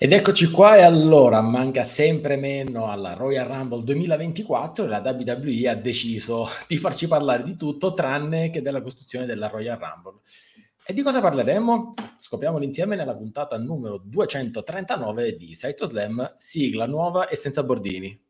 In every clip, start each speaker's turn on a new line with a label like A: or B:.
A: Ed eccoci qua e allora manca sempre meno alla Royal Rumble 2024 e la WWE ha deciso di farci parlare di tutto tranne che della costruzione della Royal Rumble. E di cosa parleremo? Scopriamolo insieme nella puntata numero 239 di Saito Slam, sigla nuova e senza bordini.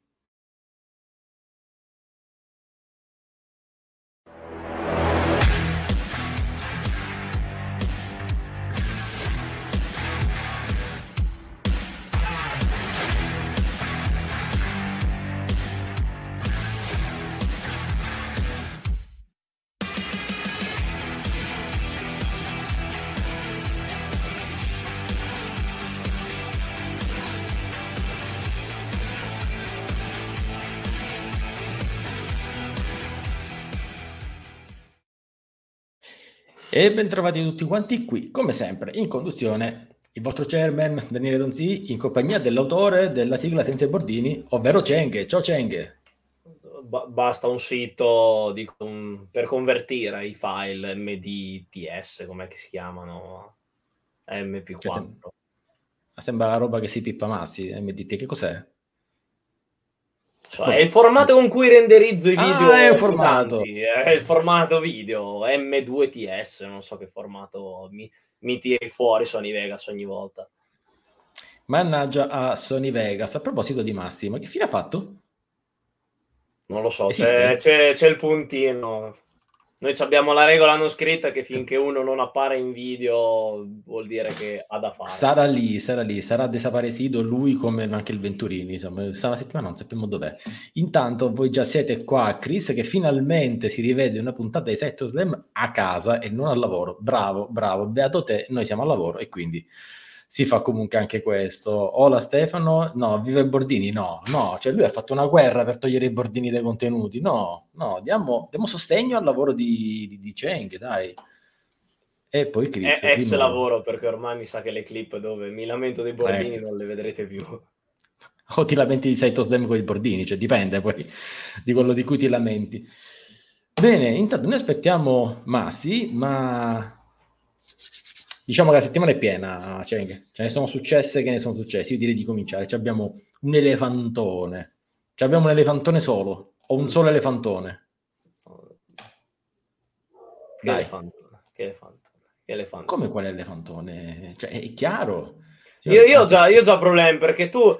A: E bentrovati tutti quanti qui, come sempre, in conduzione il vostro chairman Daniele Donzi in compagnia dell'autore della sigla Senza Bordini, ovvero Cenghe. Ciao Cenghe.
B: Ba- basta un sito di, um, per convertire i file MDTS, come si chiamano? MP4.
A: Sembra, sembra la roba che si pippa massi, MDT. Che cos'è?
B: Cioè, è il formato con cui renderizzo i ah, video.
A: Ah, è, formato.
B: è il formato video M2TS, non so che formato mi, mi tiri fuori Sony Vegas ogni volta.
A: Mannaggia a Sony Vegas. A proposito di Massimo, che fine ha fatto?
B: Non lo so, c'è, c'è, c'è il puntino. Noi abbiamo la regola non scritta che finché uno non appare in video vuol dire che ha da fare.
A: Sarà lì, sarà lì, sarà desaparecido lui come anche il Venturini, insomma, stava settimana non sappiamo dov'è. Intanto voi già siete qua, Chris, che finalmente si rivede una puntata di Setto Slam a casa e non al lavoro. Bravo, bravo, beato te, noi siamo al lavoro e quindi si fa comunque anche questo. Ola Stefano, no, vive Bordini, no, no, cioè lui ha fatto una guerra per togliere i Bordini dai contenuti, no, no, diamo, diamo sostegno al lavoro di, di, di Cheng, dai. E poi Chris.
B: È ex lavoro perché ormai mi sa che le clip dove mi lamento dei Bordini ecco. non le vedrete più.
A: O ti lamenti di Saito Slam con i Bordini, cioè dipende poi di quello di cui ti lamenti. Bene, intanto noi aspettiamo Massi, ma diciamo che la settimana è piena, cioè, ce ne sono successe che ne sono successe. Io direi di cominciare. Ci abbiamo un elefantone. Ci abbiamo un elefantone solo, o un solo elefantone.
B: Che elefantone? Che elefantone? Che elefantone?
A: Come quale elefantone? Cioè, è chiaro.
B: Io, io, ho già, io ho già problemi perché tu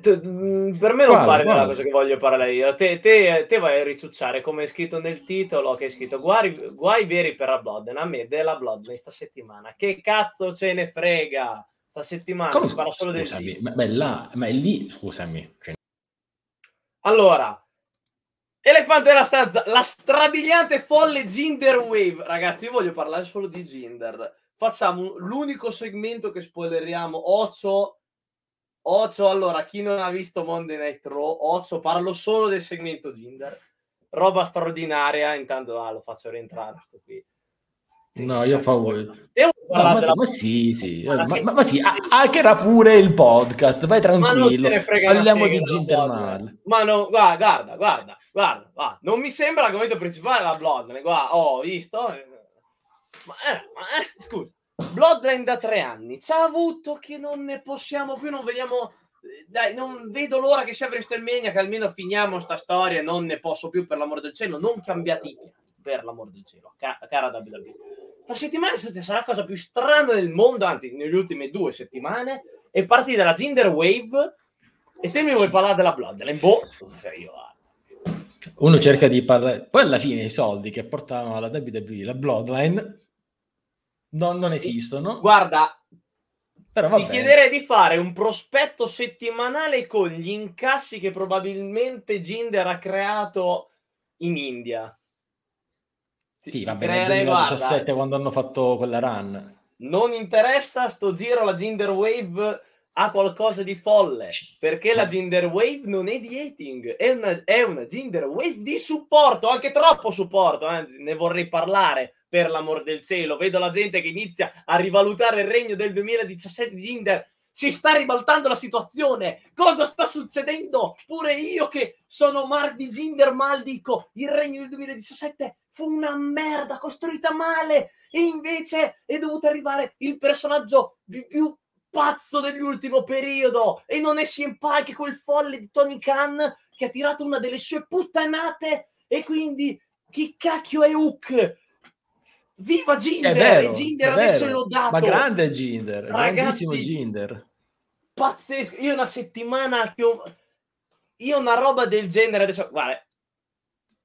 B: per me non quale, pare della cosa che voglio parlare io. Te, te, te, vai a ricciucciare come è scritto nel titolo, che è scritto guai, guai veri per la Bloodline. A me della Bloodline sta settimana. Che cazzo ce ne frega? Sta settimana come, si parla solo
A: scusami, del ma, ma, là, ma è lì, scusami. Cioè...
B: Allora, Elefante della stanza, la strabiliante folle Ginder Wave. Ragazzi, io voglio parlare solo di Ginder. Facciamo l'unico segmento che spoileriamo. Ocio Ocio, allora, chi non ha visto Monday Night Raw, Ocio, parlo solo del segmento Ginder. Roba straordinaria, intanto ah, lo faccio rientrare sto qui.
A: No, io ho paura. Ma, ma, ma, sì, sì, ma, ma, ma sì, hackerà pure il podcast, vai tranquillo. Parliamo di Ginder Mal.
B: Ma no, guarda, guarda, guarda, guarda, guarda, non mi sembra l'argomento principale la Bloodline, guarda, ho oh, visto. Ma, eh, ma eh, scusa, Bloodline da tre anni ci ha avuto che non ne possiamo più, non vediamo. Dai, non vedo l'ora che sia WrestleMania, che almeno finiamo sta storia. Non ne posso più, per l'amor del cielo. Non cambiate i piani, per l'amor del cielo, ca- cara WWE. Sta settimana sarà la cosa più strana del mondo, anzi, nelle ultime due settimane. È partita la Ginder Wave. E te mi vuoi parlare della Bloodline? Boh, io.
A: Uno cerca di parlare. Poi alla fine i soldi che portavano alla WWE, la Bloodline non, non esistono.
B: Guarda, Però ti chiederei di fare un prospetto settimanale con gli incassi che probabilmente Ginder ha creato in India.
A: Sì, va bene, nel 2017 guarda, quando hanno fatto quella run.
B: Non interessa, sto giro la Ginder Wave ha qualcosa di folle, perché la Ginder Wave non è di hating, è una, è una Ginder Wave di supporto, anche troppo supporto, eh? ne vorrei parlare per l'amor del cielo. Vedo la gente che inizia a rivalutare il regno del 2017 di Inder. Si sta ribaltando la situazione. Cosa sta succedendo? Pure io che sono Mark di Ginder mal dico il regno del 2017 fu una merda costruita male e invece è dovuto arrivare il personaggio più pazzo dell'ultimo periodo e non è CM Punk quel folle di Tony Khan che ha tirato una delle sue puttanate e quindi chi cacchio è Hook? Viva Ginder!
A: vero,
B: Ginder adesso è lodato.
A: Ma grande Ginder,
B: Ragazzi,
A: grandissimo Ginder.
B: Pazzesco. Io una settimana che ho... Io una roba del genere adesso... Guarda.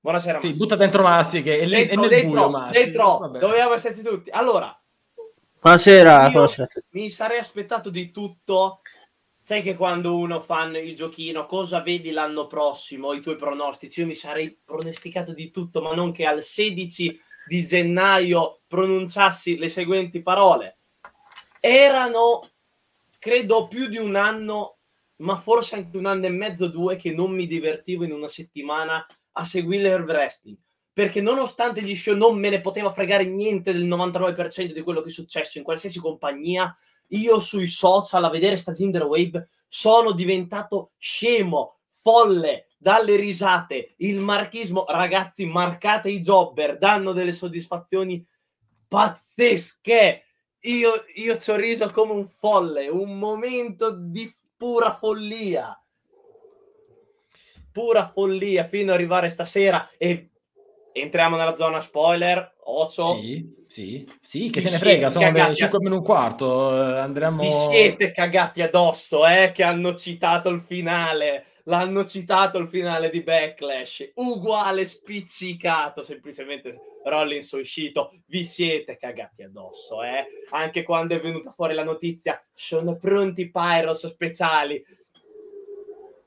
B: Buonasera.
A: Sì, butta dentro Masti che è, lì- è
B: Dentro,
A: nel
B: dentro,
A: buio, Masti.
B: dentro.
A: Vabbè.
B: Dovevamo esserci tutti. Allora,
C: Buonasera, buonasera.
B: mi sarei aspettato di tutto. Sai che quando uno fa il giochino, cosa vedi l'anno prossimo, i tuoi pronostici, io mi sarei pronosticato di tutto, ma non che al 16 di gennaio pronunciassi le seguenti parole. Erano, credo, più di un anno, ma forse anche un anno e mezzo, due, che non mi divertivo in una settimana a seguire il wrestling. Perché nonostante gli show non me ne poteva fregare niente del 99% di quello che è successo in qualsiasi compagnia, io sui social a vedere sta Ginger Wave sono diventato scemo, folle, dalle risate, il marchismo, ragazzi, marcate i jobber, danno delle soddisfazioni pazzesche. Io, io ci ho riso come un folle, un momento di pura follia. Pura follia fino ad arrivare stasera e entriamo nella zona spoiler. Ocio,
A: Sì, sì, sì, che se ne frega, sono le
B: cagati a-
A: 5 meno un quarto, eh, andremo...
B: vi siete cagati addosso, eh, che hanno citato il finale. L'hanno citato il finale di Backlash, uguale spiccicato, semplicemente Rollins è uscito, vi siete cagati addosso, eh? Anche quando è venuta fuori la notizia, sono pronti i Pyros speciali.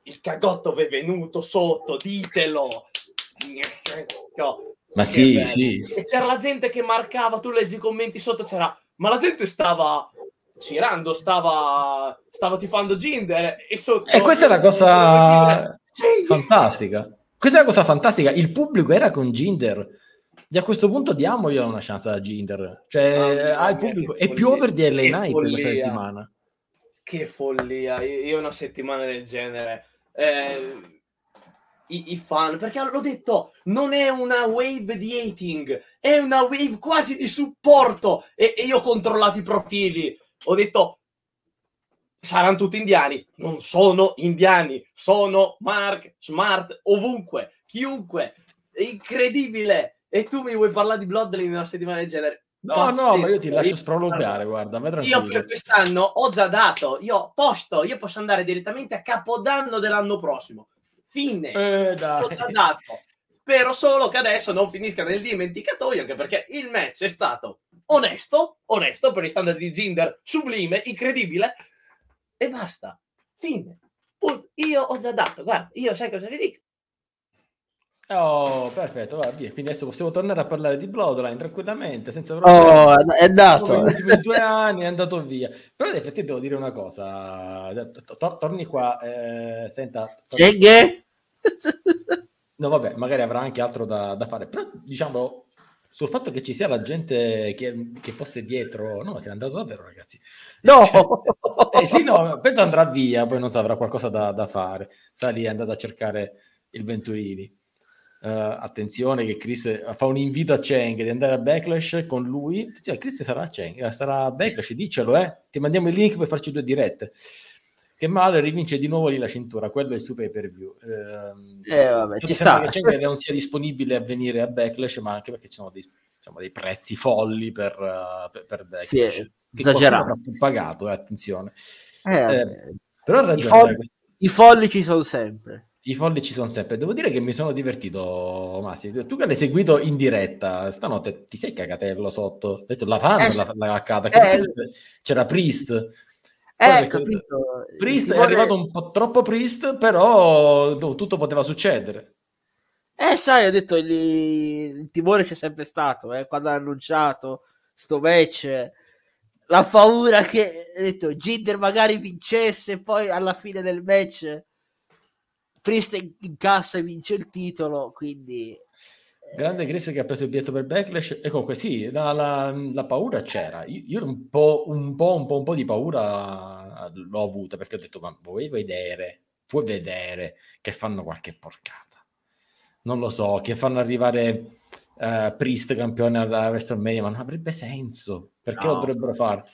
B: Il cagotto vi è venuto sotto, ditelo.
A: Ma
B: che
A: sì,
B: bello.
A: sì.
B: E c'era la gente che marcava, tu leggi i commenti sotto, c'era, ma la gente stava girando, stava, stava tifando Ginder e sotto...
A: E questa è la cosa
B: Sì!
A: fantastica. Questa è la cosa fantastica. Il pubblico era con Ginder. E a questo punto diamogli una chance a Ginder. Cioè, ha il
B: mia,
A: pubblico. È più over di LA questa
B: follia.
A: settimana.
B: Che follia, io io una settimana del genere. Eh, i, i fan, perché l'ho detto, non è una wave di hating, è una wave quasi di supporto. E, e io ho controllato i profili, ho detto, saranno tutti indiani. Non sono indiani, sono Mark, Smart, ovunque, chiunque. È incredibile. E tu mi vuoi parlare di Bloodline in una settimana del genere?
A: No, no, ma io ti lascio
B: Io-
A: sprolungare, guarda,
B: io per quest'anno ho già dato, io posto, io posso andare direttamente a capodanno dell'anno prossimo. Fine,
A: Eh,
B: ho già dato. Spero solo che adesso non finisca nel dimenticatoio, anche perché il match è stato onesto, onesto per gli standard di Zinder, sublime, incredibile, e basta. Fine. Punto. Io ho già dato, guarda, io sai cosa vi dico?
A: Oh, perfetto, va via. Quindi adesso possiamo tornare a parlare di Bloodline tranquillamente, senza problemi.
C: Oh, è dato.
A: Dopo gli ultimi due anni è andato via. Però in effetti devo dire una cosa. To- to- torni qua, eh, senta. torni-? No, vabbè, magari avrà anche altro da, da fare. Però diciamo sul fatto che ci sia la gente che, che fosse dietro, no, se n'è andato davvero, ragazzi.
C: No!
A: Eh sì, no, penso andrà via, poi non so, avrà qualcosa da, da fare. Sta lì, è andato a cercare il Venturini. Eh, attenzione che Chris fa un invito a Cheng di andare a Backlash con lui. Cioè, Chris sarà a Cheng, eh, sarà a Backlash, dicelo, eh. Ti mandiamo il link per farci due dirette. Che male, rivince di nuovo lì la cintura, quello è il super pay per view. Ehm,
C: Eh, vabbè, ci sta.
A: che Cheng non sia disponibile a venire a Backlash, ma anche perché ci sono dei, diciamo, dei prezzi folli per, eh, per, per Backlash.
C: Sì, è esagerato.
A: pagato, eh, attenzione.
C: Eh,
A: Eh. Però ha
C: I,
A: ragione,
C: folli, I folli ci sono sempre.
A: i folli ci sono sempre. Devo dire che mi sono divertito, Massi. Tu che l'hai seguito in diretta, stanotte ti sei cagatello sotto. Ho detto la fan
C: Eh,
A: la, la caccata.
C: eh,
A: C'era Priest.
C: Eh, capito.
A: Priest
C: Il
A: è arrivato un po' troppo Priest, però no, tutto poteva succedere.
C: Eh, sai, ho detto, il, il timore c'è sempre stato, eh, quando ha annunciato sto match. La paura che, ho detto, Jinder magari vincesse, poi alla fine del match Priest incassa e vince il titolo, quindi...
A: Grande Chris che ha preso il biglietto per Backlash. E comunque sì, la, la- la paura c'era. Io, io un, po', un, po', un po', un po' di paura l'ho avuta perché ho detto, ma vuoi vedere, puoi vedere che fanno qualche porcata. Non lo so, che fanno arrivare eh, Priest campione alla WrestleMania, ma non avrebbe senso. Perché
C: No.
A: lo dovrebbero fare?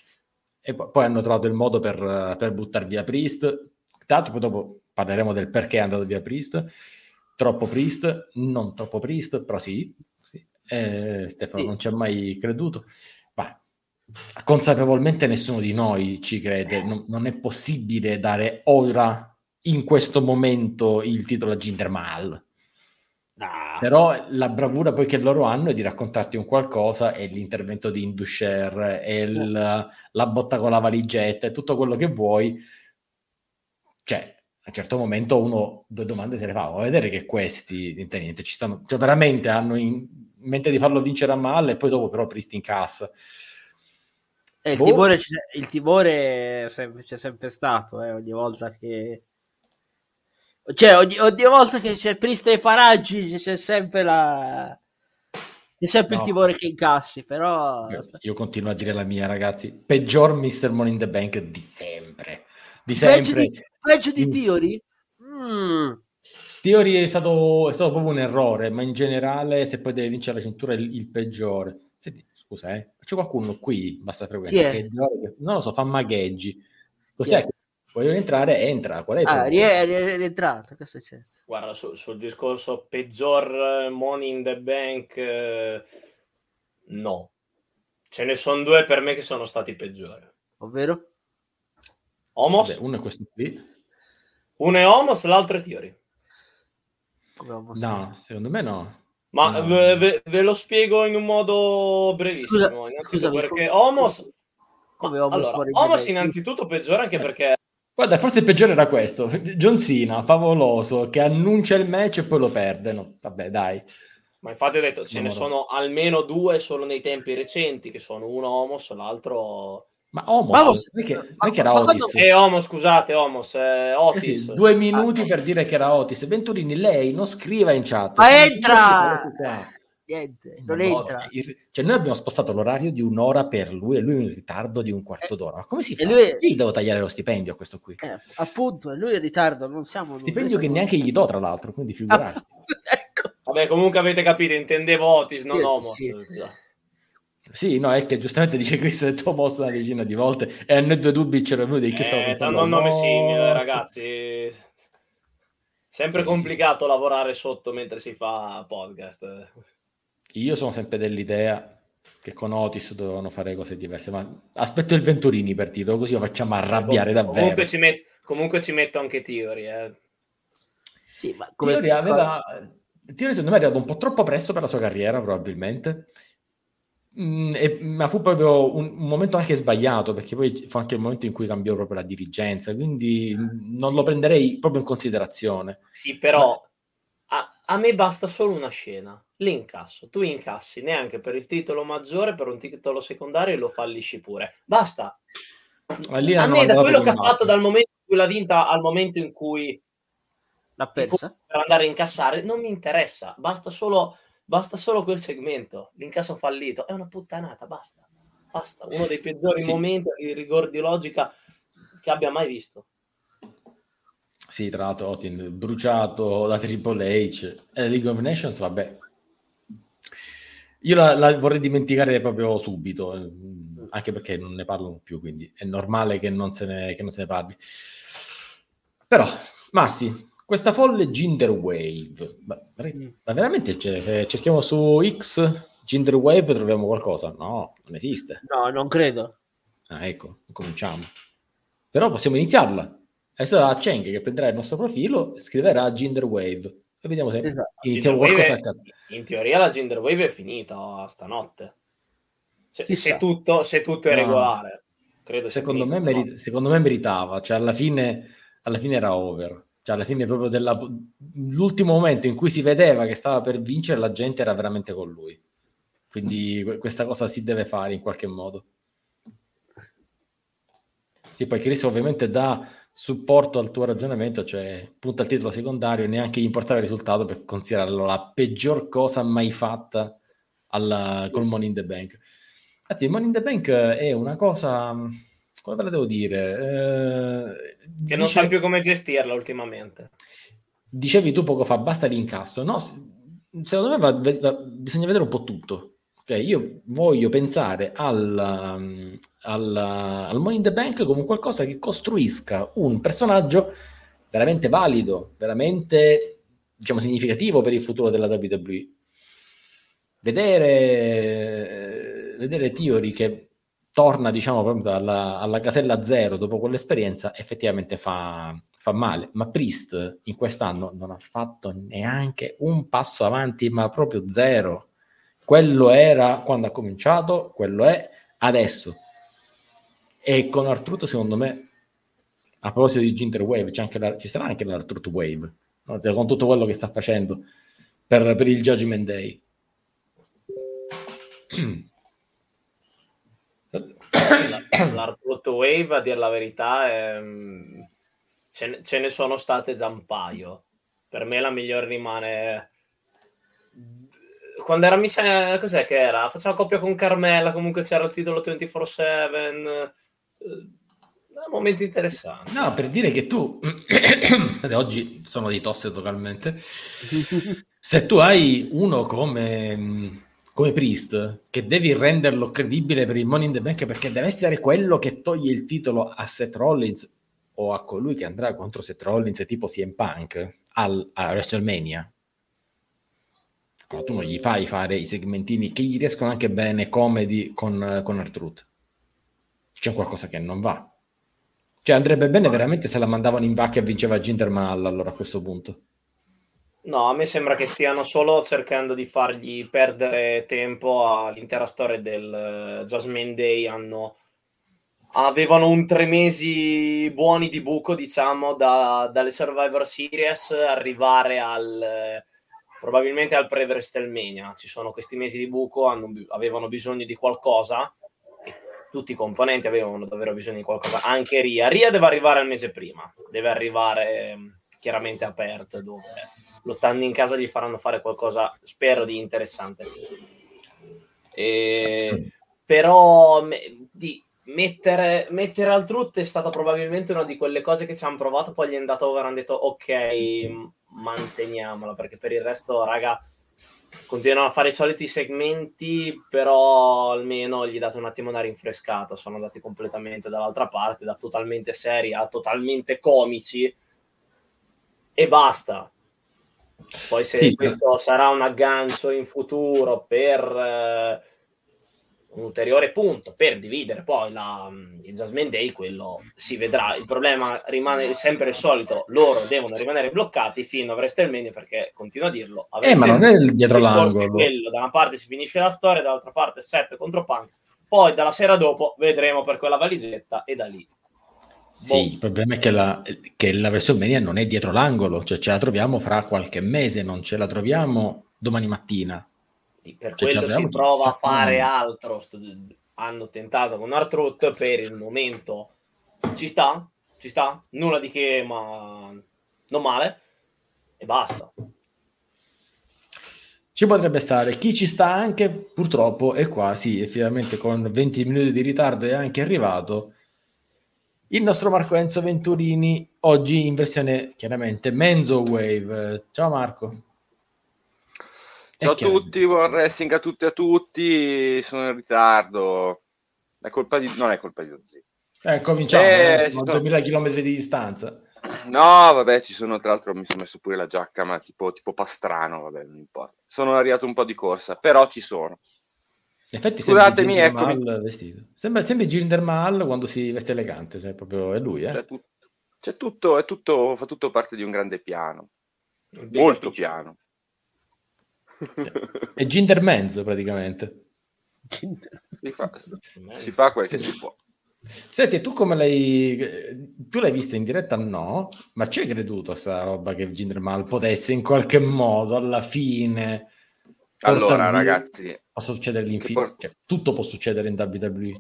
A: e poi, poi hanno trovato il modo per, per buttare via Priest. Tanto poi dopo parleremo del perché è andato via Priest. Troppo Priest, non troppo Priest, però sì. sì. Eh, Stefano
C: Sì.
A: non ci ha mai creduto. Ma consapevolmente nessuno di noi ci crede. Non, non è possibile dare ora, in questo momento, il titolo a Jinder Mahal.
C: Nah.
A: Però la bravura poi che loro hanno è di raccontarti un qualcosa e l'intervento di Indusher e il- la botta con la valigetta e tutto quello che vuoi. Cioè, a un certo momento uno due domande se le fa. Vuoi vedere che questi niente, niente, ci stanno, cioè veramente hanno in mente di farlo vincere a Mal e poi dopo però Priest in cassa.
C: Eh, il,
A: Boh.
C: timore, il timore sempre- c'è sempre stato, eh, ogni volta che... Cioè, ogni, ogni volta che c'è Priest ai paraggi c'è sempre la... C'è sempre
A: No.
C: il timore che incassi, però...
A: Io, io continuo a dire la mia, ragazzi. Peggior Mr. Money in the Bank di sempre. Di sempre.
C: di, peggio di
A: Mm.
C: Theory? Mm.
A: Theory è stato, è stato proprio un errore, ma in generale, se poi deve vincere la cintura, è il, il peggiore. Senti, scusa, eh, c'è qualcuno qui, basta frequenza,
C: è?
A: che non lo so, fa magheggi. Cos'è?
C: è?
A: Voglio entrare, entra. Qual è il
C: Ah, rie- rie- rientrato, che è successo?
B: Guarda, su- sul discorso peggior eh, Money in the Bank, eh, no. Ce ne sono due per me che sono stati peggiori.
C: Ovvero?
B: Homos,
A: Vabbè, uno è questo qui.
B: Uno è Homos, l'altro è
C: ho
A: No, secondo me no.
B: Ma
A: No.
B: ve, ve- ve lo spiego in un modo brevissimo.
C: Scusa,
B: innanzitutto
C: scusami,
B: perché
C: come-
B: Homos,
C: come Homos
B: allora, Homos innanzitutto peggiore anche perché
A: Guarda, forse il peggiore era questo. John Cena, favoloso, che annuncia il match e poi lo perde. No, vabbè, dai.
B: Ma infatti ho detto, ce ne
A: Amoroso.
B: sono almeno due solo nei tempi recenti, che sono uno Homos, l'altro...
A: Ma Homos,
C: Ma Homos-
A: non è che,
C: ma-
A: non è che era
C: ma
A: Otis.
C: quando-
B: Eh, Homos, scusate, Homos, eh,
A: Eh
B: Otis.
A: sì, due minuti
B: Ah,
A: per dire che era Otis. Venturini, lei non scriva in chat.
C: Ma entra! Niente, non
A: No,
C: entra.
A: il- Cioè, noi abbiamo spostato l'orario di un'ora per lui e lui in ritardo di un quarto d'ora. Ma come si fa?
C: E lui-
A: Io gli devo tagliare lo stipendio a questo qui.
C: Eh, appunto, lui è in ritardo, non siamo noi,
A: Stipendio
C: noi
A: che
C: siamo-
A: neanche gli do, tra l'altro, quindi figurarsi.
C: ecco.
B: Vabbè, comunque avete capito, intendevo Otis, non
C: Sì,
B: Homos.
C: sì.
A: Sì, no, è che giustamente dice Chris ha detto Moss una decina di volte e a noi due dubbi c'era venuto di che stavo
B: Eh,
A: pensando.
B: hanno un nome simile, ragazzi. Sempre
A: Sì, sì.
B: complicato lavorare sotto mentre si fa podcast.
A: Io sono sempre dell'idea che con Otis dovevano fare cose diverse, ma aspetto il Venturini per dirlo, così lo facciamo arrabbiare davvero.
B: Comunque ci, met- comunque ci metto anche Theory. Eh.
C: Sì, ma come...
A: Theory aveva... Theory secondo me è arrivato un po' troppo presto per la sua carriera, probabilmente. Mm, e- ma fu proprio un, un momento anche sbagliato, perché poi fu anche il momento in cui cambiò proprio la dirigenza, quindi mm, non lo prenderei proprio in considerazione.
B: Sì, però a, a me basta solo una scena. L'incasso. Tu incassi neanche per il titolo maggiore, per un titolo secondario e lo fallisci pure. Basta.
A: Ma
B: A me da quello che ha fatto dal momento in cui l'ha vinta al momento in cui
C: L'ha persa?
B: per andare a incassare non mi interessa. Basta solo, basta solo quel segmento. L'incasso fallito è una puttanata. Basta. Basta. Uno dei peggiori
A: Sì.
B: momenti di rigore di logica che abbia mai visto.
A: Sì, tra l'altro Austin bruciato da Triple H. E League of Nations, vabbè. Io la, la vorrei dimenticare proprio subito, eh, anche perché non ne parlano più, quindi è normale che non se ne, che non se ne parli. Però, Massi, questa folle Ginger Wave, ma, ma veramente c'è- cerchiamo su X Ginger Wave troviamo qualcosa? No, non esiste.
C: No, non credo.
A: Ah, ecco, cominciamo. Però possiamo iniziarla. Adesso la Cheng che prenderà il nostro profilo scriverà Ginger Wave e vediamo se
C: Esatto.
A: iniziamo
B: Ginger
A: qualcosa a
B: in teoria la Ginger Wave è finita stanotte. Se,
C: Chissà.
B: se tutto, se tutto è
A: No.
B: regolare.
A: Secondo me,
B: finita, no?
A: meri- secondo me meritava, cioè alla fine, alla fine era over. Cioè alla fine proprio dell'ultimo momento in cui si vedeva che stava per vincere, la gente era veramente con lui. Quindi que- questa cosa si deve fare in qualche modo. Sì, poi Chris ovviamente dà supporto al tuo ragionamento, cioè punta al titolo secondario neanche gli importava il risultato per considerarlo la peggior cosa mai fatta alla- col Money in the Bank. Infatti, il Money in the Bank è una cosa, come ve la devo dire? Eh,
B: Che non
A: dice-
B: sai più come gestirla ultimamente.
A: dicevi tu poco fa, basta l'incasso. No, se- secondo me va- va- bisogna vedere un po' tutto. ok? Okay, io voglio pensare al, al, al Money in the Bank come qualcosa che costruisca un personaggio veramente valido, veramente diciamo, significativo per il futuro della WWE. Vedere, vedere Theory che torna diciamo alla, alla, casella zero dopo quell'esperienza effettivamente fa, fa male ma Priest in quest'anno non ha fatto neanche un passo avanti ma proprio zero quello era quando ha cominciato, quello è adesso. E con Artruth, secondo me, a proposito di Ginter Wave, la, ci sarà anche l'Artruth Wave, no? Cioè, con tutto quello che sta facendo per, per il Judgment Day.
B: L'Artruth Wave, a dire la verità, è... Mm, ce, ne, ce ne sono state già un paio. Per me la migliore rimane quando era missa, cos'è che era? Faceva coppia con Carmella, comunque c'era il titolo 24-7. Eh, momenti interessanti.
A: No, per dire che tu, oggi sono di tosse totalmente, se tu hai uno come, come Priest, che devi renderlo credibile per il Money in the Bank, perché deve essere quello che toglie il titolo a Seth Rollins o a colui che andrà contro Seth Rollins tipo CM Punk al, a WrestleMania, allora, tu non gli fai fare i segmentini che gli riescono anche bene comedy con, con Artruth. C'è qualcosa che non va. Cioè andrebbe bene veramente se la mandavano in vacca e vinceva Ginder Mahal allora a questo punto.
B: No, a me sembra che stiano solo cercando di fargli perdere tempo all'intera storia del uh, Jasmine Day. Hanno... Avevano un tre mesi buoni di buco, diciamo, da, dalle Survivor Series, arrivare al... Probabilmente al pre-WrestleMania ci sono questi mesi di buco, hanno, avevano bisogno di qualcosa tutti i componenti avevano davvero bisogno di qualcosa, anche Ria. Ria deve arrivare il mese prima, deve arrivare chiaramente aperto dove lottando in casa gli faranno fare qualcosa, spero, di interessante. E, però di, mettere, mettere al truth è stata probabilmente una di quelle cose che ci hanno provato, poi gli è andato over, hanno detto ok, manteniamola, perché per il resto, raga, continuano a fare i soliti segmenti, però almeno gli date un attimo una rinfrescata, sono andati completamente dall'altra parte, da totalmente seri a totalmente comici, e basta. Poi se sì, questo sarà un aggancio in futuro per... Eh, un ulteriore punto per dividere poi la, il Jasmine Day, quello si vedrà. Il problema rimane sempre il solito, loro devono rimanere bloccati fino a WrestleMania perché, continuo a dirlo,
A: eh, ma non è dietro l'angolo.
B: Quello, da una parte si finisce la storia, dall'altra parte 7 contro Punk, poi dalla sera dopo vedremo per quella valigetta e da lì.
A: Sì, boh. il problema è che la, che la WrestleMania non è dietro l'angolo, cioè ce la troviamo fra qualche mese, non ce la troviamo domani mattina
B: per cioè, quello si prova a fare altro. Hanno tentato con Artrut per il momento ci sta, ci sta, nulla di che, ma non male e basta.
A: Ci potrebbe stare chi ci sta anche, purtroppo, è qua, sì, effettivamente con 20 minuti di ritardo è anche arrivato il nostro Marco Enzo Venturini, oggi in versione chiaramente Menzo Wave. Ciao Marco.
D: Ciao a tutti, buon wrestling a tutti e a tutti. Sono in ritardo. È colpa di... Non è colpa di Ozzy.
A: Eh, cominciamo. Eh, eh, sono 2000 km di distanza.
D: No, vabbè, ci sono tra l'altro mi sono messo pure la giacca, ma tipo, tipo pastrano, vabbè, non importa. Sono arrivato un po' di corsa, però ci sono.
A: In effetti Scusatemi, eccomi. Vestito. Sembra, sembra Jinder Mahal quando si veste elegante, cioè proprio è lui, eh?
D: C'è tutto, c'è tutto, è tutto, fa tutto parte di un grande piano. Molto piano.
A: È Ginder Menz praticamente.
D: Si fa, si fa quel che si può.
A: Senti, tu come l'hai... Tu l'hai vista in diretta? No, ma ci hai creduto a questa roba che Ginder Mal potesse in qualche modo alla fine...
D: Allora, ragazzi...
A: Può succedere l'infinito. Por... Cioè, tutto può succedere in WWE.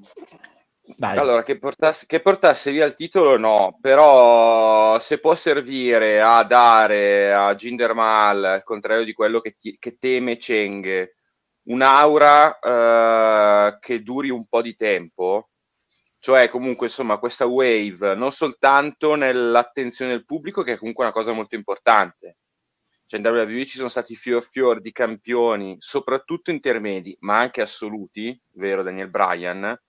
D: Dai. Allora, che portasse, che portasse, via il titolo no, però se può servire a dare a Jinder Mahal, al contrario di quello che, ti, che teme Cheng, un'aura uh, che duri un po' di tempo, cioè comunque insomma questa wave non soltanto nell'attenzione del pubblico, che è comunque una cosa molto importante, Cioè in WWE ci sono stati fior fior di campioni, soprattutto intermedi, ma anche assoluti, vero Daniel Bryan,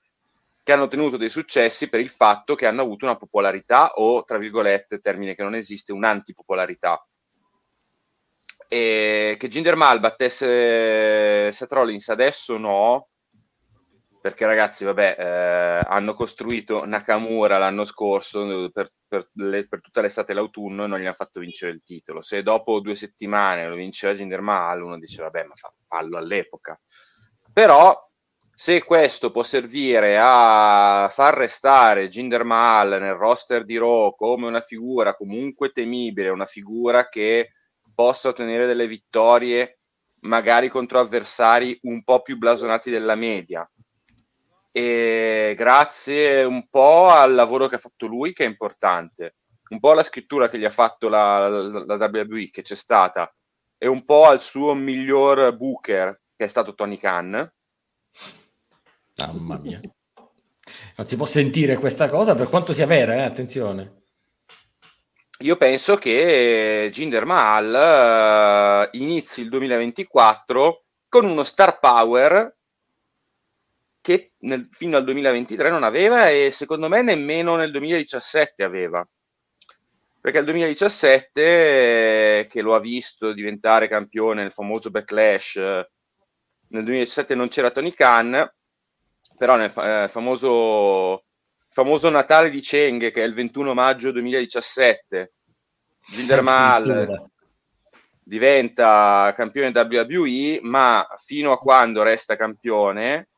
D: che hanno ottenuto dei successi per il fatto che hanno avuto una popolarità o, tra virgolette, termine che non esiste, un'antipopolarità. E che Jinder Mal battesse Seth Rollins adesso no, perché ragazzi, vabbè, eh, hanno costruito Nakamura l'anno scorso per, per, le, per, tutta l'estate e l'autunno e non gli hanno fatto vincere il titolo. Se dopo due settimane lo vinceva Jinder Mahal, uno dice, vabbè, ma fa, fallo all'epoca. Però, se questo può servire a far restare Jinder Mahal nel roster di Raw come una figura comunque temibile, una figura che possa ottenere delle vittorie magari contro avversari un po' più blasonati della media, e grazie un po' al lavoro che ha fatto lui, che è importante, un po' alla scrittura che gli ha fatto la, la, la WWE, che c'è stata, e un po' al suo miglior booker, che è stato Tony Khan.
A: Mamma mia. Non si può sentire questa cosa per quanto sia vera, eh? attenzione.
D: Io penso che Jinder Mahal uh, inizi il 2024 con uno star power che nel, fino al 2023 non aveva e secondo me nemmeno nel 2017 aveva. Perché il 2017, che lo ha visto diventare campione nel famoso backlash, nel 2017 non c'era Tony Khan, però nel eh, famoso, famoso Natale di Cheng, che è il 21 maggio 2017, Jinder Mahal diventa campione WWE, ma fino a quando resta campione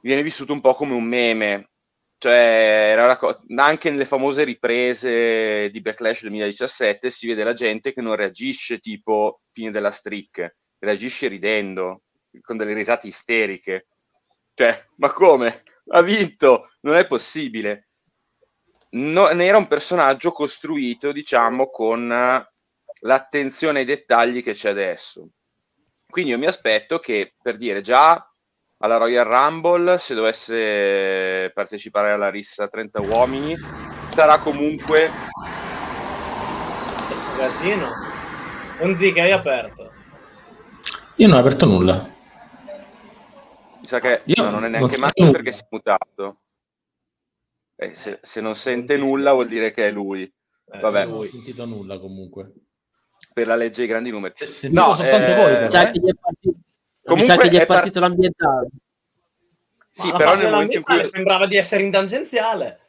D: viene vissuto un po' come un meme. Cioè, co- anche nelle famose riprese di Backlash 2017 si vede la gente che non reagisce tipo fine della streak, reagisce ridendo, con delle risate isteriche. Cioè, ma come? Ha vinto! Non è possibile. No, era un personaggio costruito, diciamo, con l'attenzione ai dettagli che c'è adesso. Quindi io mi aspetto che, per dire, già alla Royal Rumble, se dovesse partecipare alla rissa 30 uomini, sarà comunque...
B: Casino. Un Z che hai aperto.
A: Io non ho aperto nulla.
D: Mi sa che Io no, non è neanche Matteo perché si è mutato. Eh, se, se, non sente nulla vuol dire che è lui.
A: Eh, Vabbè. Non ho sentito nulla comunque.
D: Per la legge dei grandi numeri.
A: Se, no, soltanto eh... voi. Cioè,
C: Comunque Mi sa che gli è, è partito par- l'ambientale.
D: Sì, però nel momento in cui...
B: Sembrava di essere in tangenziale.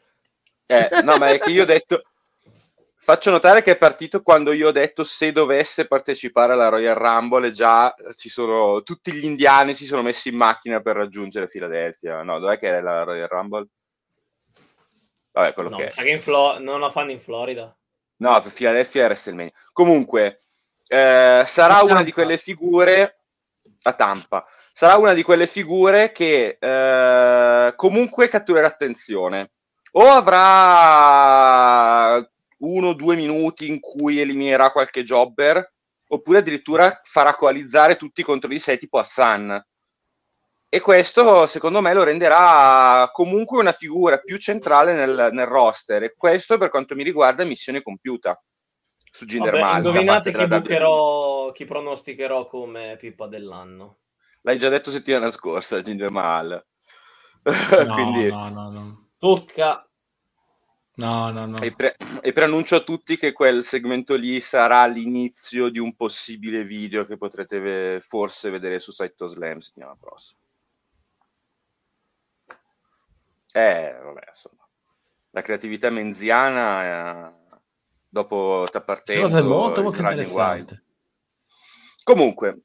D: Eh, no, ma è che io ho detto... Faccio notare che è partito quando io ho detto se dovesse partecipare alla Royal Rumble e già ci sono tutti gli indiani si sono messi in macchina per raggiungere Filadelfia. No, dov'è che è la Royal Rumble? Vabbè, quello
B: no,
D: che è.
B: In Flo- non la fanno in Florida.
D: No, Filadelfia è WrestleMania. Comunque, eh, sarà una di quelle figure a Tampa. Sarà una di quelle figure che eh, comunque catturerà attenzione. O avrà uno o due minuti in cui eliminerà qualche jobber, oppure addirittura farà coalizzare tutti contro di sé, tipo Hassan. E questo, secondo me, lo renderà comunque una figura più centrale nel, nel roster. E questo, per quanto mi riguarda, è missione compiuta su Jinder Vabbè,
B: Indovinate chi, bucherò, chi pronosticherò come Pippa dell'anno.
D: L'hai già detto settimana scorsa, Jinder Mahal.
A: No, Quindi... no, no, no.
B: Tocca.
A: No, no, no.
D: E, pre- e preannuncio a tutti che quel segmento lì sarà l'inizio di un possibile video che potrete ve- forse vedere su Saito Slam settimana prossima. Eh, vabbè, insomma. La creatività menziana... Eh dopo Tappartento
A: cosa molto, molto interessante.
D: Comunque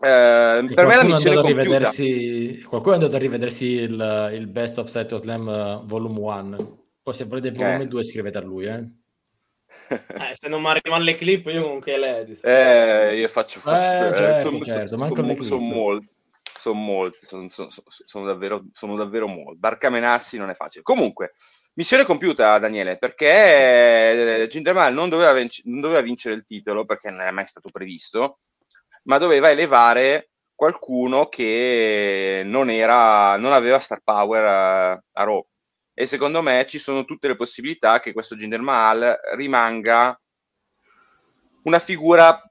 D: eh, per me la missione è
A: rivedersi, qualcuno è andato a rivedersi il, il Best of Set of Slam uh, Volume 1 poi se volete volume eh. 2 scrivete a lui eh.
B: eh, se non mi arrivano le clip io comunque le edito?
D: Eh, io faccio
A: eh, certo, sono, certo, sono,
D: sono molti sono molti sono, sono, sono, davvero, sono davvero molti. Barcamenarsi non è facile. Comunque Missione compiuta, Daniele, perché Ginderman non doveva, vinc- non doveva vincere il titolo perché non è mai stato previsto, ma doveva elevare qualcuno che non, era, non aveva star power a, a Raw. E secondo me ci sono tutte le possibilità che questo Jinder Mahal rimanga una figura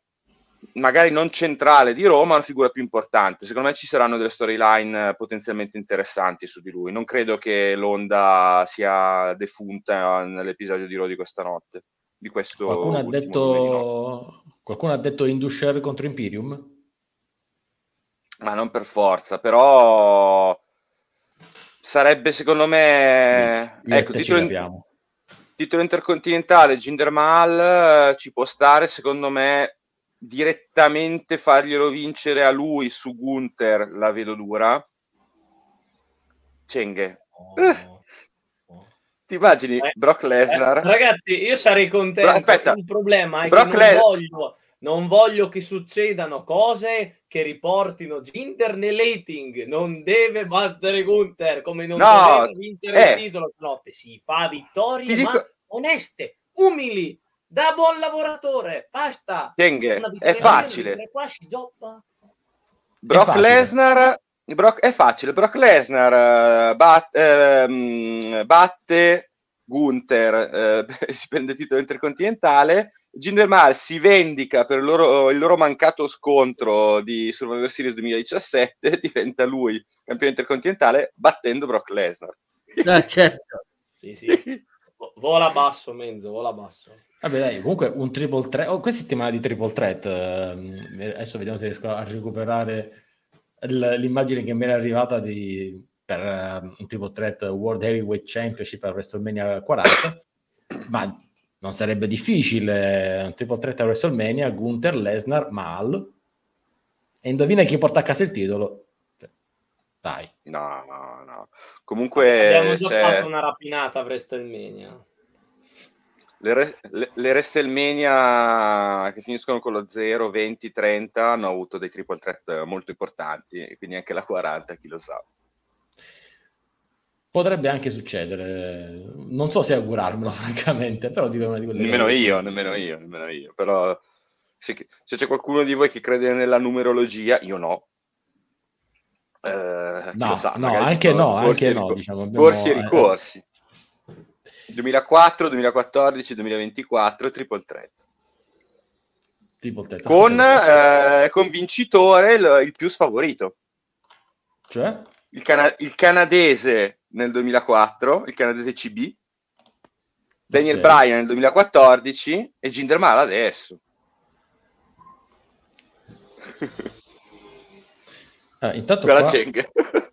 D: magari non centrale di Roma, una figura più importante. Secondo me ci saranno delle storyline potenzialmente interessanti su di lui. Non credo che l'onda sia defunta nell'episodio di Raw di questa notte. Di questo
A: qualcuno, ha detto, qualcuno ha detto Indusher contro Imperium?
D: Ma non per forza, però sarebbe secondo me...
A: Io ecco, titolo, in...
D: titolo intercontinentale, Jinder Mahal ci può stare, secondo me direttamente farglielo vincere a lui su Gunther la vedo dura. Cenghe. Oh. Eh. Ti immagini eh, Brock Lesnar?
B: Eh, ragazzi, io sarei contento. Bro,
D: aspetta,
B: il problema è Brock che non, Les- voglio, non voglio che succedano cose che riportino Ginder nell'hating. Non deve battere Gunther come non
D: no,
B: deve vincere eh, il titolo. Notte si fa vittorie, dico... ma oneste, umili da buon lavoratore, basta.
D: Tenghe, è facile. Brock Lesnar Brock, è facile, Brock Lesnar uh, bat, uh, batte Gunther, uh, si prende il titolo intercontinentale, Jinder Mahal si vendica per il loro, il loro, mancato scontro di Survivor Series 2017, diventa lui campione intercontinentale battendo Brock Lesnar.
C: Ah, certo.
B: sì, sì. Vola basso, Menzo, vola basso.
A: Vabbè, dai, comunque un triple threat. Oh, questa settimana di triple threat. Eh, adesso vediamo se riesco a recuperare l- l'immagine che mi era arrivata di, per uh, un triple threat World Heavyweight Championship a WrestleMania 40. Ma non sarebbe difficile. Un triple threat a WrestleMania, Gunther, Lesnar, Mal. E indovina chi porta a casa il titolo? Dai.
D: No, no, no. Comunque...
B: Abbiamo già c'è... fatto una rapinata a WrestleMania
D: le, le, le WrestleMania che finiscono con lo 0, 20, 30 hanno avuto dei triple threat molto importanti, quindi anche la 40, chi lo sa.
A: Potrebbe anche succedere, non so se augurarmelo francamente, però dico una di quelle
D: Nemmeno io, nemmeno io, nemmeno io, però se, se, c'è qualcuno di voi che crede nella numerologia, io no.
A: Eh, no, sa, no, anche no, anche no, diciamo,
D: abbiamo, corsi e eh, ricorsi. 2004, 2014, 2024, triple threat.
A: Triple threat.
D: Con, eh, con vincitore il, il, più sfavorito.
A: Cioè?
D: Il, cana- il, canadese nel 2004, il canadese CB, Daniel okay. Bryan nel 2014 e Jinder Mahal adesso.
A: Ah, intanto
D: qua...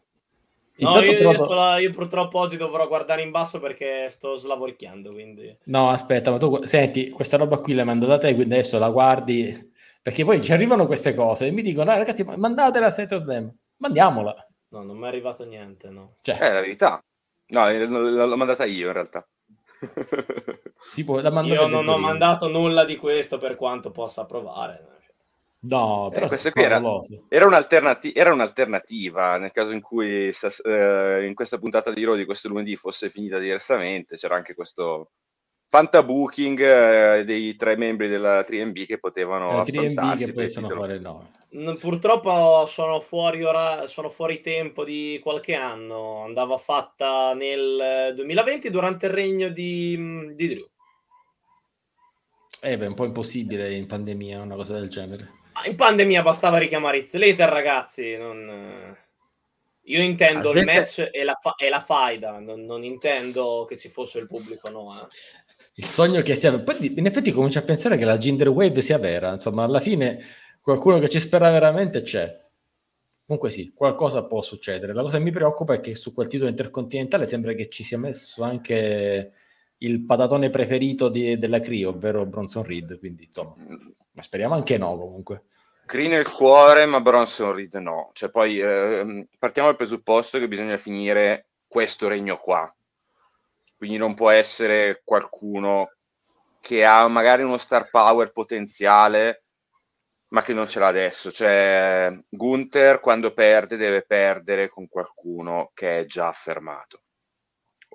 B: No, io, trovato... la, io, purtroppo oggi dovrò guardare in basso perché sto slavoricchiando. Quindi...
A: No, aspetta, ma tu senti, questa roba qui l'hai mandata te, quindi adesso la guardi. Perché poi ci arrivano queste cose e mi dicono, ah, ragazzi, mandatela a Set Slam, mandiamola.
B: No, non mi è arrivato niente, no.
D: Cioè. È la verità. No, l'ho mandata io in realtà.
A: si può,
B: io non ho mandato nulla di questo per quanto possa provare.
A: No,
D: eh, però eh, era, era, un'alternati- era, un'alternativa nel caso in cui eh, in questa puntata di Raw di questo lunedì fosse finita diversamente. C'era anche questo fantabooking eh, dei tre membri della 3MB che potevano eh, affrontarsi.
A: Che fare no.
B: Purtroppo sono fuori, ora, sono fuori tempo di qualche anno. Andava fatta nel 2020 durante il regno di, di Drew.
A: Eh beh, è un po' impossibile in pandemia una cosa del genere.
B: In pandemia bastava richiamare It's Later, ragazzi. Non... Io intendo Aspetta. il match e la, fa- e la faida, non, non, intendo che ci fosse il pubblico, no. Eh.
A: Il sogno che sia... Poi in effetti comincio a pensare che la Ginger Wave sia vera, insomma, alla fine qualcuno che ci spera veramente c'è. Comunque sì, qualcosa può succedere. La cosa che mi preoccupa è che su quel titolo intercontinentale sembra che ci sia messo anche il patatone preferito di, della Cree, ovvero Bronson Reed, quindi insomma, ma speriamo anche no comunque.
D: Cree nel cuore, ma Bronson Reed no. Cioè poi eh, partiamo dal presupposto che bisogna finire questo regno qua. Quindi non può essere qualcuno che ha magari uno star power potenziale, ma che non ce l'ha adesso. Cioè, Gunther quando perde deve perdere con qualcuno che è già affermato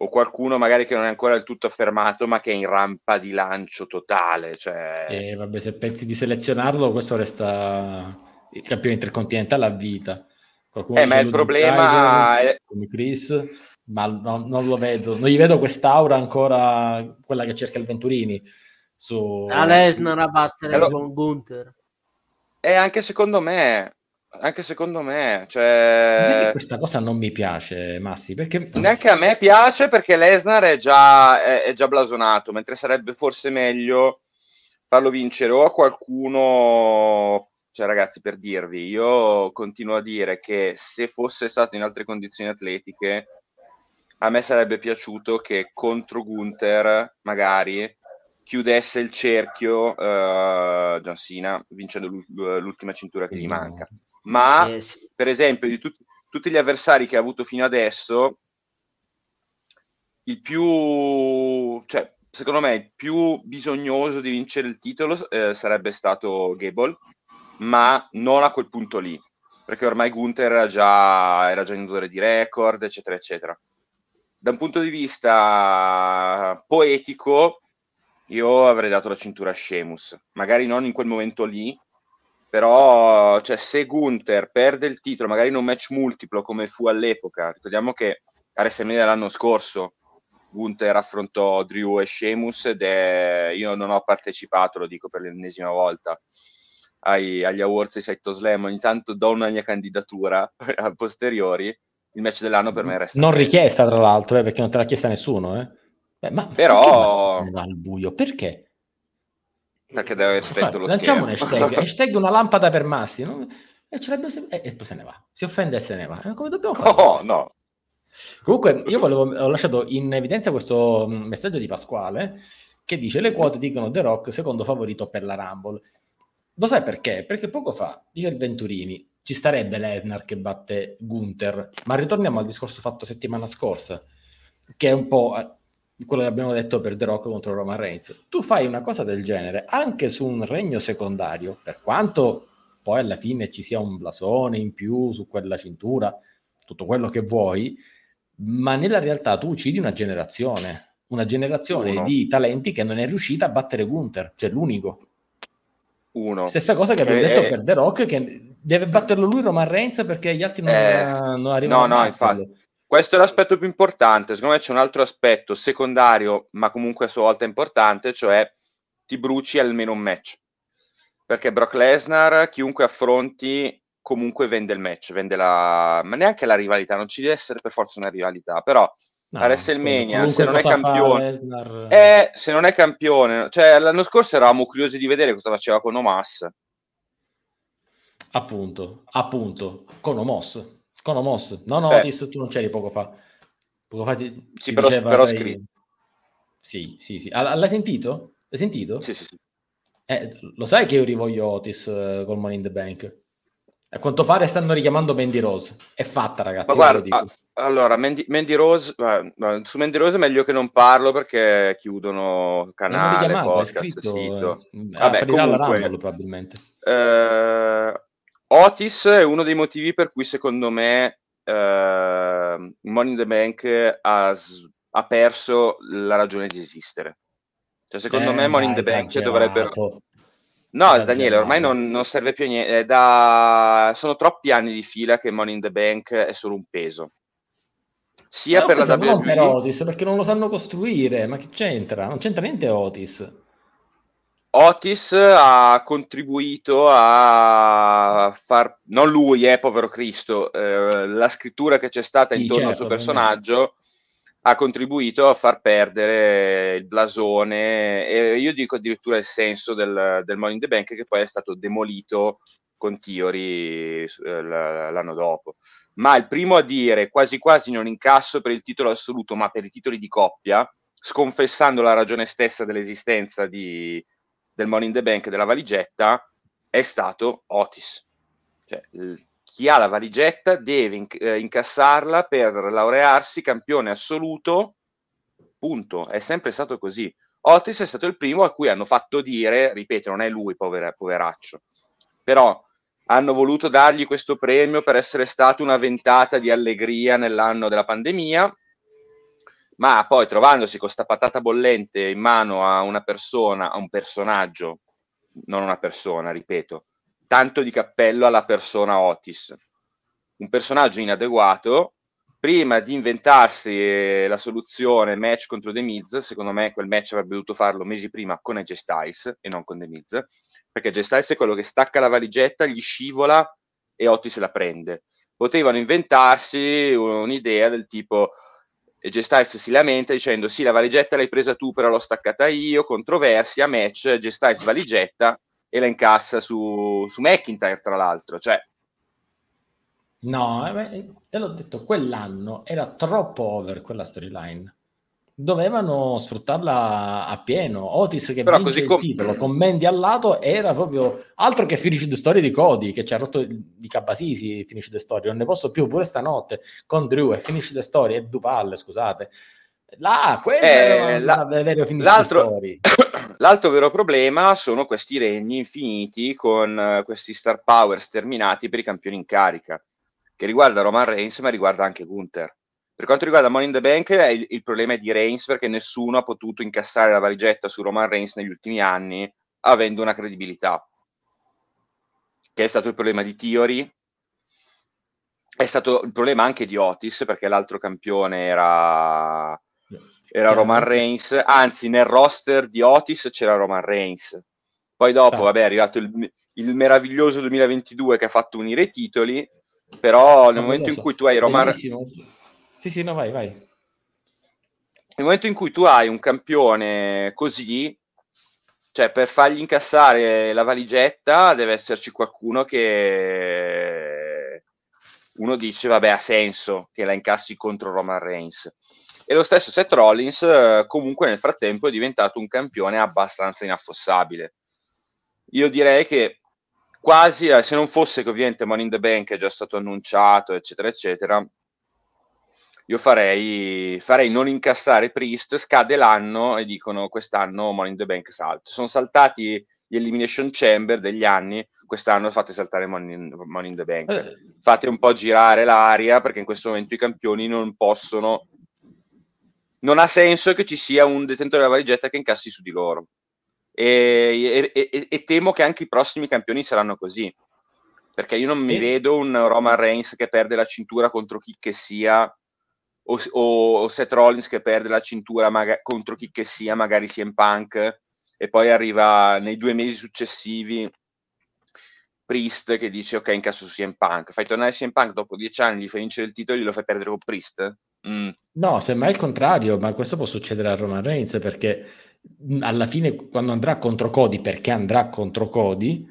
D: o qualcuno magari che non è ancora del tutto affermato ma che è in rampa di lancio totale. Cioè...
A: E vabbè, se pensi di selezionarlo, questo resta il campione intercontinentale a vita.
D: Qualcuno eh, ma il problema
A: Kaiser, è... Come Chris, ma no, non lo vedo. Non gli vedo quest'aura ancora, quella che cerca il Venturini. su...
C: A Lesnar a battere allora, con Gunther.
D: E anche secondo me, anche secondo me, cioè...
A: questa cosa non mi piace, Massi, perché...
D: Neanche a me piace perché Lesnar è già, è, è già blasonato, mentre sarebbe forse meglio farlo vincere o a qualcuno cioè, ragazzi, per dirvi, io continuo a dire che se fosse stato in altre condizioni atletiche, a me sarebbe piaciuto che contro Gunther, magari, chiudesse il cerchio uh, John Cena vincendo l'ultima cintura che gli manca. Ma, eh, sì. per esempio, di tut- tutti gli avversari che ha avuto fino adesso, il più, cioè, secondo me, il più bisognoso di vincere il titolo eh, sarebbe stato Gable, ma non a quel punto lì, perché ormai Gunther era già, era già in odore di record, eccetera, eccetera. Da un punto di vista poetico, io avrei dato la cintura a Sheamus, magari non in quel momento lì, però cioè, se Gunther perde il titolo, magari in un match multiplo come fu all'epoca, ricordiamo che a WrestleMania dell'anno scorso Gunther affrontò Drew e Sheamus ed è... io non ho partecipato, lo dico per l'ennesima volta, ai, agli awards di Saito Slam, ogni tanto do una mia candidatura a posteriori, il match dell'anno per me resta.
A: Non richiesta, tra l'altro, eh, perché non te l'ha chiesta nessuno, eh. Beh, ma
D: però
A: al buio? Perché?
D: Perché deve aver spento lo
A: Lanciamo un hashtag, hashtag una lampada per Massi, no? e, se... e, poi se ne va. Si offende e se ne va. Come dobbiamo fare?
D: No, no.
A: Comunque, io volevo, ho lasciato in evidenza questo mm, messaggio di Pasquale che dice le quote dicono The Rock secondo favorito per la Rumble. Lo sai perché? Perché poco fa, dice il Venturini, ci starebbe Lesnar che batte Gunther, ma ritorniamo al discorso fatto settimana scorsa, che è un po' eh, quello che abbiamo detto per The Rock contro Roman Reigns. Tu fai una cosa del genere anche su un regno secondario, per quanto poi alla fine ci sia un blasone in più su quella cintura, tutto quello che vuoi, ma nella realtà tu uccidi una generazione, una generazione Uno. di talenti che non è riuscita a battere Gunther, cioè l'unico.
D: Uno.
A: Stessa cosa che abbiamo detto per The Rock, che deve batterlo lui Roman Reigns perché gli altri non, eh, non arrivano.
D: No, no, infatti. Questo è l'aspetto più importante. Secondo me c'è un altro aspetto secondario, ma comunque a sua volta importante, cioè ti bruci almeno un match. Perché Brock Lesnar, chiunque affronti, comunque vende il match, vende la... ma neanche la rivalità, non ci deve essere per forza una rivalità, però No, a WrestleMania, se non è campione, eh, se non è campione, cioè l'anno scorso eravamo curiosi di vedere cosa faceva con Omas.
A: Appunto, appunto, con Omos, con Omos, no, no, Otis, tu non c'eri poco fa. Poco fa si,
D: sì, si però, diceva, però scritto.
A: Sì, sì, sì. L'hai sentito? L'hai sentito?
D: Sì, sì, sì.
A: Eh, lo sai che io rivoglio Otis uh, col Money in the Bank? A quanto pare stanno richiamando Mandy Rose. È fatta, ragazzi. Ma
D: guarda, allora, Mandy, Mandy Rose, uh, su Mandy Rose è meglio che non parlo perché chiudono canale, podcast, sito.
A: Eh, Vabbè, comunque, Rumble, probabilmente.
D: Eh, Otis è uno dei motivi per cui secondo me eh, Money in the Bank ha, ha, perso la ragione di esistere. Cioè, secondo me Money in the Bank dovrebbero No, Daniele, ormai non, non, serve più a niente. Da... Sono troppi anni di fila che Money in the Bank è solo un peso. Sia per la WWE...
A: per Otis, perché non lo sanno costruire. Ma che c'entra? Non c'entra niente Otis.
D: Otis ha contribuito a far... Non lui, eh, povero Cristo. Eh, la scrittura che c'è stata sì, intorno certo, al suo personaggio ha contribuito a far perdere il blasone e io dico addirittura il senso del, del Money in the Bank che poi è stato demolito con Tiori eh, l'anno dopo. Ma il primo a dire quasi quasi non incasso per il titolo assoluto, ma per i titoli di coppia, sconfessando la ragione stessa dell'esistenza di, del Money in the Bank della valigetta, è stato Otis. Cioè, chi ha la valigetta deve inc- eh, incassarla per laurearsi campione assoluto, punto. È sempre stato così. Otis è stato il primo a cui hanno fatto dire, ripeto, non è lui, povera, poveraccio, però hanno voluto dargli questo premio per essere stato una ventata di allegria nell'anno della pandemia, ma poi trovandosi con questa patata bollente in mano a una persona, a un personaggio, non una persona, ripeto, tanto di cappello alla persona Otis. Un personaggio inadeguato prima di inventarsi la soluzione match contro The Miz, secondo me quel match avrebbe dovuto farlo mesi prima con AJ Styles e non con The Miz, perché AJ Styles è quello che stacca la valigetta, gli scivola e Otis la prende. Potevano inventarsi un'idea del tipo AJ Styles si lamenta dicendo sì la valigetta l'hai presa tu però l'ho staccata io, controversia, match, AJ Styles valigetta e la incassa su, su McIntyre tra l'altro, cioè
A: No, eh, te l'ho detto, quell'anno era troppo over quella storyline. Dovevano sfruttarla a pieno. Otis che Però vince il com- titolo con Mandy al lato era proprio altro che finish the story di Cody che ci ha rotto di Cabasisi finish the story. Non ne posso più pure stanotte con Drew e finish the story e Dupalle, scusate. Là, quello
D: eh, la, l'altro, l'altro vero problema sono questi regni infiniti con uh, questi star power sterminati per i campioni in carica che riguarda Roman Reigns, ma riguarda anche Gunther. Per quanto riguarda Money in the Bank, il, il, problema è di Reigns perché nessuno ha potuto incassare la valigetta su Roman Reigns negli ultimi anni avendo una credibilità. Che è stato il problema di Theory, è stato il problema anche di Otis perché l'altro campione era, era Roman Reigns, anzi nel roster di Otis c'era Roman Reigns. Poi dopo, ah. vabbè, è arrivato il, il meraviglioso 2022 che ha fatto unire i titoli però nel momento in cui tu hai Roman...
A: Sì, sì, no, vai, vai.
D: Nel momento in cui tu hai un campione così, cioè per fargli incassare la valigetta deve esserci qualcuno che uno dice vabbè ha senso che la incassi contro Roman Reigns e lo stesso Seth Rollins comunque nel frattempo è diventato un campione abbastanza inaffossabile io direi che quasi, eh, se non fosse che ovviamente Money in the Bank è già stato annunciato, eccetera, eccetera, io farei, farei non incassare Priest, scade l'anno e dicono quest'anno Money in the Bank salta. Sono saltati gli Elimination Chamber degli anni, quest'anno fate saltare Money in, Money in the Bank. Eh. Fate un po' girare l'aria perché in questo momento i campioni non possono... Non ha senso che ci sia un detentore della valigetta che incassi su di loro e, e, e, temo che anche i prossimi campioni saranno così perché io non mi vedo un Roman Reigns che perde la cintura contro chi che sia o, o Seth Rollins che perde la cintura maga- contro chi che sia, magari CM Punk e poi arriva nei due mesi successivi Priest che dice ok incasso su CM Punk fai tornare CM Punk dopo dieci anni gli fai vincere il titolo e glielo fai perdere con Priest
A: mm. no semmai il contrario ma questo può succedere a Roman Reigns perché alla fine quando andrà contro Cody, perché andrà contro Cody,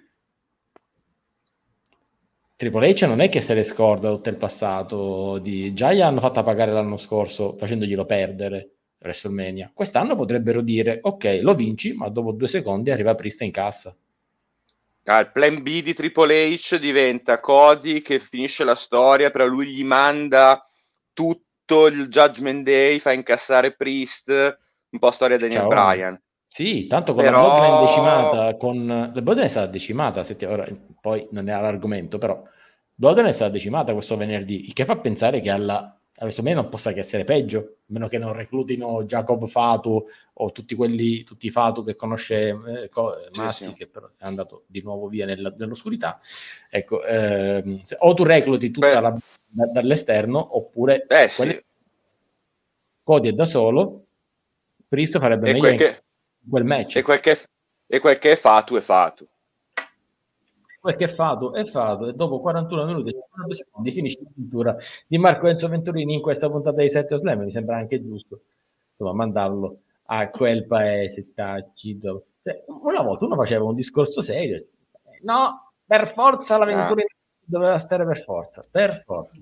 A: Triple H non è che se le scorda tutto il passato di già gli hanno fatto pagare l'anno scorso facendoglielo perdere WrestleMania. Quest'anno potrebbero dire ok, lo vinci, ma dopo due secondi arriva Prista in cassa.
D: Ah, il plan B di Triple H diventa Cody che finisce la storia, però lui gli manda tutto il Judgment Day, fa incassare Priest un po' storia di Daniel Ciao. Bryan.
A: Sì, tanto con però... la Bloodline decimata, con... la Bloodline è stata decimata, ti... Ora, poi non era l'argomento, però Bloodline è stata decimata questo venerdì, il che fa pensare che alla adesso me non possa che essere peggio, a meno che non reclutino Jacob Fatu o tutti quelli, tutti i Fatu che conosce eh, co- Massi, sì, sì. che però è andato di nuovo via nella, nell'oscurità. Ecco, ehm, se, o tu recluti tutta la, da, dall'esterno, oppure
D: Beh, sì.
A: Cody è da solo, Priest farebbe e meglio quel, che, quel match.
D: E quel, che, e quel che è fatto è fatto.
A: Quel che è fatto è fatto. E dopo 41 minuti e 52 secondi finisce la cintura di Marco Enzo Venturini in questa puntata di 7 Slam. Mi sembra anche giusto insomma mandarlo a quel paese. Cioè, una volta uno faceva un discorso serio. No, per forza la Venturini ah. doveva stare per forza. Per forza.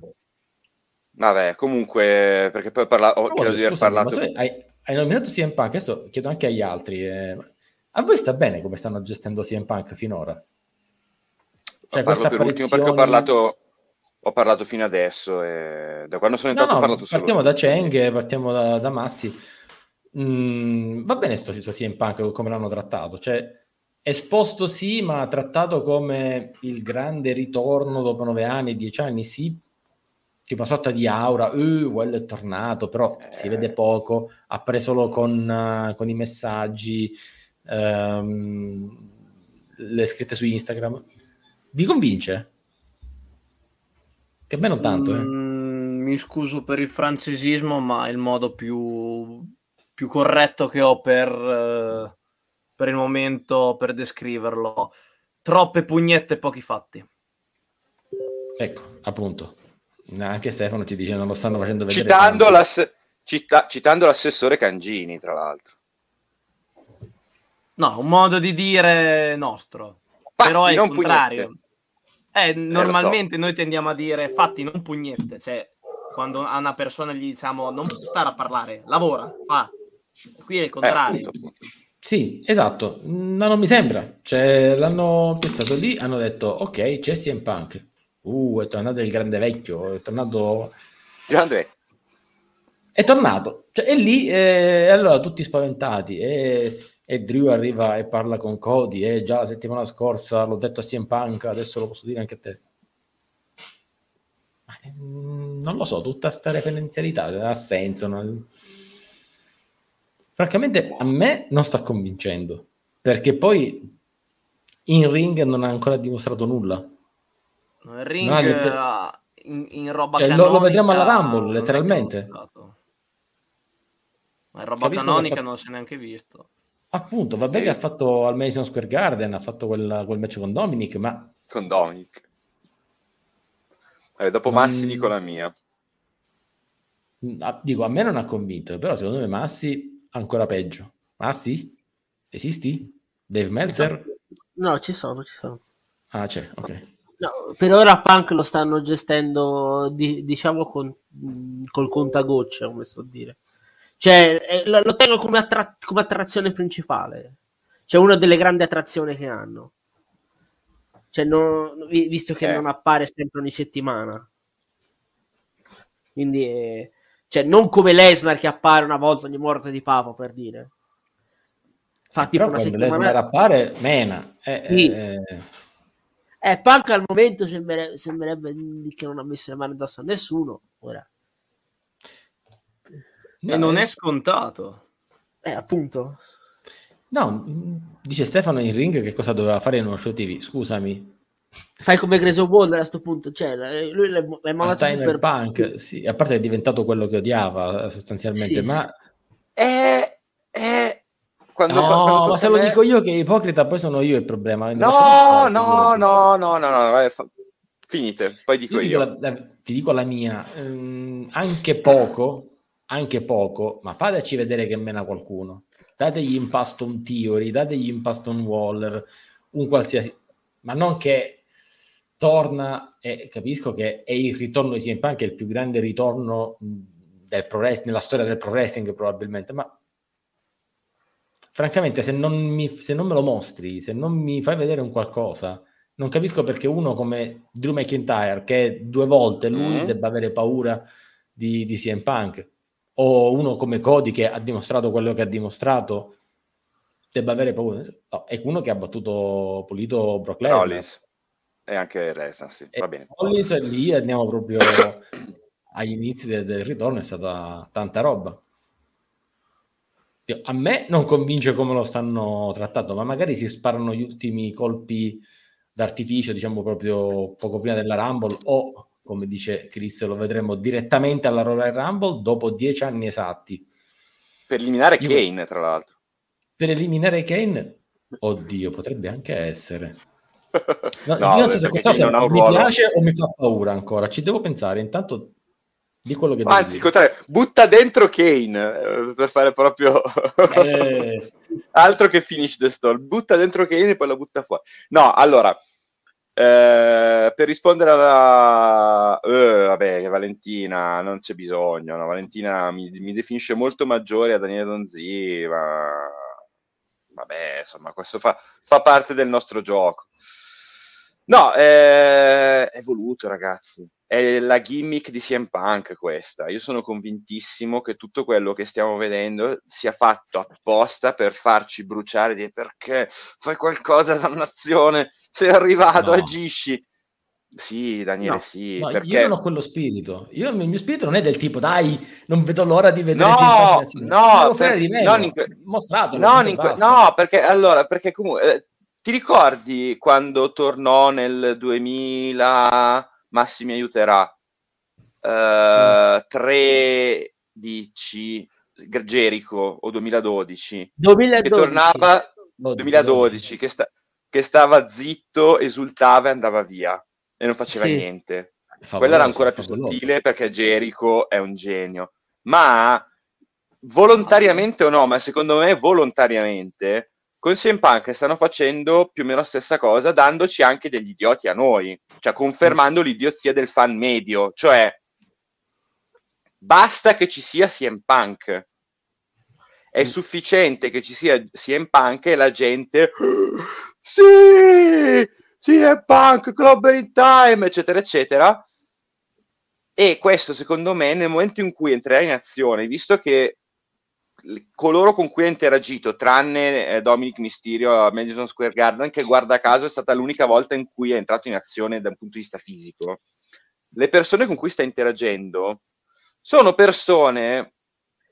D: Vabbè, comunque, perché poi parla- ho, no, di aver parlato.
A: Hai, hai nominato CM Punk, adesso chiedo anche agli altri, eh, a voi sta bene come stanno gestendo CM Punk finora?
D: Cioè, Parlo per ultimo perché ho parlato, ho parlato fino adesso e da quando sono entrato no, no, ho parlato
A: solo. Partiamo da Cheng, partiamo da, da Massi. Mm, va bene sto, sto CM Punk come l'hanno trattato, cioè esposto sì, ma trattato come il grande ritorno dopo nove anni, dieci anni, sì, tipo sorta di aura, uh, quello è tornato, però eh. si vede poco, appare solo con, uh, con i messaggi, um, le scritte su Instagram. Vi convince? Che a me non tanto, eh.
B: Mm, mi scuso per il francesismo, ma il modo più, più corretto che ho per, uh, per il momento per descriverlo. Troppe pugnette e pochi fatti.
A: Ecco, appunto. Anche Stefano ci dice non lo stanno facendo vedere.
D: Citando, l'ass- cita- citando l'assessore Cangini, tra l'altro.
B: No, un modo di dire nostro. Fatti, Però è il contrario. Eh, normalmente eh, so. noi tendiamo a dire fatti, non pugnette. Cioè, quando a una persona gli diciamo non stare a parlare, lavora, fa. Qui è il contrario. Eh,
A: sì, esatto. No, non mi sembra. Cioè, l'hanno piazzato lì, hanno detto ok, c'è CM Punk. Uh, è tornato il grande vecchio, è tornato...
D: Grande
A: È tornato. Cioè, è lì, eh, allora tutti spaventati. E, e Drew arriva e parla con Cody. E già la settimana scorsa l'ho detto a CM Punk, adesso lo posso dire anche a te. Mm, non lo so, tutta questa referenzialità ha senso. No? Francamente, a me non sta convincendo perché poi in ring non ha ancora dimostrato nulla.
B: Il ring no, let... in, in, roba
A: cioè, lo, lo, vedremo alla Rumble, letteralmente.
B: Ma in roba canonica fatto... non si è neanche visto.
A: Appunto, vabbè sì. che ha fatto al Madison Square Garden, ha fatto quel, quel match con Dominic, ma...
D: Con Dominic. Eh, dopo Massi mm. dico la mia.
A: Mm, dico, a me non ha convinto, però secondo me Massi ancora peggio. Massi? Esisti? Dave Meltzer?
C: No, ci sono, ci sono.
A: Ah, c'è, ok.
C: No, per ora Punk lo stanno gestendo, di, diciamo, con, col contagocce, come so dire. Cioè, eh, lo, lo tengo come, attra- come, attrazione principale. Cioè, una delle grandi attrazioni che hanno. Cioè, non, visto che eh. non appare sempre ogni settimana. Quindi, eh, cioè, non come Lesnar che appare una volta ogni morte di pavo, per dire.
A: Fa tipo una settimana... Lesnar appare, mena.
C: Eh, sì. Eh, eh, Punk al momento sembrerebbe, sembrerebbe che non ha messo le mani addosso a nessuno. Ora.
B: E non è scontato.
C: Eh, appunto.
A: No, dice Stefano in ring che cosa doveva fare in uno show TV. Scusami.
C: Fai come Grayson Waller a questo punto. Cioè, lui l'è
A: mandato super... Punk, sì, a parte è diventato quello che odiava sostanzialmente, sì. ma...
D: È, è,
A: quando, no, quando ma se me... lo dico io che è ipocrita, poi sono io il problema.
D: No, no, no, no, no, no, fa... finite, poi dico io.
A: io. La, la, ti dico la mia, ehm, anche poco, anche poco, ma fateci vedere che mena qualcuno. Dategli in pasto un Theory, dategli in pasto un Waller, un qualsiasi, ma non che torna e capisco che è il ritorno di CM Punk, è il più grande ritorno del pro wrestling, nella storia del pro wrestling probabilmente, ma francamente, se non, mi, se non me lo mostri, se non mi fai vedere un qualcosa, non capisco perché uno come Drew McIntyre, che due volte lui mm. debba avere paura di, di CM Punk, o uno come Cody che ha dimostrato quello che ha dimostrato, debba avere paura. No, è uno che ha battuto pulito Brock Lesnar. Rollins.
D: E anche Lesnar, sì, va bene.
A: Rollins lì andiamo proprio agli inizi del, del ritorno, è stata tanta roba a me non convince come lo stanno trattando, ma magari si sparano gli ultimi colpi d'artificio, diciamo proprio poco prima della Rumble, o come dice Chris, lo vedremo direttamente alla Royal Rumble dopo dieci anni esatti.
D: Per eliminare Io... Kane, tra l'altro.
A: Per eliminare Kane, oddio, potrebbe anche essere. No, no, non so se questa cosa mi piace o mi fa paura ancora, ci devo pensare. Intanto di quello che
D: Anzi, contrario, butta dentro Kane eh, per fare proprio eh. altro che finish the story. Butta dentro Kane e poi la butta fuori. No, allora, eh, per rispondere alla... Eh, vabbè, Valentina, non c'è bisogno. No? Valentina mi, mi, definisce molto maggiore a Daniele Donzi, ma vabbè, insomma, questo fa, fa parte del nostro gioco. No, eh, è voluto, ragazzi è la gimmick di CM Punk questa. Io sono convintissimo che tutto quello che stiamo vedendo sia fatto apposta per farci bruciare di perché fai qualcosa, dannazione, sei arrivato, no. agisci. Sì, Daniele, no, sì.
A: No,
D: perché...
A: Io non ho quello spirito. Io, il mio spirito non è del tipo, dai, non vedo l'ora di vedere.
D: No, no, per, non in que... mostrato. Non in que... no, perché allora, perché comunque, eh, ti ricordi quando tornò nel 2000 Massi mi aiuterà. uh, 13 Jericho o 2012,
C: 2012.
D: che tornava 2012, che, sta, che, stava zitto, esultava e andava via e non faceva sì. niente. Favoloso, Quella era ancora più favoloso. sottile perché Jericho è un genio, ma volontariamente o no, ma secondo me volontariamente con CM Punk stanno facendo più o meno la stessa cosa, dandoci anche degli idioti a noi, cioè confermando l'idiozia del fan medio, cioè basta che ci sia CM Punk. È mm. sufficiente che ci sia CM Punk e la gente sì, CM Punk, Clubber in Time, eccetera, eccetera. E questo, secondo me, nel momento in cui entrerà in azione, visto che coloro con cui ha interagito, tranne eh, Dominic Mysterio a Madison Square Garden, che guarda caso è stata l'unica volta in cui è entrato in azione da un punto di vista fisico, le persone con cui sta interagendo sono persone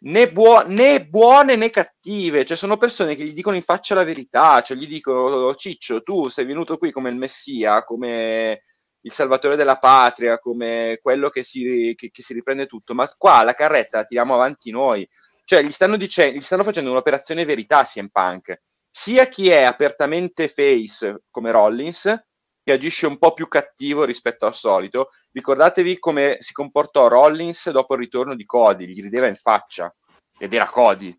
D: né, buo- né, buone né cattive, cioè sono persone che gli dicono in faccia la verità, cioè gli dicono Ciccio, tu sei venuto qui come il Messia, come il salvatore della patria, come quello che si, che, che si riprende tutto, ma qua la carretta la tiriamo avanti noi, cioè gli stanno, dicendo, gli stanno facendo un'operazione verità a CM Punk, sia chi è apertamente face come Rollins, che agisce un po' più cattivo rispetto al solito. Ricordatevi come si comportò Rollins dopo il ritorno di Cody, gli rideva in faccia, ed era Cody.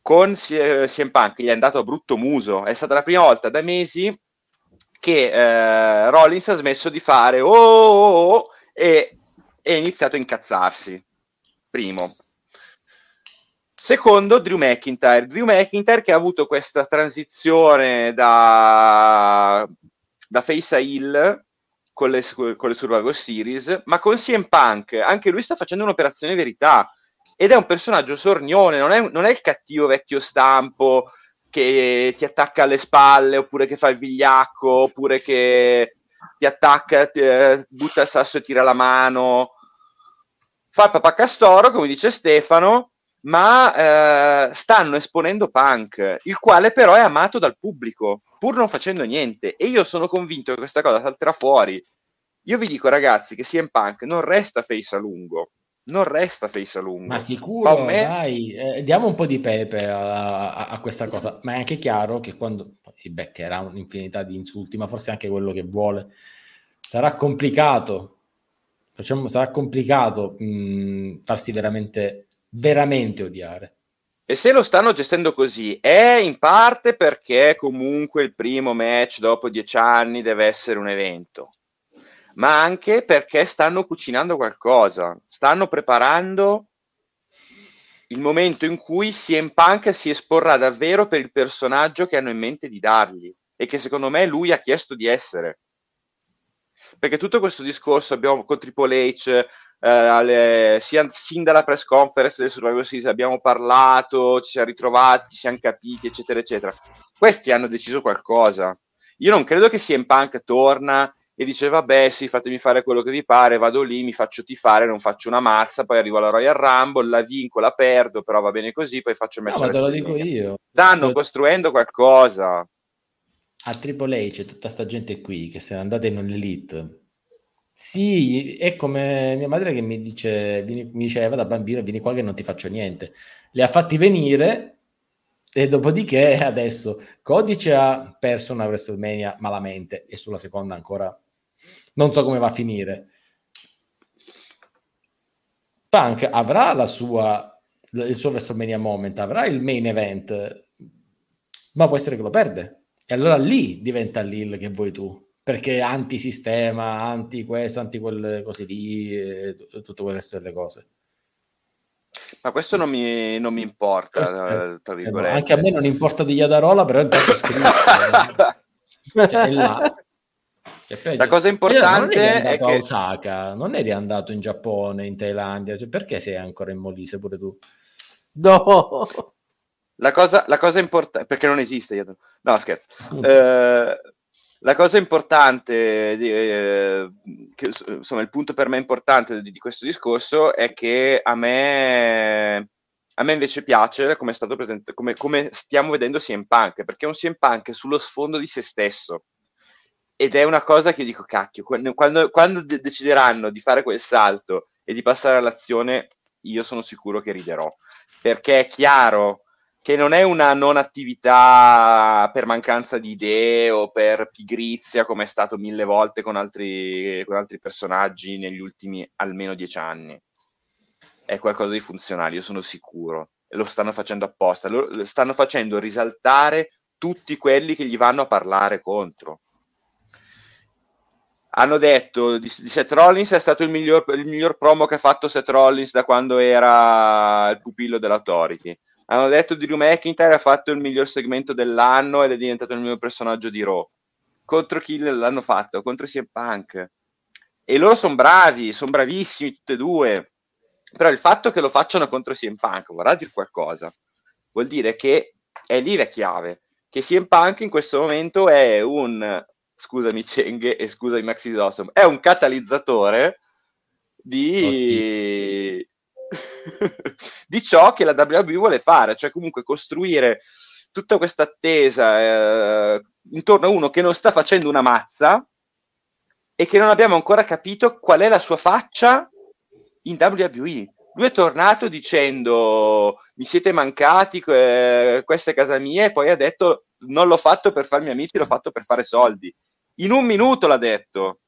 D: Con CM Punk gli è andato a brutto muso, è stata la prima volta da mesi che eh, Rollins ha smesso di fare oh, oh, oh, e è iniziato a incazzarsi. Primo. Secondo, Drew McIntyre. Drew McIntyre che ha avuto questa transizione da da face a Hill con le, con le Survivor Series, ma con CM Punk anche lui sta facendo un'operazione verità ed è un personaggio sornione, non è, non è il cattivo vecchio stampo che ti attacca alle spalle oppure che fa il vigliacco oppure che ti attacca, ti, eh, butta il sasso e tira la mano. Fa il papacastoro, come dice Stefano, ma eh, stanno esponendo Punk, il quale però è amato dal pubblico, pur non facendo niente. E io sono convinto che questa cosa salterà fuori. Io vi dico, ragazzi, che CM Punk non resta face a lungo. Non resta face a lungo.
A: Ma sicuro, me... dai, eh, diamo un po' di pepe a, a, a, questa cosa. Ma è anche chiaro che quando si beccherà un'infinità di insulti, ma forse anche quello che vuole, sarà complicato. Facciamo, sarà complicato mh, farsi veramente veramente odiare.
D: E se lo stanno gestendo così è in parte perché comunque il primo match dopo dieci anni deve essere un evento, ma anche perché stanno cucinando qualcosa, stanno preparando il momento in cui CM Punk si esporrà davvero per il personaggio che hanno in mente di dargli e che secondo me lui ha chiesto di essere. Perché tutto questo discorso abbiamo con Triple H eh, alle, sia, sin dalla press conference del Survivor Series abbiamo parlato, ci siamo ritrovati, ci siamo capiti, eccetera, eccetera. Questi hanno deciso qualcosa. Io non credo che CM Punk torna e dice vabbè sì fatemi fare quello che vi pare vado lì mi faccio tifare non faccio una mazza poi arrivo alla Royal Rumble la vinco la perdo però va bene così poi faccio il match
A: no, te lo dico io
D: stanno costruendo qualcosa
A: a Triple H tutta sta gente qui che se ne andate in un'elite sì, è come mia madre che mi, dice, vieni, mi diceva da bambino, vieni qua che non ti faccio niente. Le ha fatti venire e dopodiché adesso Codice ha perso una WrestleMania malamente e sulla seconda ancora non so come va a finire. Punk avrà la sua, il suo WrestleMania moment, avrà il main event, ma può essere che lo perde. E allora lì diventa l'il che vuoi tu perché antisistema, anti questo, anti quelle cose lì, e tutto quel resto delle cose.
D: Ma questo non mi, non mi importa, questo, tra virgolette.
A: Anche a me non importa di Yadarola, però è proprio scritto. cioè, è là.
D: La cosa importante
A: è
D: che a
A: Osaka, non eri andato in Giappone, in Thailandia, cioè, perché sei ancora in Molise pure tu?
C: No.
D: La cosa, la cosa importante, perché non esiste, no scherzo. Eh, la cosa importante, eh, che, insomma, il punto per me importante di, di, questo discorso è che a me, a me invece piace come presente, come, come stiamo vedendo CM Punk, perché è un CM Punk sullo sfondo di se stesso. ed è una cosa che io dico, cacchio, quando, quando de- decideranno di fare quel salto e di passare all'azione, io sono sicuro che riderò, perché è chiaro che non è una non attività per mancanza di idee o per pigrizia, come è stato mille volte con altri, con altri personaggi negli ultimi almeno dieci anni. È qualcosa di funzionale, io sono sicuro. Lo stanno facendo apposta, lo stanno facendo risaltare tutti quelli che gli vanno a parlare contro hanno detto di, di, Seth Rollins è stato il miglior, il miglior promo che ha fatto Seth Rollins da quando era il pupillo dell'Authority hanno detto di Drew McIntyre ha fatto il miglior segmento dell'anno ed è diventato il mio personaggio di Raw. Contro chi l'hanno fatto? Contro CM Punk. E loro sono bravi, sono bravissimi tutti e due. Però il fatto che lo facciano contro CM Punk vorrà dire qualcosa. Vuol dire che è lì la chiave. Che CM Punk in questo momento è un, scusami Cheng e scusami Maxis Awesome, è un catalizzatore di... Oddio di ciò che la WWE vuole fare, cioè comunque costruire tutta questa attesa eh, intorno a uno che non sta facendo una mazza e che non abbiamo ancora capito qual è la sua faccia in WWE. Lui è tornato dicendo mi siete mancati, eh, questa è casa mia e poi ha detto non l'ho fatto per farmi amici, l'ho fatto per fare soldi. In un minuto l'ha detto.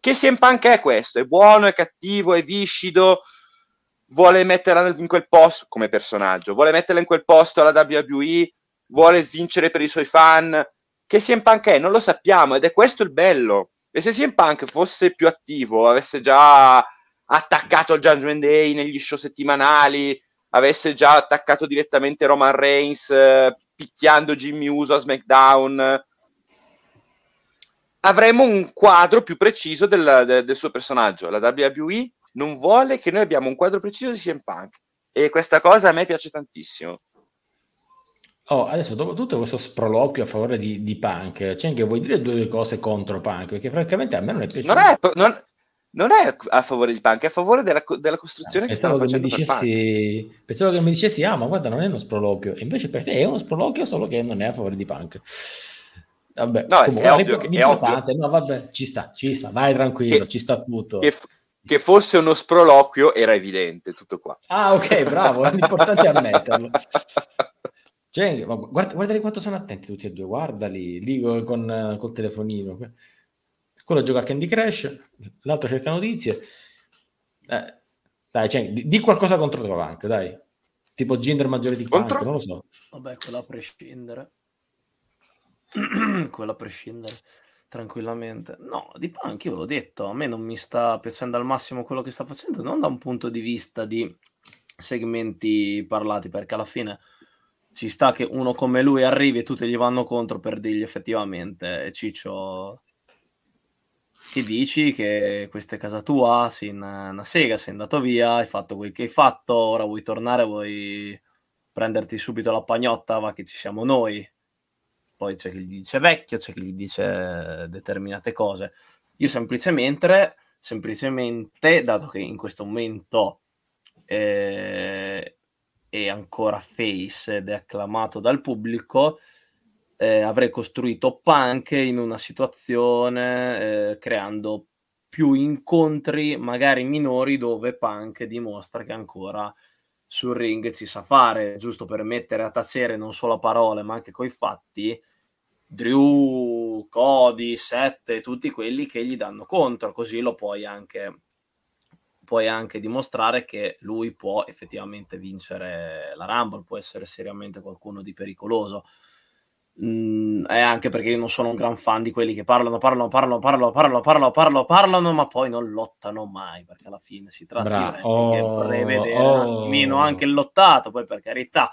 D: Che CM Punk è questo? È buono, è cattivo, è viscido, vuole metterla in quel posto come personaggio, vuole metterla in quel posto alla WWE, vuole vincere per i suoi fan. Che CM Punk è? Non lo sappiamo ed è questo il bello. E se CM Punk fosse più attivo, avesse già attaccato il Judgment Day negli show settimanali, avesse già attaccato direttamente Roman Reigns eh, picchiando Jimmy Uso a SmackDown, avremmo un quadro più preciso del, del, del suo personaggio. La WWE non vuole che noi abbiamo un quadro preciso di CM Punk e questa cosa a me piace tantissimo.
A: Oh, adesso dopo tutto questo sproloquio a favore di, di Punk, c'è anche vuoi dire due cose contro Punk? Perché francamente a me non è piaciuto.
D: Non è, non, non è a favore di Punk, è a favore della, della costruzione eh, che stanno facendo
A: che dicessi, Pensavo che mi dicessi, ah ma guarda non è uno sproloquio, e invece per te è uno sproloquio solo che non è a favore di Punk. Vabbè,
D: no, comunque, è, ovvio che, è ovvio.
A: No, vabbè, ci sta, ci sta, vai tranquillo, che, ci sta tutto.
D: Che, che fosse uno sproloquio era evidente, tutto qua.
A: Ah, ok, bravo, l'importante è ammetterlo. Cioè, guarda, guardali quanto sono attenti tutti e due, guardali lì con, con col telefonino. Quello gioca a Candy Crush, l'altro cerca notizie. Eh, dai, cioè, di, di, qualcosa contro Trovank, dai. Tipo gender maggiore di contro? Punk, non lo so.
B: Vabbè, quella a prescindere. quella a prescindere tranquillamente. No, di Punk io l'ho detto, a me non mi sta piacendo al massimo quello che sta facendo, non da un punto di vista di segmenti parlati, perché alla fine ci sta che uno come lui arrivi e tutti gli vanno contro per dirgli effettivamente, Ciccio, che dici? Che questa è casa tua, sei una, una sega, sei andato via, hai fatto quel che hai fatto, ora vuoi tornare, vuoi prenderti subito la pagnotta, va che ci siamo noi poi c'è chi gli dice vecchio, c'è chi gli dice determinate cose. Io semplicemente, semplicemente dato che in questo momento eh, è ancora face ed è acclamato dal pubblico, eh, avrei costruito Punk in una situazione eh, creando più incontri, magari minori, dove Punk dimostra che ancora sul ring ci sa fare, giusto per mettere a tacere non solo a parole, ma anche coi fatti, Drew, Cody, Sette, tutti quelli che gli danno contro, così lo puoi anche, puoi anche dimostrare che lui può effettivamente vincere la Rumble, può essere seriamente qualcuno di pericoloso. Mm, è anche perché io non sono un gran fan di quelli che parlano, parlano, parlano, parlano, parlano, parlano, parlano, parlano, ma poi non lottano mai, perché alla fine si tratta Bra- di oh, che vorrei vedere oh. un attimino anche il lottato, poi per carità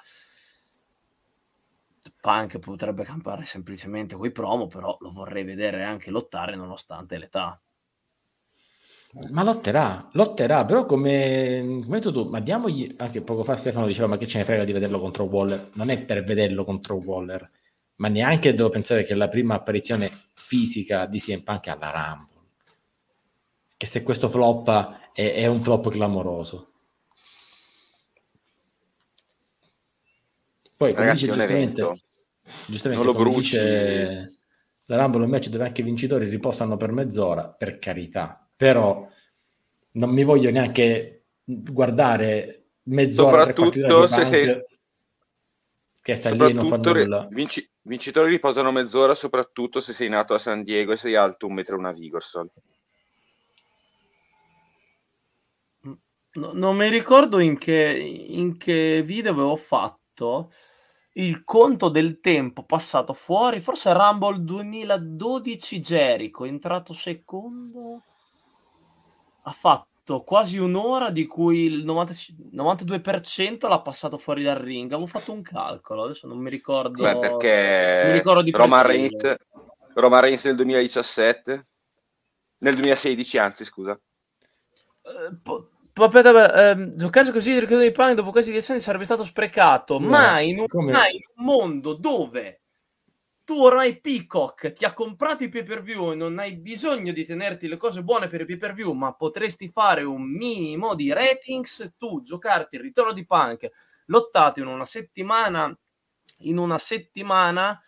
B: Punk potrebbe campare semplicemente coi promo, però lo vorrei vedere anche lottare nonostante l'età.
A: Ma lotterà, lotterà, però come, come tu, ma diamogli, anche poco fa Stefano diceva ma che ce ne frega di vederlo contro Waller, non è per vederlo contro Waller, ma neanche devo pensare che la prima apparizione fisica di CM Punk è alla Rumble, che se questo floppa è, è un flop clamoroso. Poi, come
D: Ragazzi, dice giustamente,
A: giustamente non lo bruci. Dice, la Rumble è un match dove anche i vincitori riposano per mezz'ora, per carità, però non mi voglio neanche guardare mezz'ora
D: soprattutto se sei
A: che sta lì e non fa nulla.
D: Vinci... vincitori riposano mezz'ora soprattutto se sei nato a San Diego e sei alto un metro e una Vigorsol.
B: No, non mi ricordo in che, in che video avevo fatto il conto del tempo passato fuori, forse Rumble 2012 Jericho, entrato secondo, ha fatto quasi un'ora di cui il 90, 92% l'ha passato fuori dal ring. Avevo fatto un calcolo, adesso non mi ricordo.
D: Beh, perché mi ricordo di Roman Reigns, Roman Reigns nel 2017, nel 2016 anzi scusa.
B: Eh, po- ehm, giocare così di ricordo di Punk dopo questi dieci anni sarebbe stato sprecato, no, ma, in un, ma in un mondo dove tu ormai Peacock ti ha comprato i pay per view e non hai bisogno di tenerti le cose buone per i pay per view, ma potresti fare un minimo di ratings, tu giocarti il ritorno di Punk lottato in una settimana, in una settimana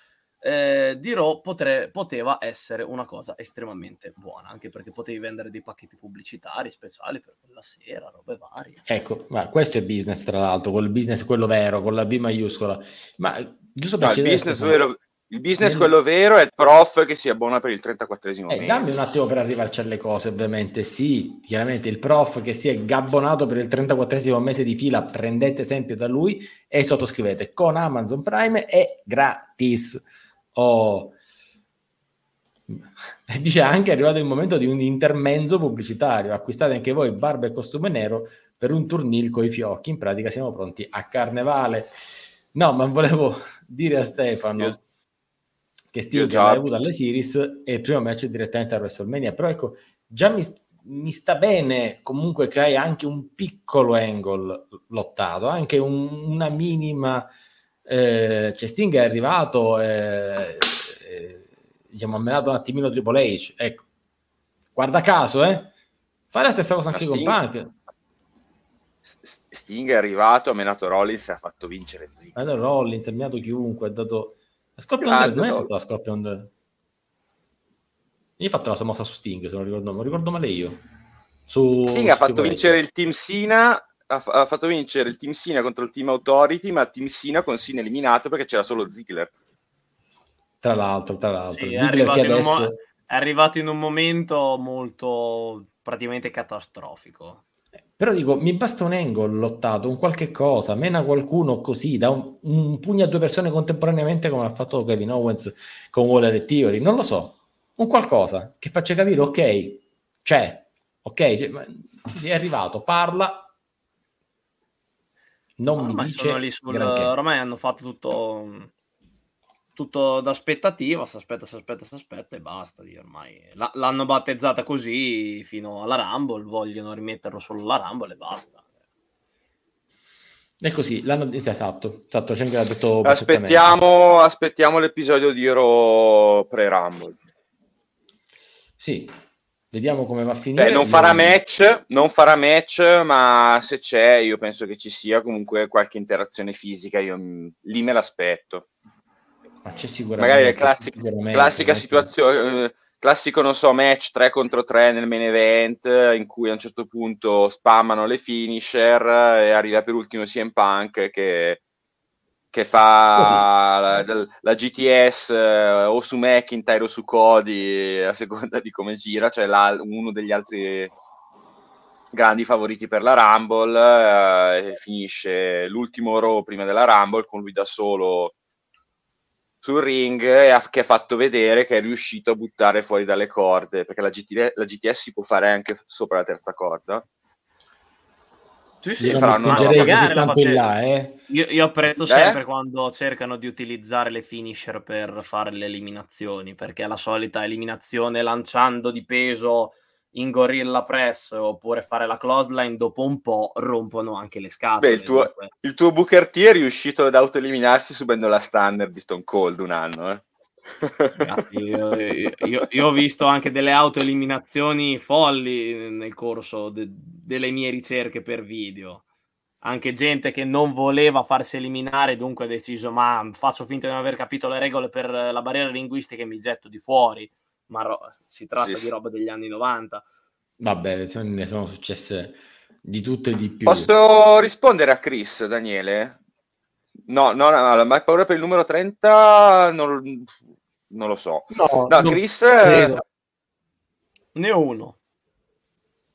B: eh, di Raw potre, poteva essere una cosa estremamente buona, anche perché potevi vendere dei pacchetti pubblicitari speciali per quella sera, robe varie.
A: Ecco, ma questo è business tra l'altro, quel business quello vero, con la B maiuscola. Ma giusto
D: per no, il business vero... Il business, quello vero, è il prof che si abbona per il 34esimo
A: eh, Dammi un attimo per arrivarci alle cose, ovviamente. Sì, chiaramente il prof che si è gabbonato per il 34esimo mese di fila, prendete esempio da lui e sottoscrivete con Amazon Prime, è gratis oh, dice anche è arrivato il momento di un intermezzo pubblicitario, acquistate anche voi barba e costume nero per un turnil con i fiocchi, in pratica siamo pronti a carnevale. No, ma volevo dire a Stefano io, che Sting ha avuto alle Series e il primo match direttamente a WrestleMania, però ecco, già mi, mi sta bene comunque che hai anche un piccolo angle lottato, anche un, una minima eh, cioè Sting è arrivato e, e diciamo, ha menato un attimino Triple H. Ecco, guarda caso, eh, fai la stessa cosa anche Sting, con Punk.
D: Sting è arrivato, ha menato Rollins e ha fatto vincere
A: Ziggler. Ha dato Rollins, ha menato chiunque, ha dato... Scorpion ah, non è fatto la Scorpion Io ho fatto la sua mossa su Sting, se non ricordo, non ricordo male io.
D: Su, Sting ha fatto vincere il Team Sina ha, ha, fatto vincere il Team Sina contro il Team Authority, ma il Team Sina con Sina eliminato perché c'era solo Ziggler.
A: Tra l'altro, tra l'altro.
B: Sì, è, arrivato adesso... mo- è, arrivato in un momento molto praticamente catastrofico.
A: Però dico, mi basta un angle lottato, un qualche cosa, mena qualcuno così, da un, un pugno a due persone contemporaneamente come ha fatto Kevin Owens con Waller e Theory, non lo so, un qualcosa che faccia capire, ok, c'è, ok, è arrivato, parla, non ormai mi dice lì sul,
B: ormai hanno fatto tutto tutto d'aspettativa, si aspetta, si aspetta, si aspetta e basta. Ormai L- l'hanno battezzata così fino alla Rumble, vogliono rimetterlo solo alla Rumble e basta.
A: È così, l'hanno esatto, esatto c'è anche detto
D: aspettiamo, aspettiamo l'episodio di Ero pre-Rumble.
A: Sì, Vediamo come va a finire.
D: Beh, non farà match, non farà match, ma se c'è, io penso che ci sia comunque qualche interazione fisica. Io mm, lì me l'aspetto.
A: Ma c'è sicuramente.
D: Magari è classica, classica situazione. Eh, classico, non so, match 3 contro 3 nel main event in cui a un certo punto spammano le finisher e arriva per ultimo CM Punk che che fa la, la, GTS eh, o su McIntyre o su Cody a seconda di come gira, cioè uno degli altri grandi favoriti per la Rumble, eh, finisce l'ultimo row prima della Rumble con lui da solo sul ring e ha, che ha fatto vedere che è riuscito a buttare fuori dalle corde, perché la, GT, la GTS si può fare anche sopra la terza corda
A: sì, sì, faranno tanto in là, eh.
B: io, io, apprezzo Beh? sempre quando cercano di utilizzare le finisher per fare le eliminazioni, perché la solita eliminazione lanciando di peso in gorilla press oppure fare la close line dopo un po' rompono anche le scatole.
D: Beh, il tuo, il tuo Booker T è riuscito ad autoeliminarsi subendo la standard di Stone Cold un anno, eh.
B: Io, io, io, ho visto anche delle autoeliminazioni folli nel corso de, delle mie ricerche per video. anche gente che non voleva farsi eliminare, dunque ha deciso ma faccio finta di non aver capito le regole per la barriera linguistica e mi getto di fuori, ma ro- si tratta sì. di roba degli anni 90.
A: Vabbè, ne sono successe di tutto e di più.
D: Posso rispondere a Chris, Daniele? No, no, no, ma hai paura per il numero 30? Non, non lo so. No, no Chris... Credo.
B: Ne ho uno.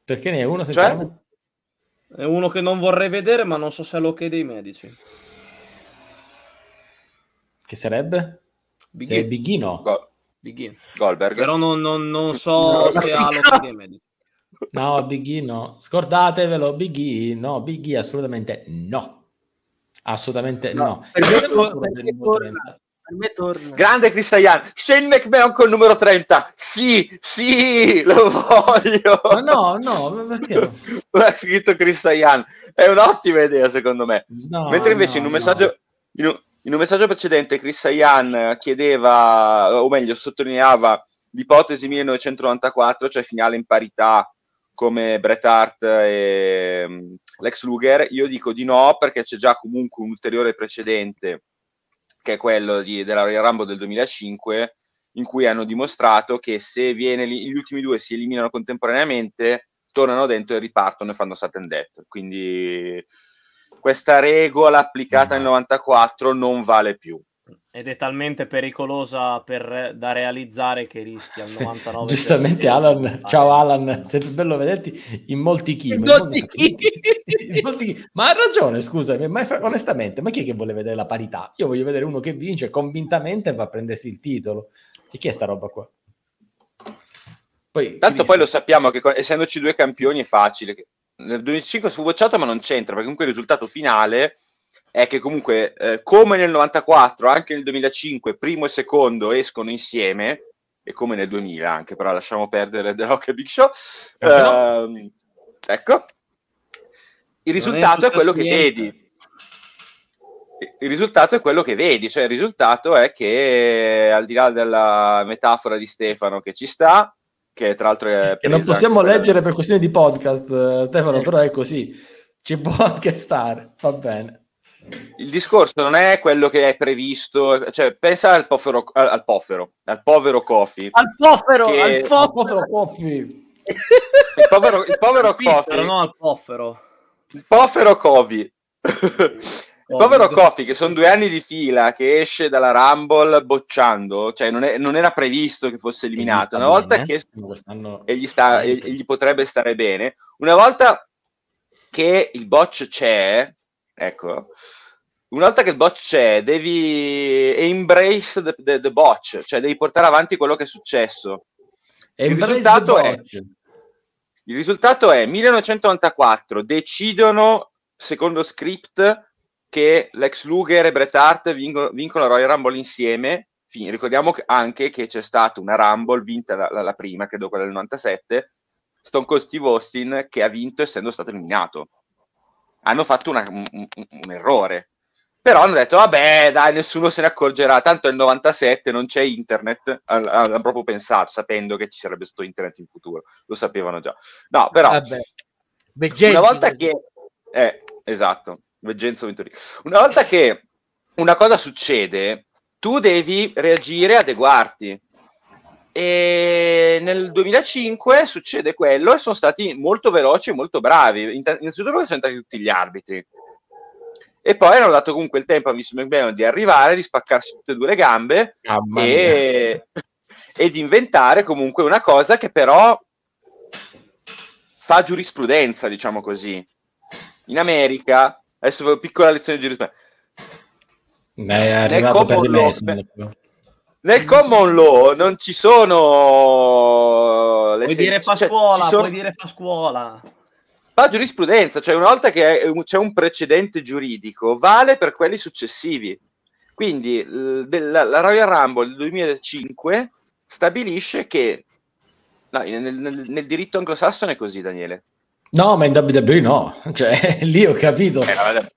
A: Perché ne è uno?
B: Cioè? È uno che non vorrei vedere, ma non so se è l'ok dei medici.
A: Che sarebbe? Biggie. Bighino.
D: Go-
B: Biggie.
D: Goldberg.
B: Però non, non, non so no, se ha l'ok dei medici.
A: No, Biggie no. Scordatevelo, Biggie no, Biggie assolutamente no. Assolutamente no. no. Per, me, per,
D: me torna, per me torna. Grande Cristian, Shane McMahon col numero 30. Sì, sì, lo voglio.
A: Ma no, no, perché?
D: ha scritto Cristian. È un'ottima idea secondo me. No, Mentre invece no, in un messaggio in un, in un messaggio precedente Cristian chiedeva o meglio sottolineava l'ipotesi 1994, cioè finale in parità come Bret Hart e Lex Luger, io dico di no perché c'è già comunque un ulteriore precedente che è quello di, della Royal Rumble del 2005 in cui hanno dimostrato che se viene, gli ultimi due si eliminano contemporaneamente tornano dentro e ripartono e fanno sudden death. Quindi questa regola applicata nel 94 non vale più
B: ed è talmente pericolosa per, da realizzare che rischia il 99%.
A: Giustamente Alan, ciao Alan, sempre bello vederti in molti chi. In molti chi. in molti chi. Ma ha ragione, scusami, ma onestamente, ma chi è che vuole vedere la parità? Io voglio vedere uno che vince convintamente e va a prendersi il titolo. Cioè, chi è sta roba qua?
D: Poi, Tanto poi lo sappiamo che essendoci due campioni è facile. Nel 2005 fu bocciato ma non c'entra, perché comunque il risultato finale è che comunque eh, come nel 94, anche nel 2005, primo e secondo escono insieme, e come nel 2000 anche, però lasciamo perdere The Rock e Big Show. Eh, uh, ecco, il risultato è, è quello che vedi. Il risultato è quello che vedi, cioè il risultato è che al di là della metafora di Stefano che ci sta, che tra l'altro è...
A: Che non possiamo leggere per questioni di podcast, eh, Stefano, però è così, ci può anche stare, va bene
D: il discorso non è quello che è previsto, cioè pensa al povero, al, al povero, al povero Kofi.
C: Al povero, che... al povero Kofi.
D: Il povero, il povero Kofi.
B: No, al povero.
D: Il povero Kofi. il povero Kofi, che sono due anni di fila, che esce dalla Rumble bocciando, cioè non, è, non era previsto che fosse eliminato. Una volta bene. che... E gli, sta, e gli potrebbe stare bene. Una volta che il botch c'è, ecco, una volta che il botch c'è, devi embrace the, the, the botch, cioè devi portare avanti quello che è successo. Il risultato è, il risultato è 1994, decidono, secondo script, che Lex Luger e Bret Hart vincono, vincono la Royal Rumble insieme. Fin, ricordiamo anche che c'è stata una Rumble vinta la, la, la prima, credo quella del 97, Stone Cold Steve Austin che ha vinto essendo stato eliminato hanno fatto una, un, un, errore. Però hanno detto, vabbè, dai, nessuno se ne accorgerà, tanto è il 97, non c'è internet, hanno proprio pensato, sapendo che ci sarebbe stato internet in futuro, lo sapevano già. No, però, vabbè. una volta che... Eh, esatto, Veggenzo Venturini. Una volta che una cosa succede, tu devi reagire e adeguarti. E nel 2005 succede quello e sono stati molto veloci e molto bravi. Innanzitutto perché sono entrati tutti gli arbitri. E poi hanno dato comunque il tempo a Vince McMahon di arrivare, di spaccarsi tutte e due le gambe ah, e, e di inventare comunque una cosa che però fa giurisprudenza, diciamo così. In America, adesso piccola lezione di giurisprudenza. Nel common, law, nel common law non ci sono
B: le puoi sen- dire fa cioè, scuola sono... puoi dire fa scuola.
D: la giurisprudenza cioè una volta che c'è un precedente giuridico vale per quelli successivi. Quindi la, la Royal Rumble del 2005 stabilisce che no, nel, nel, nel diritto anglosassone è così Daniele.
A: No ma in WWE no. Cioè lì ho capito. Eh, no,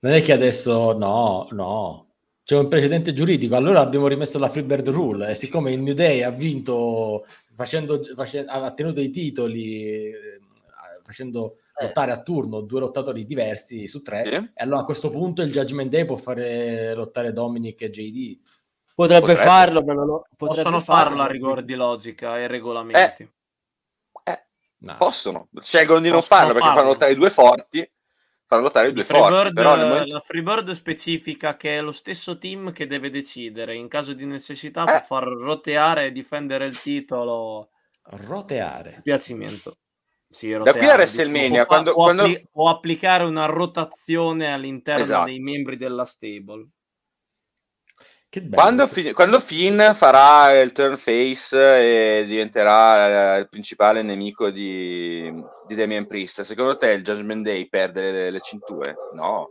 A: non è che adesso no no c'è un precedente giuridico, allora abbiamo rimesso la Freebird Rule e siccome il New Day ha vinto facendo, facendo ha tenuto i titoli eh, facendo eh. lottare a turno due lottatori diversi su tre, sì. e allora a questo punto il Judgment Day può fare lottare Dominic e JD.
C: Potrebbe, potrebbe. farlo, ma non
B: lo, possono farlo a rigore di logica e regolamenti.
D: Eh, eh, no. Possono, scelgono di non possono farlo perché farlo. fanno lottare due forti fanno lottare i due forti. Però
B: momento... La Freebird specifica che è lo stesso team che deve decidere in caso di necessità eh. per far roteare e difendere il titolo.
A: Roteare.
B: Piacimento.
D: Sì, roteare, da qui a WrestleMania, può, quando,
B: può,
D: quando...
B: Appli- può, applicare una rotazione all'interno esatto. dei membri della stable.
D: Quando, fi- quando, Finn farà il turn face e diventerà eh, il principale nemico di, di Damien Priest, secondo te il Judgment Day perde le, le cinture? No.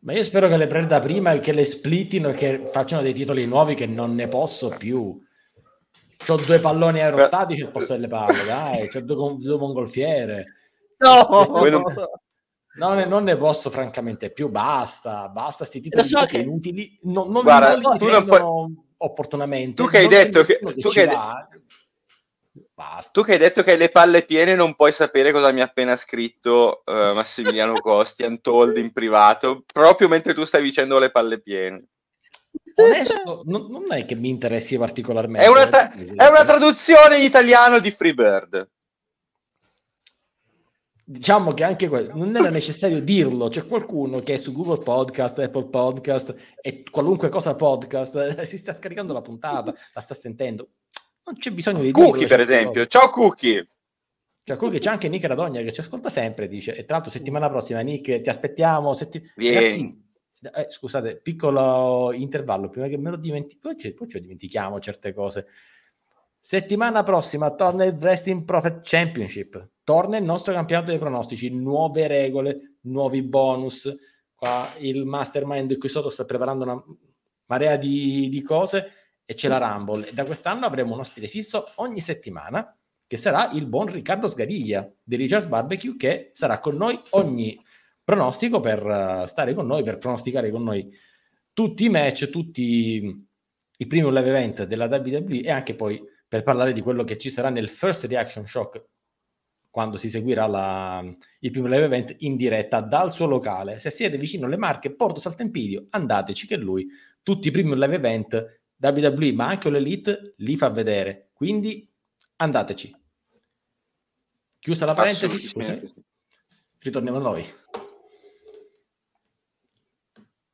A: Ma io spero che le prenda prima e che le splittino e che facciano dei titoli nuovi che non ne posso più. C'ho due palloni aerostatici al posto delle palle, dai, c'ho due, due mongolfiere. No! Non... No, ne, non ne posso francamente più, basta, basta, sti titoli so che... inutili, no, non, Guarda, non li tu non puoi... opportunamente.
D: Tu che hai detto che, che, tu che, hai Basta. Tu che hai detto che hai le palle piene non puoi sapere cosa mi ha appena scritto uh, Massimiliano Costi, Antold in privato, proprio mentre tu stai dicendo le palle piene.
A: Onesto, non, non è che mi interessi particolarmente.
D: È una, tra- è una traduzione in italiano di Freebird
A: diciamo che anche quello non era necessario dirlo. C'è qualcuno che è su Google Podcast, Apple Podcast e qualunque cosa podcast si sta scaricando la puntata, la sta sentendo. Non c'è bisogno di
D: dirlo. Cookie, per esempio. Ciao, Cookie.
A: Cioè, Cookie, c'è anche Nick Radogna che ci ascolta sempre. Dice, e tra l'altro, settimana prossima, Nick, ti aspettiamo. Setti...
D: Vieni.
A: Ragazzi, eh, scusate, piccolo intervallo prima che me lo dimentichiamo. Poi, poi ci dimentichiamo certe cose. Settimana prossima torna il Wrestling Profit Championship. Torna il nostro campionato dei pronostici, nuove regole, nuovi bonus. Qua il mastermind qui sotto sta preparando una marea di, di cose e c'è la Rumble. E da quest'anno avremo un ospite fisso ogni settimana che sarà il buon Riccardo Sgariglia di Richards Barbecue che sarà con noi ogni pronostico per uh, stare con noi, per pronosticare con noi tutti i match, tutti i primi live event della WWE e anche poi per parlare di quello che ci sarà nel First Reaction Shock quando si seguirà la, il primo live event in diretta dal suo locale. Se siete vicino alle Marche, Porto Saltempidio, andateci che lui tutti i primi live event WWE, ma anche l'Elite li fa vedere. Quindi andateci. Chiusa la parentesi, ritorniamo a noi.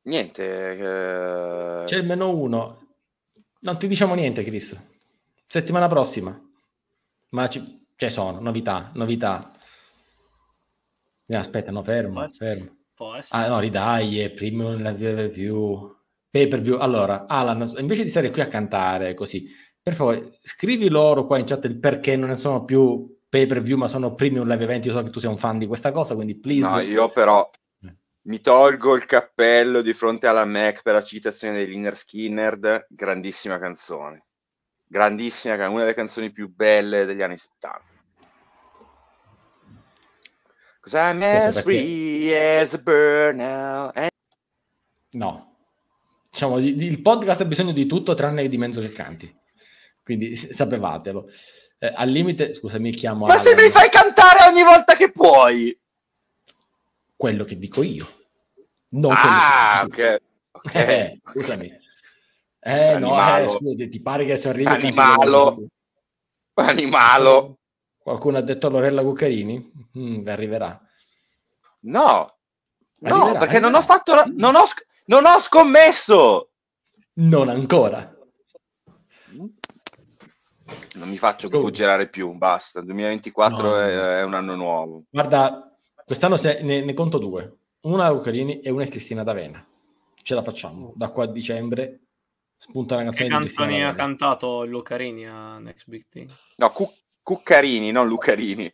D: Niente.
A: Eh... C'è il meno uno. Non ti diciamo niente, Chris. Settimana prossima. Ma ci, ci sono, novità, novità. Eh, aspetta, no, fermo, fermo. Ah, no, ridaglie, premium review, pay per view. Allora, Alan, invece di stare qui a cantare così, per favore, scrivi loro qua in chat il perché non ne sono più pay per view, ma sono premium live event. Io so che tu sei un fan di questa cosa, quindi please.
D: No, io però eh. mi tolgo il cappello di fronte alla Mac per la citazione di Liner Skinner, grandissima canzone grandissima, una delle canzoni più belle degli anni 70. Cause I'm as free as a bird now. And...
A: No, diciamo, il podcast ha bisogno di tutto tranne di mezzo che canti. Quindi sapevatelo. Eh, al limite, scusami, mi chiamo.
D: Ma Alan. se mi fai cantare ogni volta che puoi,
A: quello che dico io. Non
D: ah, ok. okay.
A: Eh, scusami. Eh no, eh, scusi, ti pare che sono arrivato
D: Animalo. Animalo.
A: Qualcuno ha detto Lorella Cuccarini? Mm, arriverà.
D: No. No, arriverà, perché arriverà. non ho fatto la... non, ho non ho scommesso.
A: Non ancora.
D: Non mi faccio girare più, basta. 2024 no. è, è, un anno nuovo.
A: Guarda, quest'anno se... ne, ne, conto due. Una è Cuccarini e una è Cristina D'Avena. Ce la facciamo. Da qua a dicembre spunta una canzone
B: che canzoni ha cantato Lucarini a Next Big Thing?
D: No, Cu- Cuccarini, non Lucarini.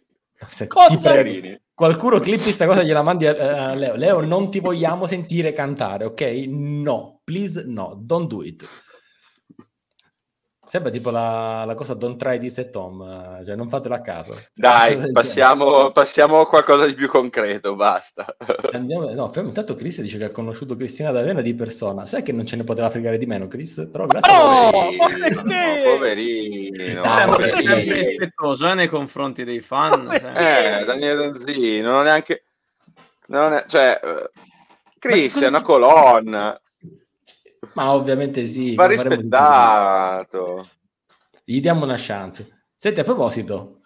A: Cuccarini. Qualcuno clippi questa cosa gliela mandi a, a, Leo. Leo, non ti vogliamo sentire cantare, ok? No, please no, don't do it. Sembra tipo la, la, cosa Don't try this at home, cioè non fatelo a caso.
D: Dai, passiamo, passiamo, a qualcosa di più concreto, basta.
A: Andiamo, no, fermo, intanto Chris dice che ha conosciuto Cristina D'Avena di persona. Sai che non ce ne poteva fregare di meno, Chris? Però grazie
D: oh, a poverino, poverino.
B: Sempre, sempre rispettoso eh, nei confronti dei fan.
D: Eh, Daniele Danzini, non ho neanche... Non è, cioè, Chris è una colonna.
A: Ma ovviamente sì.
D: Va rispettato.
A: Gli diamo una chance. Senti, a proposito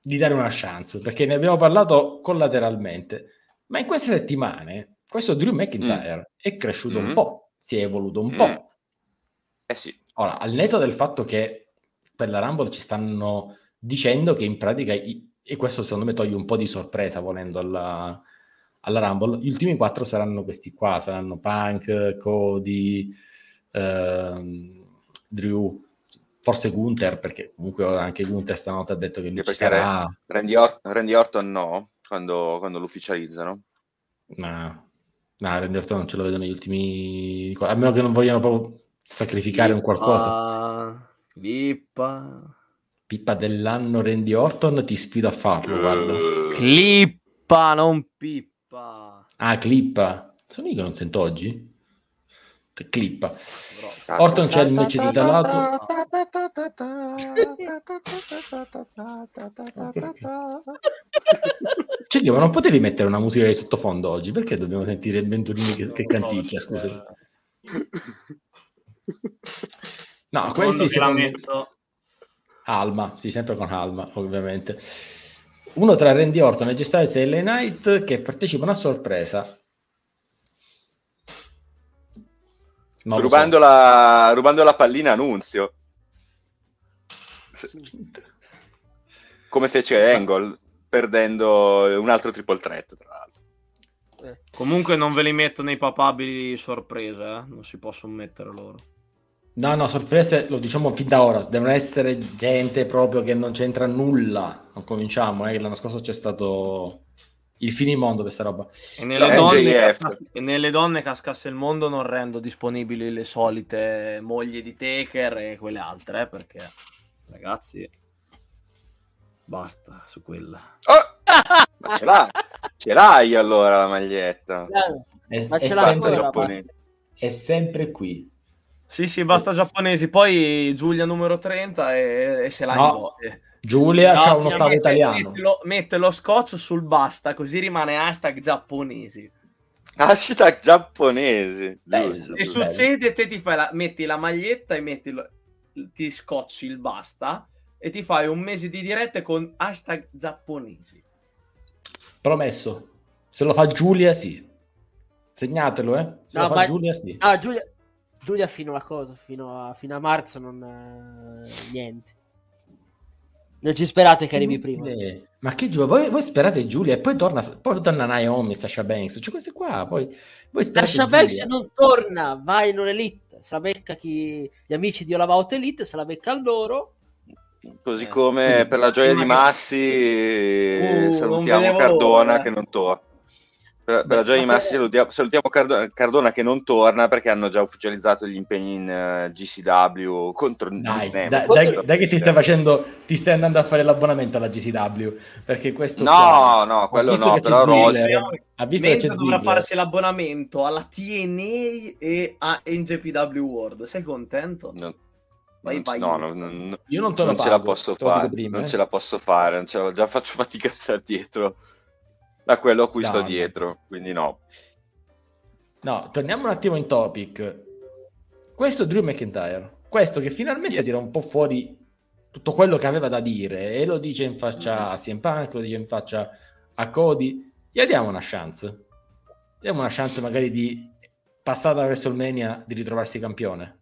A: di dare una chance, perché ne abbiamo parlato collateralmente, ma in queste settimane questo Drew McIntyre mm. è cresciuto mm. un po', si è evoluto un mm. po'.
D: Eh sì.
A: Ora, al netto del fatto che per la Rumble ci stanno dicendo che in pratica, e questo secondo me toglie un po' di sorpresa volendo alla, alla Rumble, gli ultimi quattro saranno questi qua, saranno Punk, Cody, ehm, Drew, forse Gunther, perché comunque anche Gunther stanotte ha detto che lui ci sarà.
D: Randy, Or- Randy, Orton no, quando, quando lo ufficializzano.
A: No, no, Randy Orton non ce lo vedo negli ultimi... A meno che non vogliano proprio sacrificare Pippa, un qualcosa.
B: Pippa.
A: Pippa dell'anno Randy Orton, ti sfido a farlo, guarda.
B: Clippa, non Pippa.
A: Ah, Clippa. Sono io che non sento oggi? Clippa. Orton c'è il match di Dalato. Cioè, ma non potevi mettere una musica di sottofondo oggi? Perché dobbiamo sentire il Venturini che, che canticchia? Scusa. No, questi si metto... Alma, sì, sempre con Alma, ovviamente. Uno tra Randy Orton e G Styles e LA Knight che partecipano a sorpresa
D: Rubando, so. la, rubando la pallina Annunzio. Come fece Angle, perdendo un altro triple threat, tra l'altro.
B: Eh. Comunque non ve li metto nei papabili sorprese, eh? non si possono mettere loro.
A: No, no, sorprese lo diciamo fin da ora, devono essere gente proprio che non c'entra nulla. Non cominciamo, eh, l'anno scorso c'è stato il finimondo questa roba.
B: E nelle, donne cascasse, e nelle, donne cascasse il mondo non rendo disponibili le solite mogli di Taker e quelle altre, eh, perché ragazzi, basta su quella.
D: Oh! Ma ce l'hai, ce l'hai allora la maglietta.
A: È, Ma ce l'hai sempre, è sempre qui.
B: Sì, sì, basta giapponesi. Poi Giulia numero 30 e, e se l'ha
A: no. in Giulia no, c'ha un ottavo italiano.
B: Mette lo, mette lo scotch sul basta, così rimane hashtag giapponesi.
D: Hashtag giapponesi.
B: Bello, e succede, te ti fai la, metti la maglietta e metti lo, ti scocci il basta e ti fai un mese di dirette con hashtag giapponesi.
A: Promesso. Se lo fa Giulia, sì. Segnatelo, eh. Se no, lo fa Giulia, sì.
C: Ah, Giulia, Giulia fino a cosa? Fino a, fino a marzo non... Eh, niente. Non ci sperate che arrivi prima.
A: Eh, ma che Giulia? Voi, voi, sperate Giulia e poi torna, poi torna Naomi, Sasha Banks. Cioè queste qua, poi... Voi
C: Sasha Banks non torna, vai in un'elite. Se la becca chi... gli amici di Olavaut Elite, se la becca loro.
D: Così eh. come per la gioia di Massi, uh, salutiamo Cardona che non torna. Per, per la gioia di Massi salutiamo, salutiamo Cardona che non torna perché hanno già ufficializzato gli impegni in uh, eh, GCW contro
A: dai, dai, dai, dai, che ti stai facendo ti stai andando a fare l'abbonamento alla GCW perché questo
D: no qua, no quello no però
B: Rossi ha visto che dovrà farsi l'abbonamento alla TNA e a NJPW World sei contento?
D: No. Vai, vai. No, no, no,
A: io non, non
D: ce la posso fare, prima, non eh. ce la posso fare, la, già faccio fatica a stare dietro da quello a cui no, sto dietro, quindi no.
A: No, torniamo un attimo in topic. Questo Drew McIntyre, questo che finalmente yeah. tira un po' fuori tutto quello che aveva da dire e lo dice in faccia a CM Punk, lo dice in faccia a Cody, gli diamo una chance. Diamo una chance magari di passata verso il Mania di ritrovarsi campione.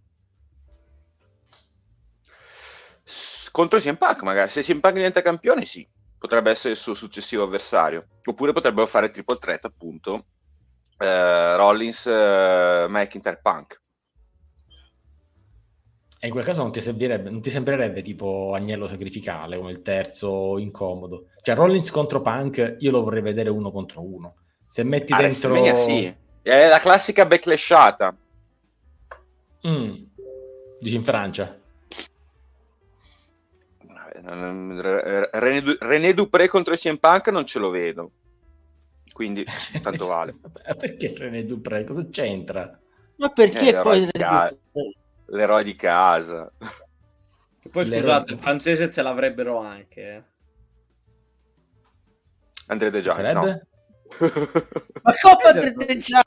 D: Contro CM Punk magari, se CM Punk diventa campione sì potrebbe essere il suo successivo avversario. Oppure potrebbero fare triple threat, appunto, eh, Rollins, eh, McIntyre, Punk.
A: E in quel caso non ti, non ti, sembrerebbe tipo agnello sacrificale come il terzo incomodo. Cioè Rollins contro Punk io lo vorrei vedere uno contro uno. Se metti ah, dentro...
D: sì. È la classica backlashata.
A: Mm. Dici in Francia?
D: René, Dupré contro i CM Punk non ce lo vedo. Quindi tanto vale.
A: perché René Dupré? Cosa c'entra?
C: Ma perché eh, poi
D: di ca- l'eroe di casa?
B: E poi scusate, il francese ce l'avrebbero anche. Eh.
D: Andrea De
A: Sarebbe?
D: no.
C: Ma come Andrea De Giai?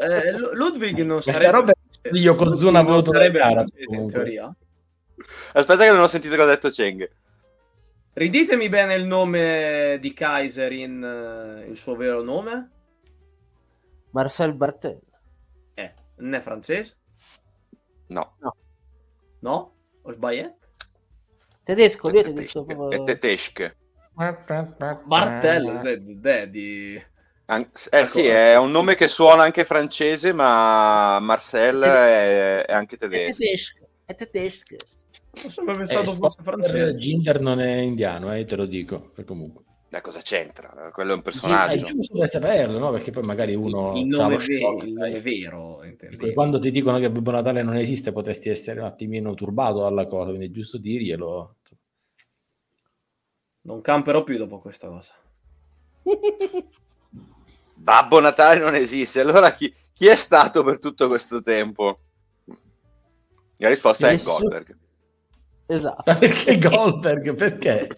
B: Eh, Ludwig non
A: Questa sarebbe... roba io con Zuna voluto
B: sarebbe in teoria.
D: Aspetta che non ho sentito cosa ha detto Cheng.
B: Riditemi bene il nome di Kaiser in uh, il suo vero nome.
C: Marcel Bartel.
B: Eh, non è francese?
D: No.
C: No.
B: No? Ho sbagliato?
C: Tedesco, lui è tedesco.
D: È tedesco.
B: Martel, di...
D: An- eh sì, è un nome che suona anche francese, ma Marcel è, è anche tedesco.
C: È tedesco.
B: Non so pensato eh, fosse francese.
A: Ginder non è indiano, eh, te lo dico. Comunque.
D: Eh, cosa c'entra? Quello è un personaggio.
A: È giusto per saperlo, no? Perché poi magari uno...
B: Il nome, ve- shock, il nome vero.
A: Quando ti dicono che Babbo Natale non esiste, potresti essere un attimino turbato dalla cosa, quindi è giusto dirglielo.
B: Non camperò più dopo questa cosa.
D: Babbo Natale non esiste. Allora chi, chi, è stato per tutto questo tempo? La risposta Nessun... è Goldberg.
C: Esatto.
A: Ma perché Goldberg? Perché?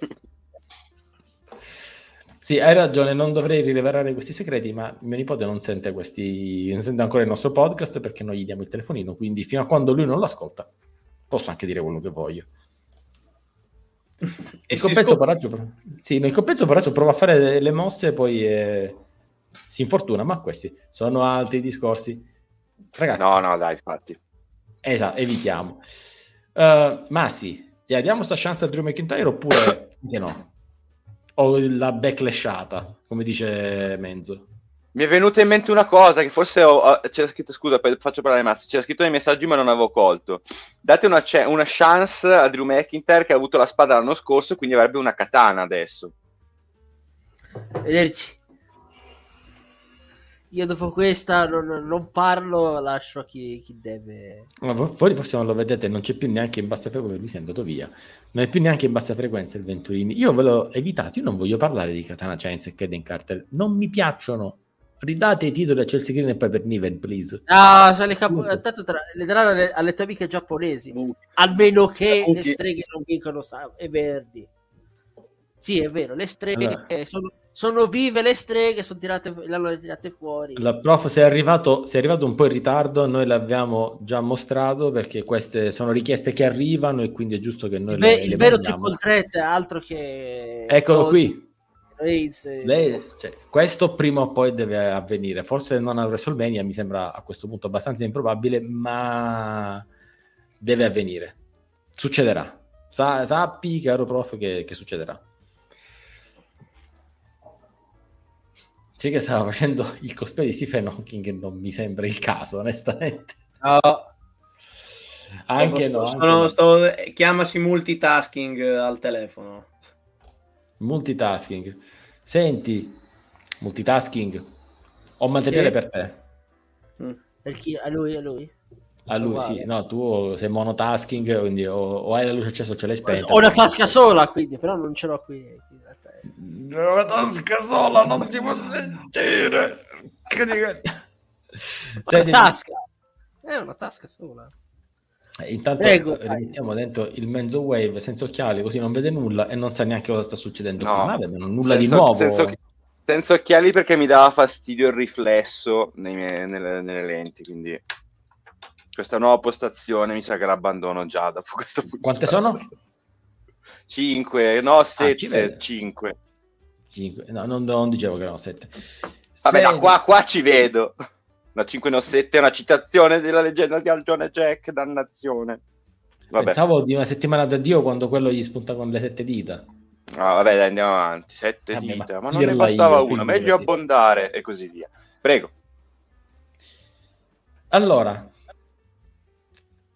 A: Sì, hai ragione, non dovrei rilevarare questi segreti, ma mio nipote non sente questi, non sente ancora il nostro podcast perché noi gli diamo il telefonino, quindi fino a quando lui non l'ascolta posso anche dire quello che voglio. il compenso scop- Paraggio, sì, il Paraggio prova a fare le mosse e poi eh, si infortuna, ma questi sono altri discorsi.
D: Ragazzi, no, no, dai, infatti.
A: Esatto, evitiamo. Uh, ma sì, gli diamo sta chance a Drew McIntyre oppure che no? O la backlashata, come dice Menzo?
D: Mi è venuta in mente una cosa che forse ho, c'era scritto, scusa, poi faccio parlare Massi, c'era scritto nei messaggi ma non avevo colto. Date una, una chance a Drew McIntyre che ha avuto la spada l'anno scorso, quindi avrebbe una katana adesso.
C: Vederci. Io dopo questa non, non parlo, lascio a chi, chi deve.
A: Ma voi forse non lo vedete, non c'è più neanche in bassa frequenza, lui si è andato via. Non è più neanche in bassa frequenza il Venturini. Io ve l'ho evitato, io non voglio parlare di Katana Chains e Kaden Carter, non mi piacciono. Ridate i titoli a Chelsea Green e poi per Niven, please.
C: Ah, se le, capo... tra... le daranno alle, alle tue amiche giapponesi. Uh. Almeno che uh. le streghe non vincono e verdi. Sì, è vero, le streghe allora. sono sono vive le streghe, sono tirate, le hanno tirate fuori.
A: La prof sei arrivato, sei arrivato un po' in ritardo, noi l'abbiamo già mostrato perché queste sono richieste che arrivano e quindi è giusto che noi
C: il,
A: le,
C: il vero triple threat è altro che...
A: Eccolo qui. Lei, cioè, questo prima o poi deve avvenire, forse non a WrestleMania mi sembra a questo punto abbastanza improbabile, ma deve avvenire. Succederà. Sa- sappi, caro prof, che, che succederà. C'è che stava facendo il cosplay di Stephen Hawking e non mi sembra il caso, onestamente.
B: No.
A: Anche
B: no.
A: Sono,
B: no. Sto, chiamasi multitasking al telefono.
A: Multitasking. Senti, multitasking. Ho materiale sì. per te.
C: Mm. Per chi? A lui, a lui?
A: A lui, sì. No, tu sei monotasking, quindi o, o hai la luce accesa o ce l'hai spenta.
C: Ho una tasca sola, quindi, però non ce l'ho qui. qui
A: la tasca sola non si può sentire.
C: Senti, tasca. È una tasca sola.
A: Eh, intanto Prego, rimettiamo dentro il mezzo wave senza occhiali, così non vede nulla e non sa neanche cosa sta succedendo.
D: No,
A: vedono nulla senza, di nuovo.
D: Senza, senza, occhiali perché mi dava fastidio il riflesso miei, nelle, nelle, lenti. Quindi questa nuova postazione mi sa che l'abbandono già dopo questo punto.
A: Quante sono?
D: 5, no 7, ah, 5.
A: 5. No, non, non, dicevo che erano 7.
D: Vabbè, da qua, qua ci vedo. La 5 no 7 è una citazione della leggenda di Algione Jack, dannazione.
A: Vabbè. Pensavo di una settimana da Dio quando quello gli spunta con le sette dita.
D: Ah, vabbè, dai, andiamo avanti. Sette vabbè, dita, ma, ma non ne bastava io, una, meglio abbondare e così via. Prego.
A: Allora,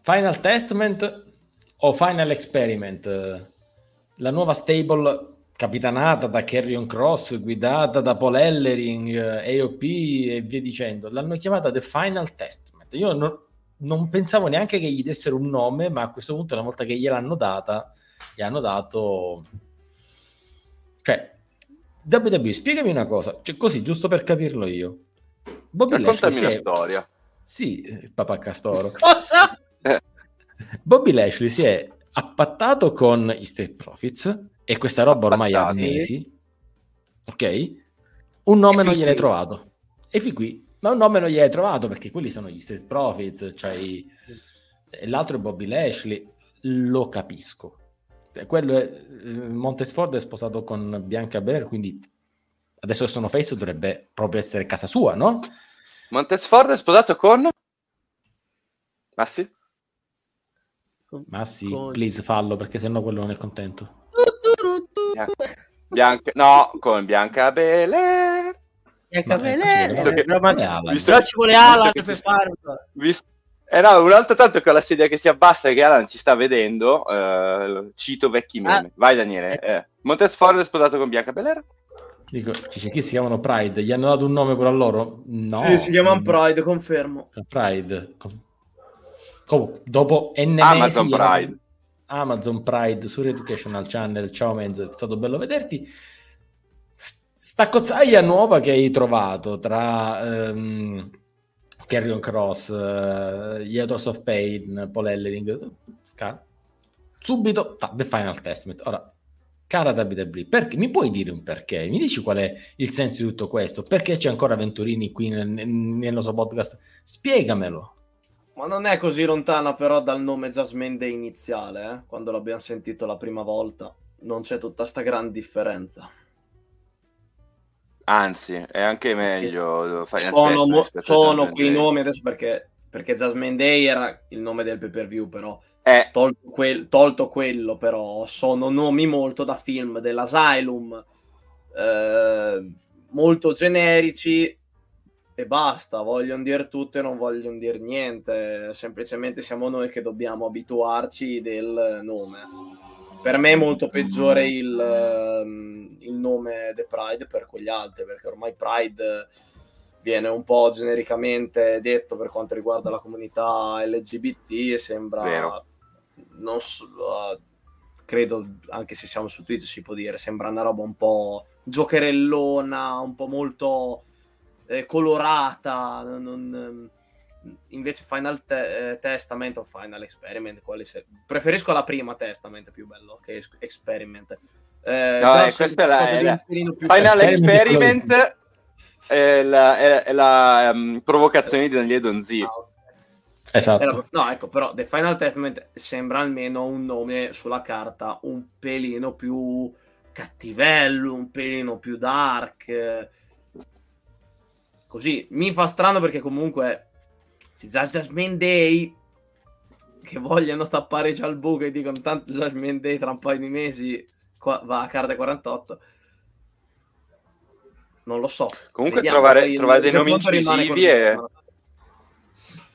A: Final Testament o Final Experiment? La nuova stable capitanata da Carrion Cross, guidata da Paul Ellering, eh, AOP e via dicendo. L'hanno chiamata The Final Testament. Io non, non, pensavo neanche che gli dessero un nome, ma a questo punto, una volta che gliel'hanno data, gli hanno dato... Cioè, WWE, spiegami una cosa, cioè, così, giusto per capirlo io.
D: Bobby Raccontami una è... storia.
A: Sì, papà Castoro.
C: Cosa?
A: Bobby Lashley si è appattato con i State Profits e questa roba ormai ha mesi. Ok? Un nome non gliel'hai trovato. E fin qui. Ma un nome non gliel'hai trovato perché quelli sono gli State Profits, cioè i... L'altro è Bobby Lashley. Lo capisco. Cioè, quello è... Montesford è sposato con Bianca Belair, quindi adesso che sono face dovrebbe proprio essere casa sua, no?
D: Montesford è sposato con... Massi?
A: Massi, con... please fallo perché sennò quello non è contento.
D: Bianca... No, con Bianca Belair.
C: Bianca Belair. Visto che... no, ma... visto... Però ci vuole Alan per farlo.
D: Visto... Eh no, un altro tanto con la sedia che si abbassa e che Alan ci sta vedendo, eh, cito vecchi meme. Ah. Vai Daniele. Eh. Montesford è sposato con Bianca Belair?
A: Dico, ci chi si chiamano Pride? Gli hanno dato un nome pure a loro? No.
B: Sì, si chiamano Pride, confermo.
A: Pride. Comunque, dopo
D: N Amazon Pride.
A: Amazon Pride su Educational Channel. Ciao Menzo, è stato bello vederti. Sta cozzaglia nuova che hai trovato tra um, Carrion Cross, uh, gli Authors of Pain, Paul Ellering, Scar. Subito, The Final Testament. Ora, cara WWE, perché, mi puoi dire un perché? Mi dici qual è il senso di tutto questo? Perché c'è ancora Venturini qui nel, nel nostro podcast? Spiegamelo.
B: Ma non è così lontana però dal nome Jasmine Day iniziale, eh? quando l'abbiamo sentito la prima volta. Non c'è tutta sta gran differenza.
D: Anzi, è anche meglio.
B: Sono, mo- sono quei nomi adesso perché, perché Jasmine Day era il nome del pay per view, però
D: eh.
B: Tolto, quel, tolto, quello, però, sono nomi molto da film dell'Asylum, eh, molto generici e basta. Vogliono dire tutto e non vogliono dire niente. Semplicemente siamo noi che dobbiamo abituarci del nome. Per me è molto peggiore il, ehm, il nome The Pride per quegli altri, perché ormai Pride viene un po' genericamente detto per quanto riguarda la comunità LGBT e sembra
D: Vero
B: non so, uh, credo anche se siamo su Twitch si può dire, sembra una roba un po' giocherellona, un po' molto eh, colorata, non, ehm, invece Final te- eh, Testament o Final Experiment, se... preferisco la prima Testament, è più bello che Experiment.
D: Eh, no, eh, questa è la, è la... Final Experiment è la, è, è la um, provocazione di Daniele Donzi. Ah,
A: Esatto.
B: Era, no, ecco, però The Final Testament sembra almeno un nome sulla carta un pelino più cattivello, un pelino più dark. Così mi fa strano perché comunque c'è già Jasmine Day che vogliono tappare già il buco e dicono tanto Jasmine Day tra un paio di mesi qua, va a carta 48 non lo so.
D: Comunque Vediamo, trovare, trovare dei nomi incisivi e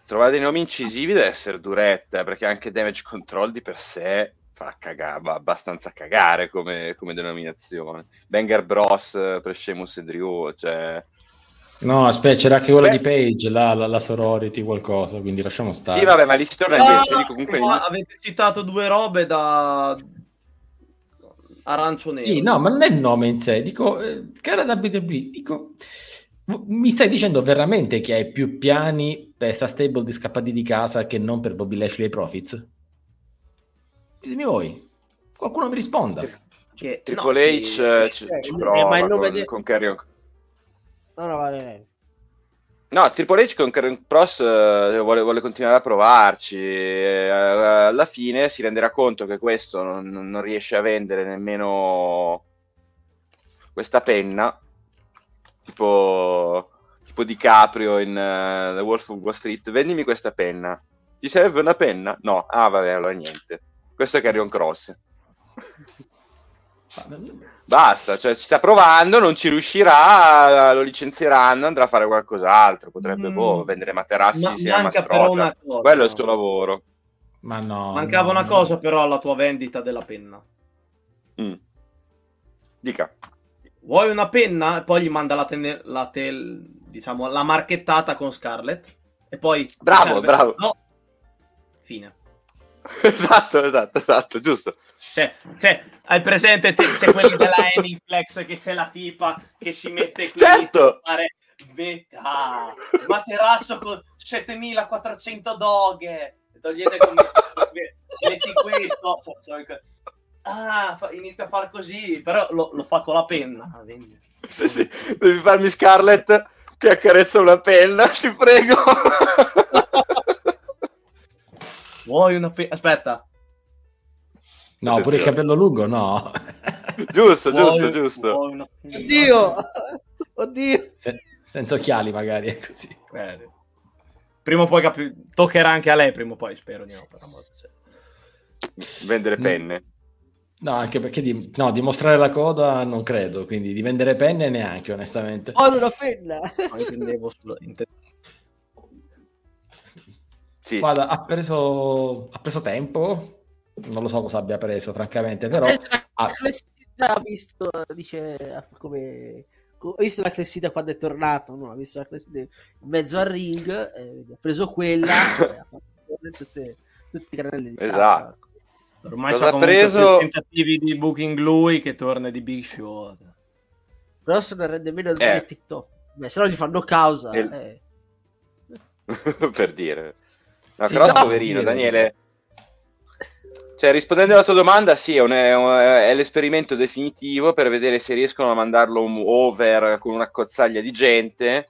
D: trovare dei nomi incisivi deve essere duretta, perché anche damage control di per sé fa cagare, abbastanza cagare come, come denominazione. Banger Bros per Sheamus e Drew, cioè...
A: No, aspetta, c'era anche quella Beh, di Page, la, la, la, sorority, qualcosa, quindi lasciamo stare.
D: Sì, vabbè, ma lì si torna
B: indietro. Dico, comunque... Avete citato due robe da arancio nero.
A: Sì, no, ma non è il nome in sé. Dico, eh, cara WWE, dico, mi stai dicendo veramente che hai più piani per sta stable di scappati di casa che non per Bobby Lashley e Profits? Ditemi voi. Qualcuno mi risponda.
D: Che, Triple no, H che, ci, eh, ci prova ma il nome con, Carrion.
C: No, no, vale.
D: No, Triple H con Carrion Cross uh, vuole, vuole, continuare a provarci. Uh, alla fine si renderà conto che questo non, non riesce a vendere nemmeno questa penna tipo, tipo DiCaprio in uh, The Wolf of Wall Street, vendimi questa penna. Ti serve una penna? No. Ah, vabbè, allora niente. Questo è Carrion Cross. Basta, cioè ci sta provando, non ci riuscirà, lo licenzieranno, andrà a fare qualcos'altro, potrebbe mm. boh, vendere materassi Ma sia Mastrota. Quello è il suo lavoro.
A: Ma no.
B: Mancava
A: no,
B: una cosa però alla tua vendita della penna.
D: Mm. Dica
B: vuoi una penna? E poi gli manda la, ten- la, tel- diciamo, la marchettata con Scarlett. E poi...
D: Bravo, bravo.
B: No. Fine.
D: esatto, esatto, esatto, giusto.
B: Cioè, cioè hai presente te, c'è quelli della Emiflex che c'è la tipa che si mette qui
D: certo.
B: a fare veta, materasso con 7400 doghe, togliete come metti questo, ah, inizia a far così, però lo, lo fa con la penna.
D: Sì, sì. Devi farmi Scarlett che accarezza una penna, ti prego.
B: Vuoi una penna? Aspetta.
A: No, pure il capello lungo, no.
D: giusto, vuoi, giusto, giusto.
C: Oddio! Oddio!
A: Se, senza occhiali magari, è così.
B: Eh, prima o poi capi- toccherà anche a lei, prima o poi, spero di no, per amore.
D: Vendere mm. penne.
A: No, anche perché di, no, dimostrare la coda non credo, quindi di vendere penne neanche, onestamente.
C: Ho una penna!
B: No, intendevo sulla... Inten...
A: Sì, Guarda, sì. Ha, preso, ha preso tempo, non lo so cosa abbia preso, francamente, però...
C: Ha classifica, visto, dice, come... Ho visto la classifica quando è tornato, no? ha visto la classifica in mezzo al ring, eh, ha preso quella e ha fatto tutte, tutti i canali di
D: Esatto.
B: Ormai Cosa ha preso tentativi di booking lui che torna di Big Show.
C: Però se ne rende meno il eh. TikTok. Beh, se no gli fanno causa. Il... Eh.
D: per dire. No, sì, però no, poverino. Daniele. Cioè, rispondendo alla tua domanda, sì, è, un, è, l'esperimento definitivo per vedere se riescono a mandarlo over con una cozzaglia di gente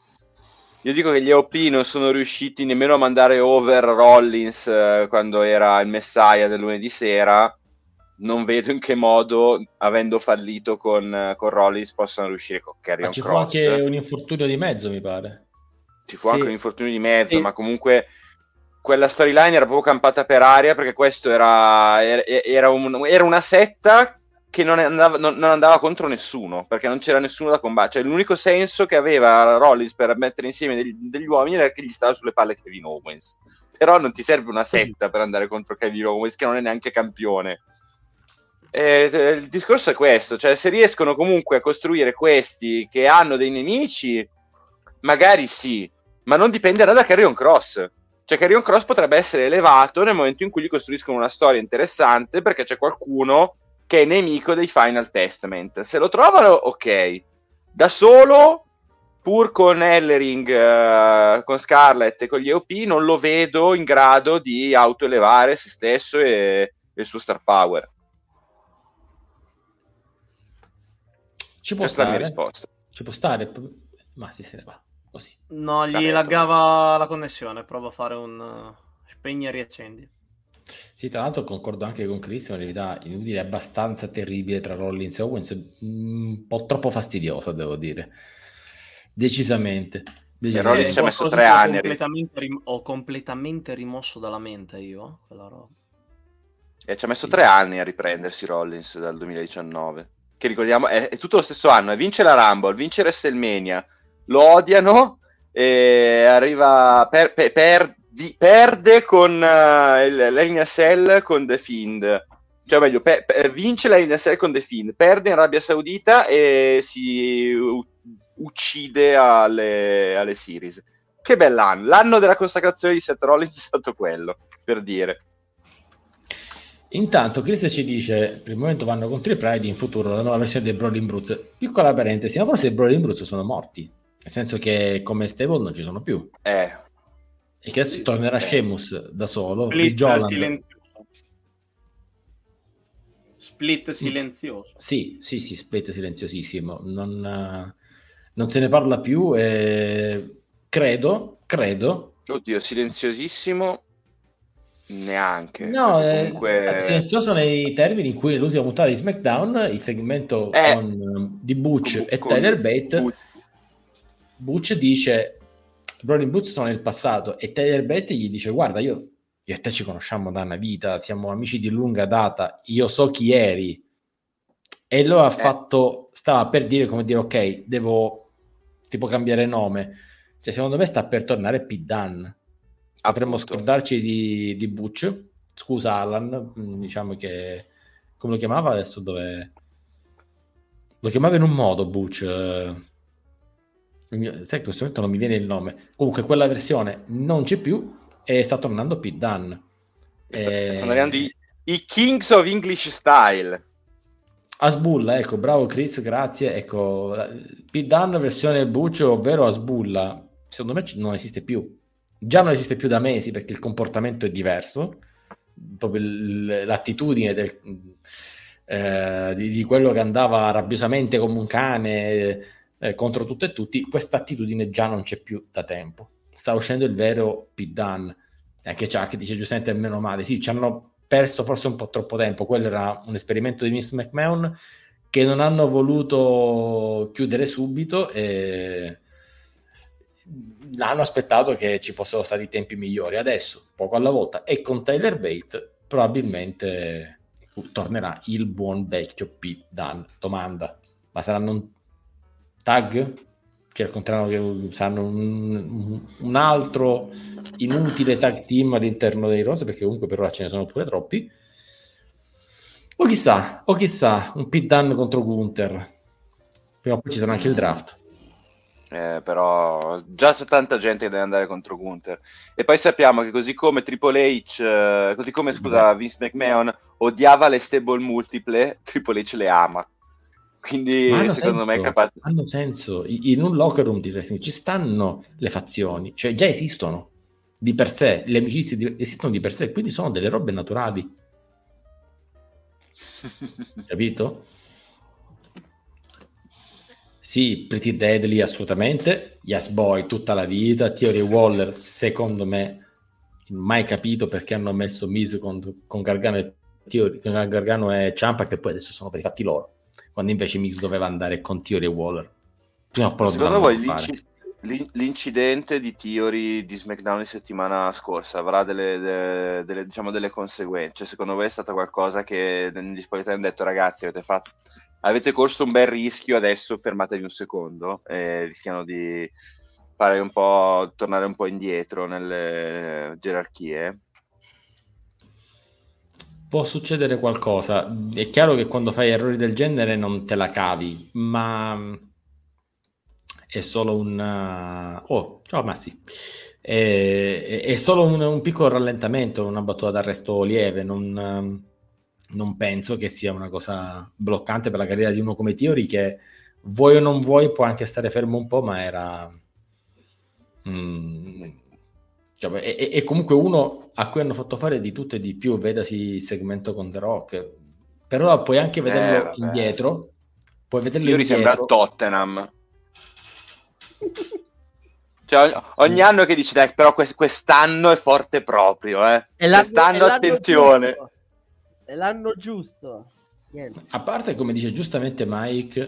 D: io dico che gli OP non sono riusciti nemmeno a mandare over Rollins eh, quando era il Messiah del lunedì sera. Non vedo in che modo, avendo fallito con, con Rollins, possano riuscire con Carrion
A: ma ci
D: Cross.
A: Ci fu anche un infortunio di mezzo, mi pare.
D: Ci fu sì. anche un infortunio di mezzo, sì. ma comunque quella storyline era proprio campata per aria perché questo era, era, era, un, era una setta che non andava, non, non andava, contro nessuno, perché non c'era nessuno da combattere. Cioè, l'unico senso che aveva Rollins per mettere insieme degli, degli, uomini era che gli stava sulle palle Kevin Owens. Però non ti serve una setta per andare contro Kevin Owens, che non è neanche campione. E, il discorso è questo, cioè se riescono comunque a costruire questi che hanno dei nemici, magari sì, ma non dipenderà da Carrion Cross. Cioè Carrion Cross potrebbe essere elevato nel momento in cui gli costruiscono una storia interessante perché c'è qualcuno che è nemico dei Final Testament. Se lo trovano, ok. Da solo, pur con Ellering, uh, con Scarlett e con gli EOP, non lo vedo in grado di autoelevare se stesso e, e il suo star power.
A: Ci può
D: Questa
A: stare.
D: è la mia risposta.
A: Ci può stare, ma si se ne va così.
B: No, gli laggava la connessione. Prova a fare un uh, spegni e riaccendi.
A: Sì, tra l'altro concordo anche con Cristian, una verità inutile, abbastanza terribile tra Rollins e Owens, un po' troppo fastidiosa, devo dire. Decisamente.
D: Decisamente. Rollins ci ha messo tre anni.
B: Completamente rim- ho completamente rimosso dalla mente io quella roba.
D: E ci ha messo sì. tre anni a riprendersi Rollins dal 2019. Che ricordiamo, è, è tutto lo stesso anno, e vince la Rumble, vince WrestleMania, lo odiano e arriva per, per, per di, perde con uh, l'Elina Cell con The Fiend. Cioè, meglio, pe- pe- vince l'Elina Cell con The Fiend, perde in Arabia Saudita e si u- uccide alle, alle series. Che bell'anno! L'anno della consacrazione di Seth Rollins è stato quello, per dire.
A: Intanto Chris ci dice per il momento vanno contro i Pride in futuro la nuova versione dei Brawling Brutes piccola parentesi ma forse i Brawling Brutes sono morti nel senso che come stable non ci sono più
D: eh
A: e che adesso tornerà Sheamus da solo.
B: Split silenzioso. Split silenzioso.
A: Sì, sì, sì, split silenziosissimo. Non, non se ne parla più e credo, credo...
D: Oddio, silenziosissimo neanche.
A: No, comunque... eh, silenzioso nei termini in cui nell'ultima puntata di SmackDown il segmento eh, con, di Butch con, e Tyler Bate Butch. Butch dice Rolling Boots sono nel passato e Tyler Bate gli dice guarda io, io e te ci conosciamo da una vita, siamo amici di lunga data, io so chi eri e lo ha eh. fatto, stava per dire come dire ok, devo tipo cambiare nome, cioè secondo me sta per tornare Pete Dunn, potremmo scordarci di, di Butch, scusa Alan, mm, diciamo che come lo chiamava adesso dove... Lo chiamava in un modo Butch, eh, sai in questo momento non mi viene il nome comunque quella versione non c'è più e sta tornando Pete Dunn
D: Eh... Stanno arrivando i, i Kings of English Style.
A: Asbulla, ecco, bravo Chris, grazie. Ecco, Pit Dunn versione Buccio, ovvero Asbulla, secondo me non esiste più. Già non esiste più da mesi perché il comportamento è diverso, proprio l'attitudine del, eh, di, di, quello che andava rabbiosamente come un cane eh, contro tutto e tutti, questa attitudine già non c'è più da tempo. Sta uscendo il vero Pit Dunn, anche Chuck dice giustamente meno male, sì, ci hanno perso forse un po' troppo tempo. Quello era un esperimento di Miss McMahon che non hanno voluto chiudere subito e hanno aspettato che ci fossero stati tempi migliori. Adesso, poco alla volta, e con Tyler Bate probabilmente tornerà il buon vecchio Pete Dan. Domanda, ma saranno tag? Che al contrario saranno un, un altro inutile tag team all'interno dei rose perché comunque per ora ce ne sono pure troppi. O chissà, o chissà un pit down contro Gunther. Prima o poi ci sarà anche il draft.
D: Eh, però già c'è tanta gente che deve andare contro Gunther. E poi sappiamo che così come Triple H eh, così come scusa Vince McMahon odiava le stable multiple Triple H le ama quindi secondo
A: senso,
D: me è capace.
A: hanno senso. In un locker room di wrestling ci stanno le fazioni cioè già esistono di per sé, le amicizie di, esistono di per sé, quindi sono delle robe naturali. Capito? Sì, Pretty Deadly assolutamente, Yes Boy tutta la vita, Theory Waller secondo me mai capito perché hanno messo Miz con, con Gargano e Theory, con Gargano e Ciampa che poi adesso sono per i fatti loro, quando invece Miz doveva andare con Theory Waller.
D: Prima o poi Secondo voi l'inci- L'incidente di Theory di SmackDown di settimana scorsa avrà delle, delle, delle, diciamo delle conseguenze? Cioè, secondo voi è stato qualcosa che negli spogliatoi hanno detto ragazzi avete, fatto, avete corso un bel rischio, adesso fermatevi un secondo e rischiano di fare un po', tornare un po' indietro nelle gerarchie?
A: Può succedere qualcosa. È chiaro che quando fai errori del genere non te la cavi, ma è solo un... Oh, ciao Massi. È, è solo un, un, piccolo rallentamento, una battuta d'arresto lieve, non, non, penso che sia una cosa bloccante per la carriera di uno come Theory che vuoi o non vuoi può anche stare fermo un po', ma era... Mm, cioè, è, è, comunque uno a cui hanno fatto fare di tutto e di più, vedasi il segmento con The Rock. Per ora puoi anche vederlo eh, indietro. Puoi vederlo
D: Theory indietro. sembra Tottenham. Cioè, ogni, anno che dici, dai, però quest'anno è forte proprio, eh. È quest'anno è attenzione.
C: Giusto. È l'anno giusto.
A: Niente. A parte, come dice giustamente Mike,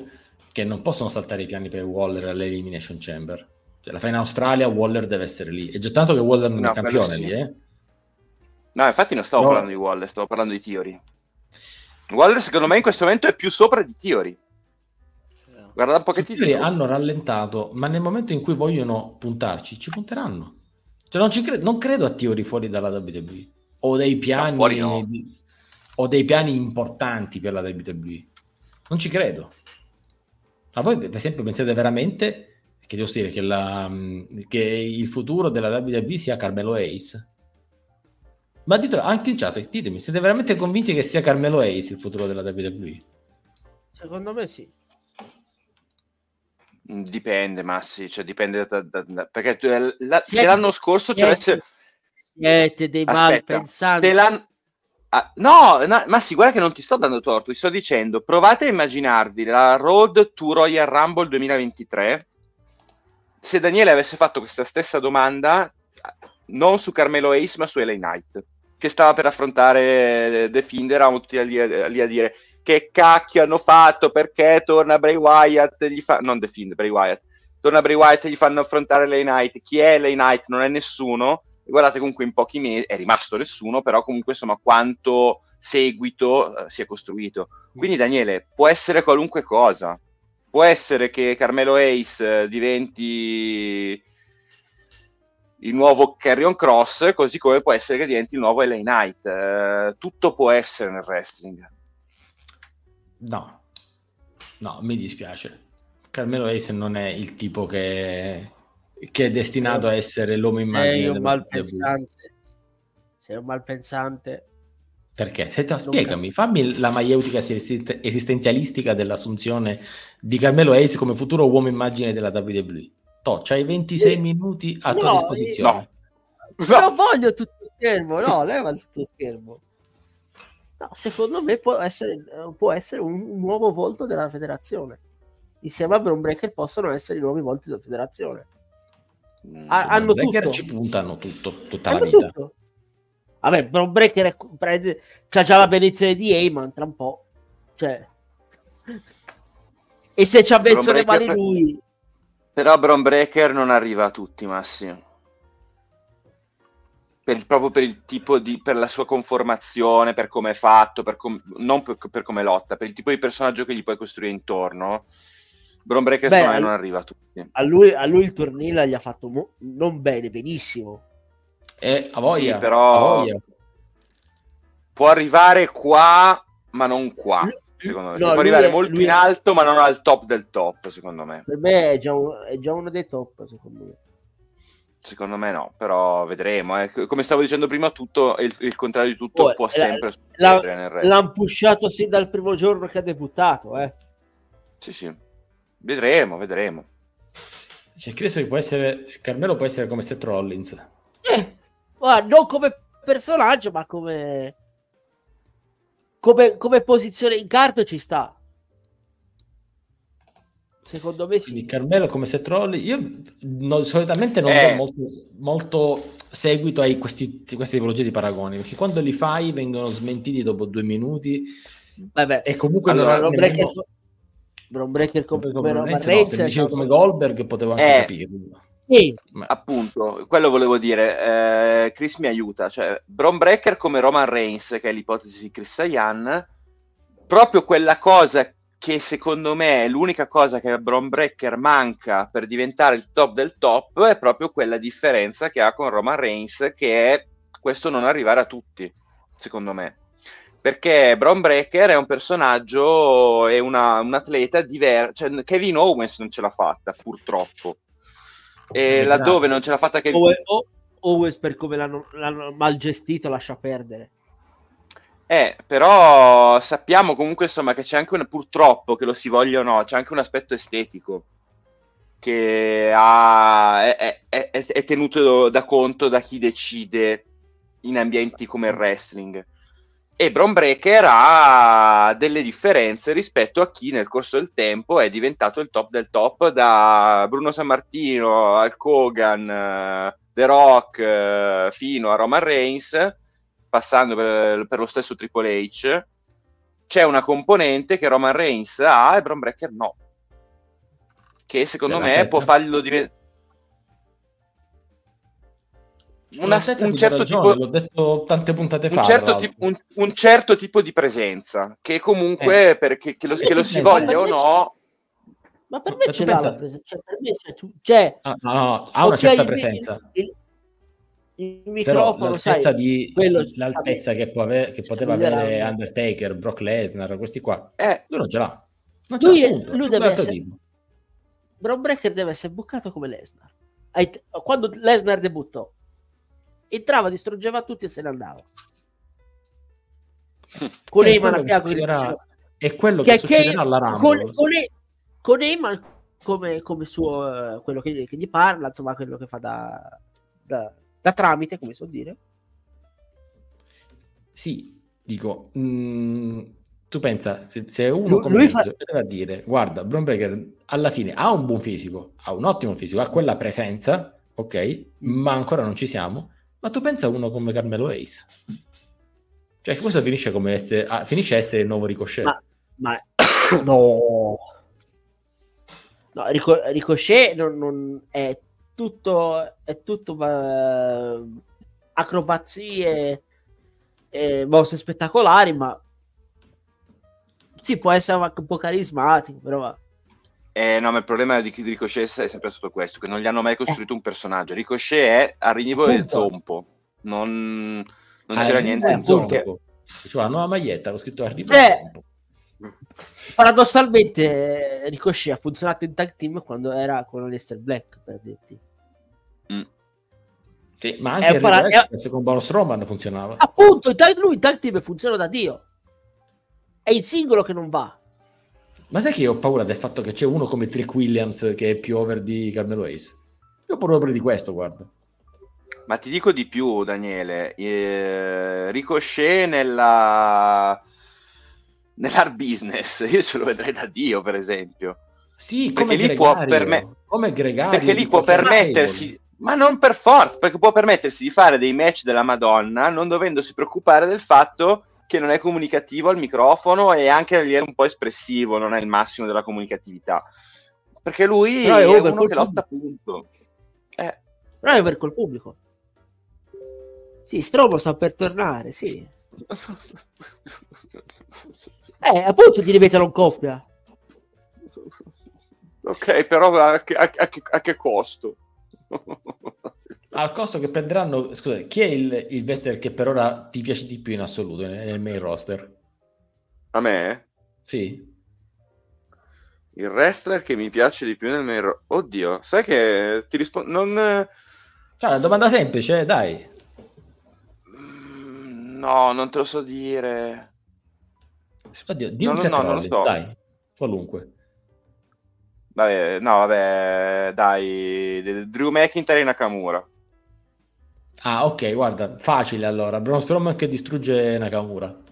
A: che non possono saltare i piani per Waller all'Elimination Chamber. Cioè, la fai in Australia, Waller deve essere lì. È già tanto che Waller non no, è campione sì. lì, eh.
D: No, infatti non stavo no. parlando di Waller, stavo parlando di Theory. Waller, secondo me, in questo momento è più sopra di Theory. Guarda un pochettino.
A: Hanno rallentato, ma nel momento in cui vogliono puntarci, ci punteranno. Cioè, non, cre- non credo a Tiori fuori dalla WWE. O dei piani, no, no. di- o dei piani importanti per la WWE. Non ci credo. Ma voi, per esempio, pensate veramente che devo dire che, la, che il futuro della WWE sia Carmelo Ace? Ma dite, anche in chat, ditemi, siete veramente convinti che sia Carmelo Ace il futuro della WWE?
C: Secondo me sì.
D: Mhmm, dipende, Massi, cioè dipende da, da, da perché tu, eh, la, se l'anno scorso ci avesse...
C: Siete dei malpensanti.
D: Ah, no, no, Massi, guarda che non ti sto dando torto, ti sto dicendo, provate a immaginarvi la Road to Royal Rumble 2023 se Daniele avesse fatto questa stessa domanda non su Carmelo Ace ma su LA Knight che stava per affrontare The Fiend eravamo tutti lì a, lì a dire che cacchio hanno fatto, perché torna Bray Wyatt, gli fa... non The Fiend, Bray Wyatt, torna Bray Wyatt e gli fanno affrontare Lay Knight, chi è Lay Knight? Non è nessuno, e guardate comunque in pochi mesi, è rimasto nessuno, però comunque insomma quanto seguito uh, si è costruito. Quindi Daniele, può essere qualunque cosa, può essere che Carmelo Ace uh, diventi il nuovo Carrion Cross, così come può essere che diventi il nuovo LA Knight. Uh, tutto può essere nel wrestling.
A: No, no, mi dispiace. Carmelo Ace non è il tipo che, che è destinato a essere l'uomo immagine.
C: È un malpensante. sei un malpensante.
A: Perché? Senta, spiegami, fammi la maieutica esistenzialistica dell'assunzione di Carmelo Ace come futuro uomo immagine della WWE. To, c'hai 26 eh, minuti a tua disposizione.
C: No. no. Non voglio tutto schermo, no, leva tutto schermo. No, secondo me può essere, può essere un, nuovo volto della federazione. Insieme a Brown Breaker possono essere i nuovi volti della federazione.
A: Mm, ha, hanno tutto. ci puntano tutto, tutta hanno la vita. Tutto.
C: Vabbè, Brown Breaker è, prende, c'ha già la benedizione di Heyman tra un po'. Cioè... E se ci ha messo le mani lui...
D: Però Brown Breaker non arriva a tutti, Massimo. Per, proprio per il tipo di... per la sua conformazione, per come è fatto, per com, non per, per come lotta, per il tipo di personaggio che gli puoi costruire intorno. Brown Breaker Beh, non arriva a tutti.
C: A lui, a lui il tornillo gli ha fatto mo- non bene, benissimo
A: e a voglia,
D: sì, però voglia. può arrivare qua, ma non qua. Secondo me, no, può arrivare è, molto in alto, ma non al top del top. Secondo me,
C: per me è già, un, è già uno dei top. Secondo me,
D: secondo me no, però vedremo. Eh. Come stavo dicendo prima, tutto il, il contrario di tutto oh, può la, sempre
C: la, nel resto. L'hanno pushato sin dal primo giorno che ha debuttato. Eh.
D: Sì, sì, vedremo, vedremo.
A: Cioè, credo che può essere Carmelo può essere come Seth Rollins.
C: Eh, Guarda, non come personaggio, ma come... come, come posizione in carta ci sta. Secondo me sì.
A: Quindi Carmelo come se trolli. Io no, solitamente non eh. do molto, molto, seguito a questi, queste tipologie di paragoni, perché quando li fai vengono smentiti dopo due minuti.
C: Vabbè,
A: e comunque allora, non,
C: breaker, nemmeno... breaker come, come, come,
A: come, no, come Goldberg potevo anche eh. capirlo.
D: Sì. Appunto, quello volevo dire. Eh, Chris mi aiuta. Cioè, Bron Breaker come Roman Reigns, che è l'ipotesi di Chris Sayan, proprio quella cosa che secondo me è l'unica cosa che a Bron Breaker manca per diventare il top del top, è proprio quella differenza che ha con Roman Reigns, che è questo non arrivare a tutti, secondo me. Perché Bron Breaker è un personaggio e una, un atleta diverso. Cioè, Kevin Owens non ce l'ha fatta, purtroppo e laddove non ce l'ha fatta che
C: Owens per come l'hanno, l'hanno mal gestito lascia perdere
D: eh, però sappiamo comunque insomma che c'è anche un, purtroppo che lo si voglia o no, c'è anche un aspetto estetico che ha, è, è, è, tenuto da conto da chi decide in ambienti come il wrestling. E Bron Breaker ha delle differenze rispetto a chi nel corso del tempo è diventato il top del top, da Bruno San Martino al Kogan, uh, The Rock, uh, fino a Roman Reigns, passando per, per, lo stesso Triple H. C'è una componente che Roman Reigns ha e Bron Breaker no. Che secondo me può farglielo diventare
A: una, un certo ragione, tipo l'ho detto tante puntate fa
D: un certo, ti, un, un certo, tipo di presenza che comunque eh. perché che lo, che lo si voglia o no.
C: ma per me c'è la presenza cioè, per me c'è, c'è
A: ah, no, no, ha una certa presenza. il,
C: il, il microfono
A: l'altezza, sai, di, quello, l'altezza che, può avere, che poteva avere Undertaker Brock Lesnar questi qua eh. lui non ce l'ha.
C: Non ce lui, l'ha, è, lui deve essere Brock Breaker deve essere bucato come Lesnar. Quando Lesnar debuttò entrava, distruggeva tutti e se ne andava.
A: Con Eyman a fianco è quello che, che succederà alla Rumble.
C: Con, con, con Eyman come, come suo, quello che, che, gli parla, insomma, quello che fa da, da, da tramite, come so dire.
A: Sì, dico, mh, mm, tu pensa, se, se uno come lui fa... deve dire, guarda, Braun Breaker alla fine ha un buon fisico, ha un ottimo fisico, ha quella presenza, ok, ma ancora non ci siamo, ma tu pensa a uno come Carmelo Ace? Cioè, questo finisce come essere, ah, finisce essere il nuovo Ricochet.
C: Ma, ma no. No, Rico, Ricochet non, non, è tutto, è tutto uh, acrobazie e mosse spettacolari, ma sì, può essere anche un po' carismatico, però
D: eh, no, ma il problema di, di Ricochet è sempre stato questo, che non gli hanno mai costruito un personaggio. Ricochet è arrivo del zompo, non, non ah, c'era niente in zompo. Che...
A: C'è una nuova maglietta, ho scritto arrivo
C: eh, Paradossalmente Ricochet ha funzionato in tag team quando era con Lester Black, per dirti. Mm.
A: Sì, ma anche para- è... con Braun Strowman funzionava.
C: Appunto, lui in tag team funziona da Dio. È il singolo che non va.
A: Ma sai che io ho paura del fatto che c'è uno come Trick Williams che è più over di Carmelo Ace? Io ho paura proprio di questo, guarda.
D: Ma ti dico di più, Daniele. Eh, Ricochet nella... nell'art business, io ce lo vedrei da Dio, per esempio.
A: Sì, perché lì
D: come gregario perché lì può permettersi ma non per forza, perché può permettersi di fare dei match della Madonna non dovendosi preoccupare del fatto che non è comunicativo al microfono e anche è un po' espressivo, non è il massimo della comunicatività. Perché lui Però è, è uno che lotta punto.
C: Eh. Però è over col pubblico. Sì, Strobo sta per tornare, sì. eh, appunto ti rimetterlo in coppia.
D: Ok, però a che, a, a, a che costo?
A: Al costo che prenderanno, scusa, chi è il, il wrestler che per ora ti piace di più in assoluto nel, nel main roster?
D: A me?
A: Sì.
D: Il wrestler che mi piace di più nel main roster. Oddio, sai che ti rispondo. Non.
A: Cioè, una domanda semplice, eh, dai.
D: Mm, no, non te lo so dire.
A: Oddio, di un no, no, non lo so. dai. Qualunque.
D: Vabbè, no, vabbè, dai, Drew McIntyre e Nakamura.
A: Ah, ok, guarda, facile allora. Braun Strowman che distrugge Nakamura.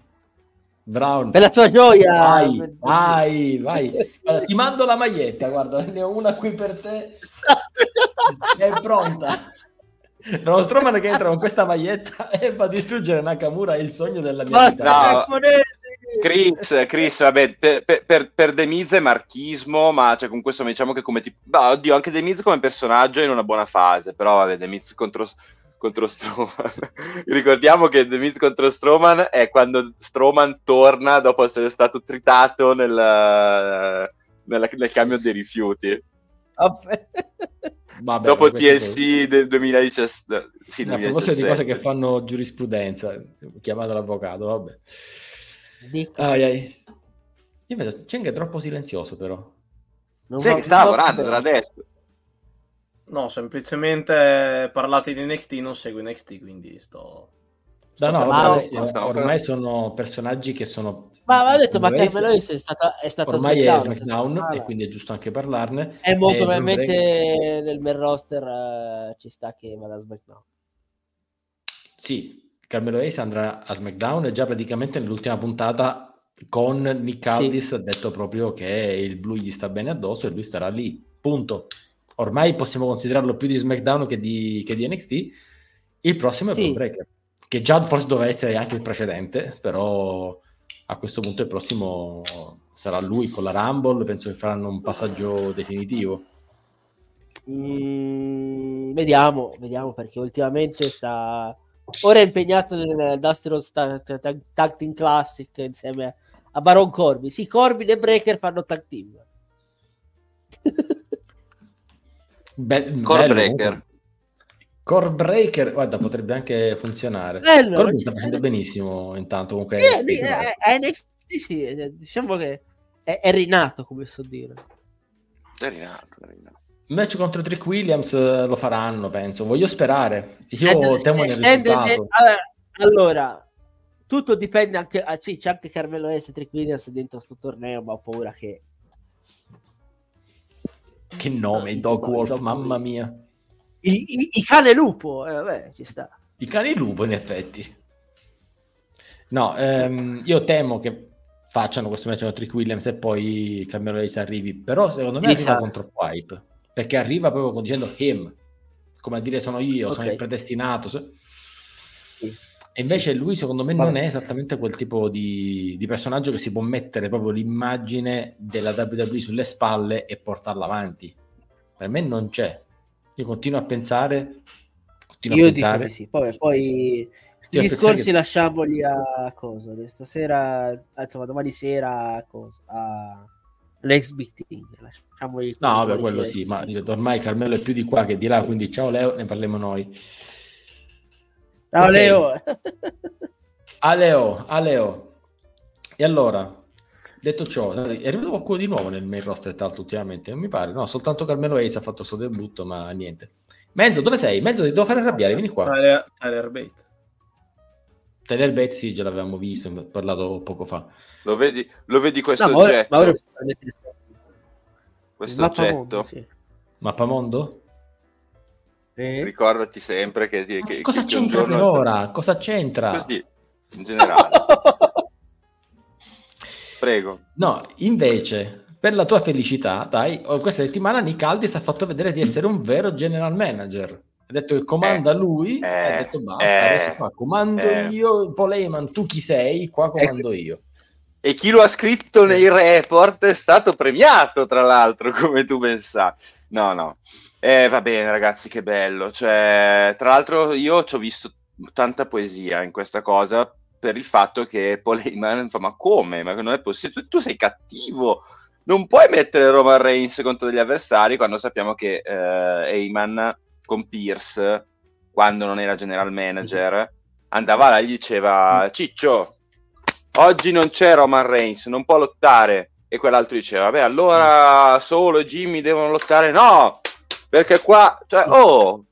C: Brown. Per la tua gioia!
A: Vai, vai, vai. Allora, ti mando la maglietta, guarda, ne ho una qui per te. È pronta. Braun Strowman che entra con questa maglietta e va a distruggere Nakamura è il sogno della mia vita.
D: No. Chris, Chris, vabbè, per, per, per The Miz è marchismo, ma cioè, con questo diciamo che come tipo... Bah, oddio, anche The Miz come personaggio è in una buona fase, però vabbè, The Miz contro, contro Strowman. Ricordiamo che The Miz contro Strowman è quando Strowman torna dopo essere stato tritato nel, nel, nel cambio dei rifiuti. Vabbè. Vabbè, dopo TLC del 2017. Sì, 2017.
A: di cose che fanno giurisprudenza, chiamato l'avvocato, vabbè. Ai, ai. Io vedo Cheng è troppo silenzioso, però.
D: Non sì, va, sta lavorando, te l'ha detto.
B: No, semplicemente parlate di NXT, non seguo NXT, quindi sto...
A: sto no, no, vabbè, sì, ormai sono personaggi che sono...
C: Ma aveva detto, ma Carmelo è stata, è stata
A: Ormai SmackDown, è SmackDown ah, e quindi è giusto anche parlarne.
C: E molto probabilmente nel main roster uh, ci sta che vada a SmackDown.
A: Sì, Carmelo Hayes andrà a SmackDown e già praticamente nell'ultima puntata con Nick Aldis sì. ha detto proprio che il blu gli sta bene addosso e lui starà lì, punto. Ormai possiamo considerarlo più di SmackDown che di, che di NXT. Il prossimo è sì. Breaker, che già forse doveva essere anche il precedente, però a questo punto il prossimo sarà lui con la Rumble, penso che faranno un passaggio definitivo.
C: Mm, vediamo, vediamo perché ultimamente sta Ora è impegnato nel Dusty Tag, tag, Team Classic insieme a Baron Corbin. Sì, Corbin e Breaker fanno tag team.
D: Be- Core Breaker.
A: Core Breaker, guarda, potrebbe anche funzionare. Bello, Corbin sta facendo benissimo intanto. Comunque
C: sì, è, è, è NXT, sì, diciamo che è, è rinato, come so dire.
D: È rinato, è rinato.
A: Match contro Trick Williams eh, lo faranno, penso. Voglio sperare. Io temo nel risultato.
C: Allora, tutto dipende anche... Ah, sì, c'è anche Carmelo S. Trick Williams dentro questo torneo, ma ho paura che...
A: Che nome, ah, Dog Wolf, Dog mamma mia.
C: I, i, i cane lupo, eh, vabbè, ci sta.
A: I cani lupo, in effetti. No, ehm, io temo che facciano questo match contro Trick Williams e poi Carmelo Ace arrivi, però secondo me arriva con troppo hype perché arriva proprio dicendo him, come a dire sono io, okay. sono il predestinato. So... E invece sì. lui secondo me non è esattamente quel tipo di, di, personaggio che si può mettere proprio l'immagine della WWE sulle spalle e portarla avanti. Per me non c'è. Io continuo a pensare...
C: Continuo Io a pensare... sì. Poi, poi i discorsi che... lasciamoli a cosa? Stasera, insomma domani sera a cosa? A l'ex Big Thing.
A: No, vabbè, quello sì, ma ormai Carmelo è più di qua che di là, quindi ciao Leo, ne parliamo noi.
C: Ciao okay. Leo.
A: a Leo, a Leo. E allora, detto ciò, è arrivato qualcuno di nuovo nel main roster, tra l'altro, ultimamente, non mi pare. No, soltanto Carmelo Ace ha fatto il suo debutto, ma niente. Mezzo, dove sei? Mezzo, ti devo fare arrabbiare, vieni qua.
B: Tyler, Tyler Bate.
A: Tyler Bate, sì, già l'avevamo visto, ho parlato poco fa.
D: Lo vedi, lo vedi questo
C: No, ma ora-
D: oggetto?
C: ma ora-
D: questo
C: il mappamondo,
D: oggetto?
C: sì.
A: Mappamondo?
C: Eh?
D: Ricordati sempre che, che, che-
A: Cosa
D: che
A: c'entra
D: giorno-
A: per ora? Cosa c'entra?
D: Così, in generale. Prego.
A: No, invece, per la tua felicità, dai, oh, questa settimana Nick Aldis ha fatto vedere di essere un vero general manager. Ha detto che comanda lui,
D: eh,
A: ha detto basta,
D: eh,
A: adesso qua comando
D: eh.
A: io, Paul Heyman, tu chi sei? Qua comando io.
D: E chi lo ha scritto nei report è stato premiato, tra l'altro, come tu ben sai. No, no. Eh, va bene, ragazzi, che bello. Cioè, tra l'altro, io ci ho visto tanta poesia in questa cosa per il fatto che Paul Heyman fa, ma come? Ma non è possibile? Tu, sei cattivo. Non puoi mettere Roman Reigns contro degli avversari quando sappiamo che eh, Heyman con Pierce, quando non era general manager, andava là e gli diceva Ciccio, oggi non c'è Roman Reigns, non può lottare. E quell'altro diceva, beh, allora solo Jimmy devono lottare? No, perché qua, cioè, oh,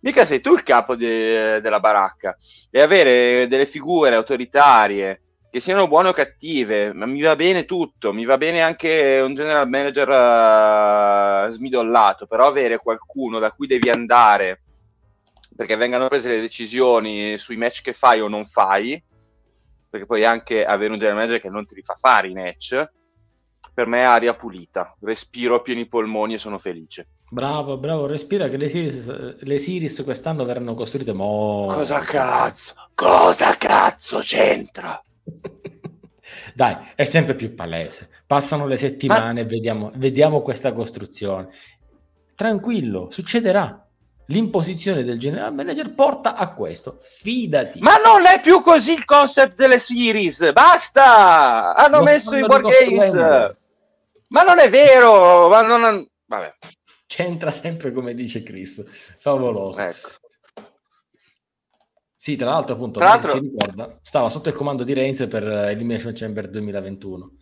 D: mica sei tu il capo de- della baracca. E avere delle figure autoritarie che siano buone o cattive, ma mi va bene tutto, mi va bene anche un general manager eh, smidollato, però avere qualcuno da cui devi andare perché vengano prese le decisioni sui match che fai o non fai, perché puoi anche avere un general manager che non ti rifà fare i match, per me è aria pulita, respiro pieni polmoni e sono felice.
A: Bravo, bravo, respira che le series, le series quest'anno verranno costruite mo...
D: Cosa cazzo? Cosa cazzo c'entra?
A: Dai, è sempre più palese. Passano le settimane e vediamo, vediamo questa costruzione. Tranquillo, succederà. L'imposizione del general manager porta a questo. Fidati.
D: Ma non è più così il concept delle series, basta! Hanno
A: Lo
D: messo i board games! Ma non è vero! Ma non... Vabbè,
A: C'entra sempre come dice Chris. Favoloso.
D: ecco.
A: Sì, tra l'altro, appunto,
D: Tra l'altro-
A: ricorda, stava sotto il comando di Reigns per eh, Elimination Chamber 2021.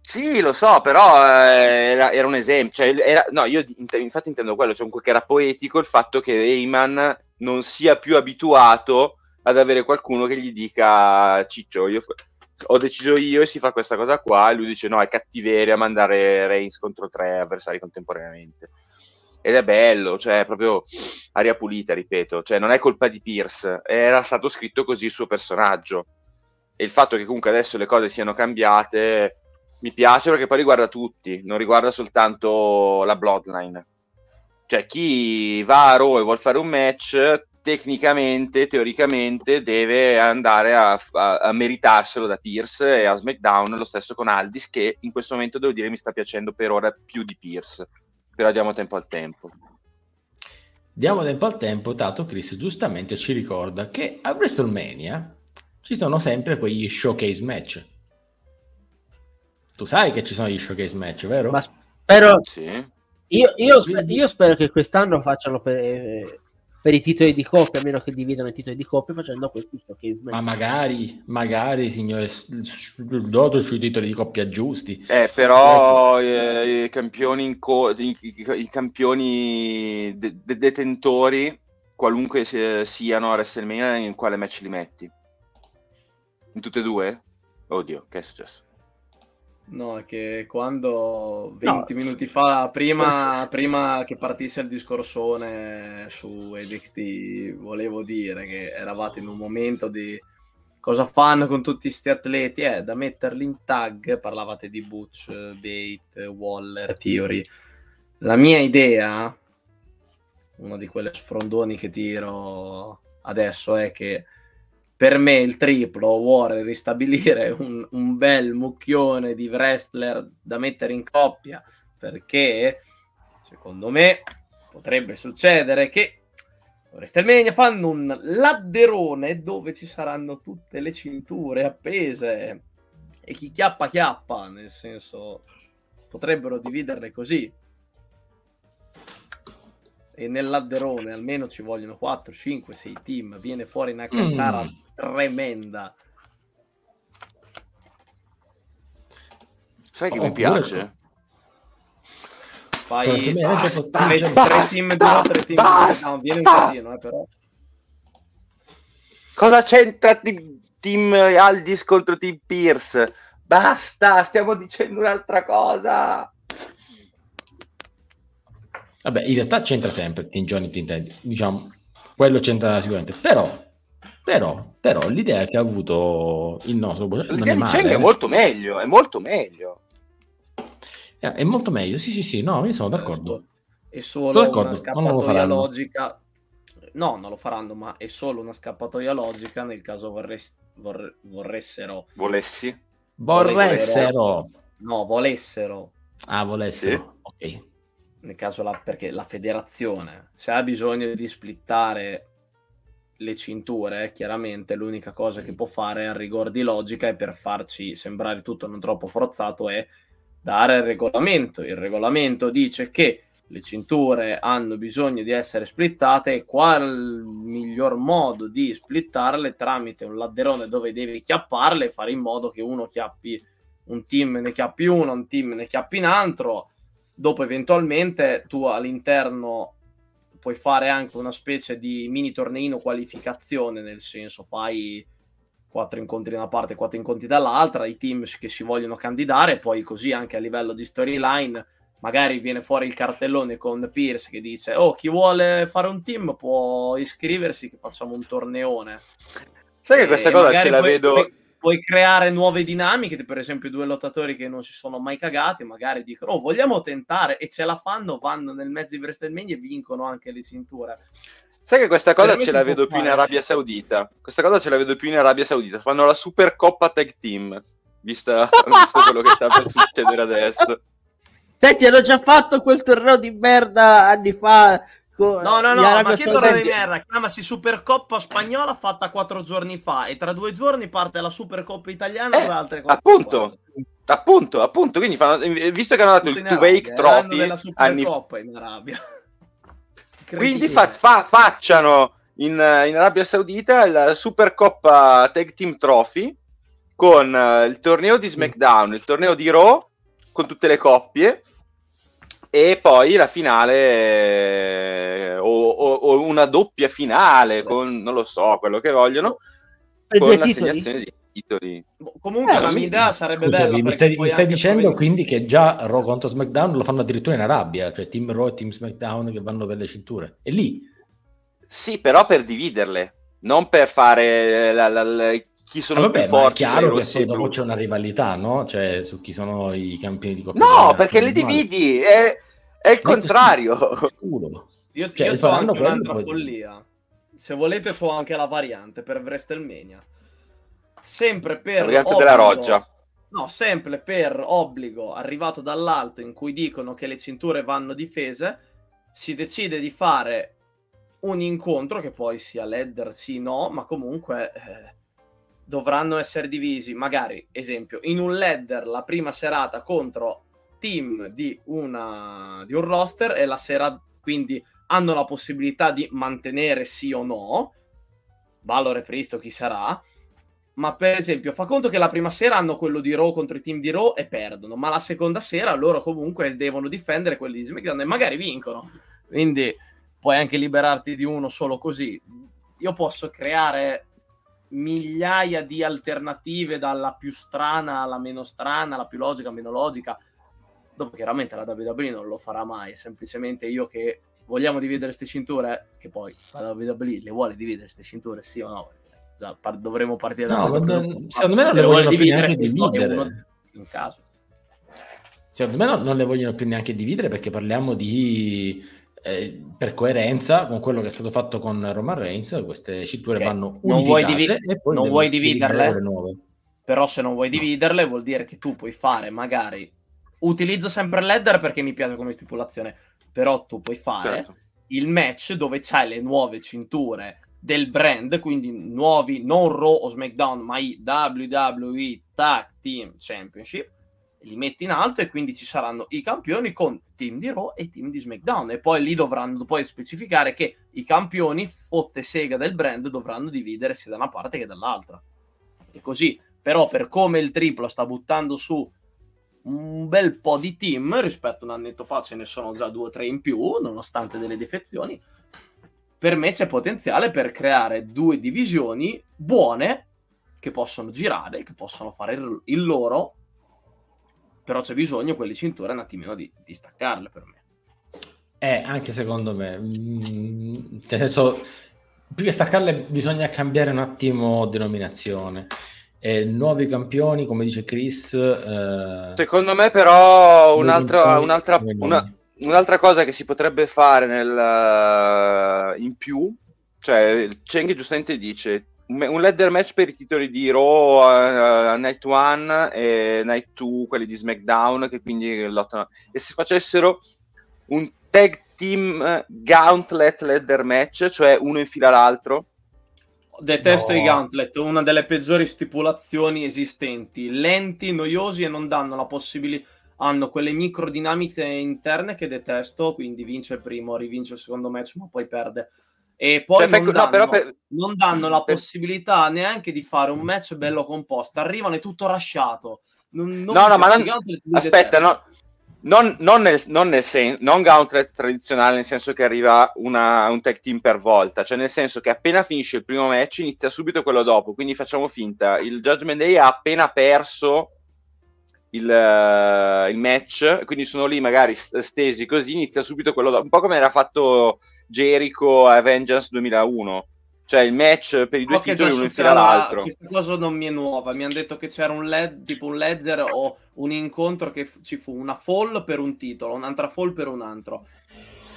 D: Sì, lo so, però eh, era, era un esempio. Cioè, era- no, io infatti intendo quello, cioè che era poetico il fatto che Heyman non sia più abituato ad avere qualcuno che gli dica Ciccio, io ho deciso io e si fa questa cosa qua, e lui dice no, è cattiveria mandare Reigns contro tre avversari contemporaneamente. Ed è bello, cioè proprio aria pulita, ripeto, cioè non è colpa di Pierce, era stato scritto così il suo personaggio. E il fatto che comunque adesso le cose siano cambiate mi piace perché poi riguarda tutti, non riguarda soltanto la Bloodline. Cioè, chi va a Raw e vuol fare un match, tecnicamente, teoricamente, deve andare a, a- a meritarselo da Pierce e a SmackDown, lo stesso con Aldis, che in questo momento devo dire mi sta piacendo per ora più di Pierce. Però diamo tempo al tempo.
A: Diamo tempo al tempo, dato Chris giustamente ci ricorda che a WrestleMania ci sono sempre quegli showcase match. Tu sai che ci sono gli showcase match, vero?
C: Ma spero,
D: Sì.
C: io, io io spero che quest'anno facciano per, per i titoli di coppia, a meno che dividano i titoli di coppia facendo questi showcase.
A: Ma magari, magari, signore, dato sui titoli di coppia giusti.
D: Eh, però eh, i campioni, in co- i, i- i campioni de- de- detentori, qualunque se- siano a WrestleMania, in quale match li metti? In tutte e due? Oddio, che è successo?
B: No, è che quando 20 minuti fa, prima, prima che partisse il discorsone su NXT, volevo dire che eravate in un momento di cosa fanno con tutti questi atleti, eh, da metterli in tag, parlavate di Butch, Bate, Waller, Theory. La mia idea, uno di quelle sfrondoni che tiro adesso, è che per me il triplo vuole ristabilire un, un bel mucchione di wrestler da mettere in coppia perché secondo me potrebbe succedere che WrestleMania fanno un ladderone dove ci saranno tutte le cinture appese e chi chiappa chiappa nel senso potrebbero dividerle così e nel ladderone almeno ci vogliono 4, 5, 6 team viene fuori una cacciara
A: Mm.
B: Tremenda
D: Sai che
A: Oh,
D: mi piace?
B: Fai basta, tre, basta, tre team duro, tre team basta, no, viene un casino, eh, però.
D: Cosa c'entra team, team Aldis contro Team Pierce? Basta, stiamo dicendo un'altra cosa.
A: Vabbè, in realtà c'entra sempre Team Johnny Team Teddy, diciamo, quello c'entra sicuramente, però, però, però l'idea che ha avuto il nostro...
D: L'idea di Cheng è molto meglio, è molto meglio.
A: Eh, è molto meglio, sì, sì, sì, no, io sono d'accordo.
B: È solo d'accordo. una scappatoia logica. No, non lo faranno, ma è solo una scappatoia logica nel caso vorrest... vorre... vorressero.
D: Volessi?
A: Vorressero.
B: No, volessero.
A: Ah, volessero. Sì. Ok.
B: Nel caso la... perché la federazione, se ha bisogno di splittare le cinture, chiaramente l'unica cosa che può fare a rigor di logica e per farci sembrare tutto non troppo forzato è dare il regolamento. Il regolamento dice che le cinture hanno bisogno di essere splittate e qual miglior modo di splittarle tramite un ladderone dove devi chiapparle e fare in modo che uno chiappi un team ne chiappi uno, un team ne chiappi un altro. Dopo eventualmente tu all'interno puoi fare anche una specie di mini torneino qualificazione, nel senso fai quattro incontri da una parte e quattro incontri dall'altra, i team che si vogliono candidare, poi così anche a livello di storyline magari viene fuori il cartellone con Pierce che dice oh chi vuole fare un team può iscriversi che facciamo un torneone.
D: Sai che questa cosa ce la puoi, vedo
B: puoi, creare nuove dinamiche per esempio due lottatori che non si sono mai cagati magari dicono oh vogliamo tentare e ce la fanno vanno nel mezzo di WrestleMania e vincono anche le cinture
D: Sai che questa cosa ce la vedo più in Arabia Saudita? Questa cosa ce la vedo più in Arabia Saudita. Fanno la Supercoppa Tag Team, vista, visto quello che sta per succedere adesso.
C: Senti, hanno già fatto quel torneo di merda anni fa.
B: No, no, no, ma che torneo di merda? Chiamasi Supercoppa spagnola fatta quattro giorni fa e tra due giorni parte la Supercoppa italiana
D: eh, e altre cose. Appunto, appunto, appunto. Quindi, fanno, visto che hanno dato il Tuwake Trophy anni fa in Arabia. Quindi fa, fa, facciano in, in, Arabia Saudita la Supercoppa Tag Team Trophy con uh, il torneo di SmackDown, il torneo di Raw con tutte le coppie e poi la finale eh, o, o, o, una doppia finale con non lo so quello che vogliono con l'assegnazione di titoli.
B: Comunque eh, la mia idea sarebbe Scusami, bella.
A: Mi stai, mi stai dicendo quindi che già Raw contro SmackDown lo fanno addirittura in Arabia, cioè Team Raw e Team SmackDown che vanno per le cinture. E lì.
D: Sì, però per dividerle, non per fare la, la, la, chi sono ah, vabbè, più forti.
A: È chiaro che poi dopo c'è una rivalità, no? Cioè su chi sono i campioni di
D: Coppa No, perché le dividi, è, è il contrario.
B: Io, cioè, io so anche un'altra poi... follia. Se volete, so anche la variante per WrestleMania sempre per...
D: Variante obbligo, della roggia.
B: No, sempre per obbligo arrivato dall'alto in cui dicono che le cinture vanno difese, si decide di fare un incontro che poi sia ladder sì no, ma comunque eh, dovranno essere divisi, magari esempio, in un ladder la prima serata contro team di, una, di un roster e la sera quindi hanno la possibilità di mantenere sì o no, Valore Pristo chi sarà, ma per esempio fa conto che la prima sera hanno quello di Raw contro i team di Raw e perdono, ma la seconda sera loro comunque devono difendere quelli di SmackDown e magari vincono. Quindi puoi anche liberarti di uno solo così. Io posso creare migliaia di alternative dalla più strana alla meno strana, la più logica, meno logica. Dopo chiaramente la WWE non lo farà mai, è semplicemente io che vogliamo dividere queste cinture, che poi la WWE le vuole dividere queste cinture, sì o no? già par- dovremmo partire da no,
A: non, secondo me non le vogliono più neanche dividere. in caso. Secondo me no, non le vogliono più neanche dividere perché parliamo di eh, per coerenza con quello che è stato fatto con Roman Reigns queste cinture okay. vanno
B: non vuoi, divi- non vuoi dividerle? però se non vuoi dividerle vuol dire che tu puoi fare magari utilizzo sempre l'header perché mi piace come stipulazione però tu puoi fare certo. il match dove c'hai le nuove cinture del brand, quindi nuovi, non Raw o SmackDown, ma i WWE Tag Team Championship, li metti in alto e quindi ci saranno i campioni con team di Raw e team di SmackDown. E poi lì dovranno poi specificare che i campioni fotte sega del brand dovranno dividere sia da una parte che dall'altra. E così. Però per come il triplo sta buttando su un bel po' di team rispetto a un annetto fa, ce ne sono già due o tre in più, nonostante delle defezioni. Per me c'è potenziale per creare due divisioni buone che possono girare, che possono fare il, loro, però c'è bisogno quelle cinture un attimino di, di staccarle per me.
A: Eh, anche secondo me. Mm, nel senso, più che staccarle bisogna cambiare un attimo denominazione. Eh, nuovi campioni, come dice Chris. Eh...
D: Secondo me, però, un'altra, un'altra, una, un'altra, cosa che si potrebbe fare nel, uh, in più, cioè Cheng giustamente dice un ladder match per i titoli di Raw, uh, Night 1 e Night 2, quelli di SmackDown, che quindi lottano. E se facessero un tag team gauntlet ladder match, cioè uno in fila all'altro,
B: Detesto no. i gauntlet, una delle peggiori stipulazioni esistenti. Lenti, noiosi e non danno la possibilità. Hanno quelle microdinamiche interne che detesto, quindi vince il primo, rivince il secondo match, ma poi perde. E poi cioè, non, danno, no, per... non, danno, la possibilità neanche di fare un match bello composto. Arrivano e tutto rasciato.
D: Non, non no, no, ma non... aspetta, no, non, non, nel, non, nel sen- non gauntlet tradizionale, nel senso che arriva una, un tag team per volta, cioè nel senso che appena finisce il primo match inizia subito quello dopo. Quindi facciamo finta: il Judgment Day ha appena perso il, uh, il match, quindi sono lì magari stesi così, inizia subito quello dopo. Un po' come era fatto Jericho a Vengeance 2001 cioè il match per i due okay, titoli uno in fila all'altro.
B: Questa cosa non mi è nuova, mi hanno detto che c'era un led, tipo un ledger o un incontro che f- ci fu una fall per un titolo, un'altra fall per un altro.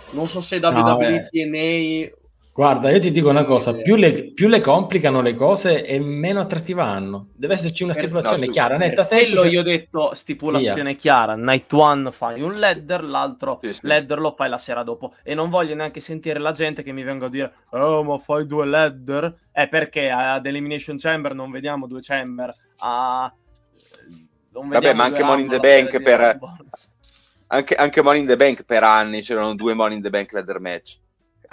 B: Non so se WWE, no, TNA
A: Guarda, io ti dico una cosa, più le, più le, complicano le cose e meno attrattiva hanno. Deve esserci una stipulazione no, chiara, netta.
B: Quello io ho detto stipulazione via. chiara. Night one fai un ladder, l'altro sì, sì. ladder lo fai la sera dopo. E non voglio neanche sentire la gente che mi venga a dire oh ma fai due ladder? È perché ad Elimination Chamber non vediamo due chamber. A...
D: Non Vabbè, ma anche Money in the Bank per... Anche, anche Money in the Bank per anni c'erano due Money in the Bank ladder match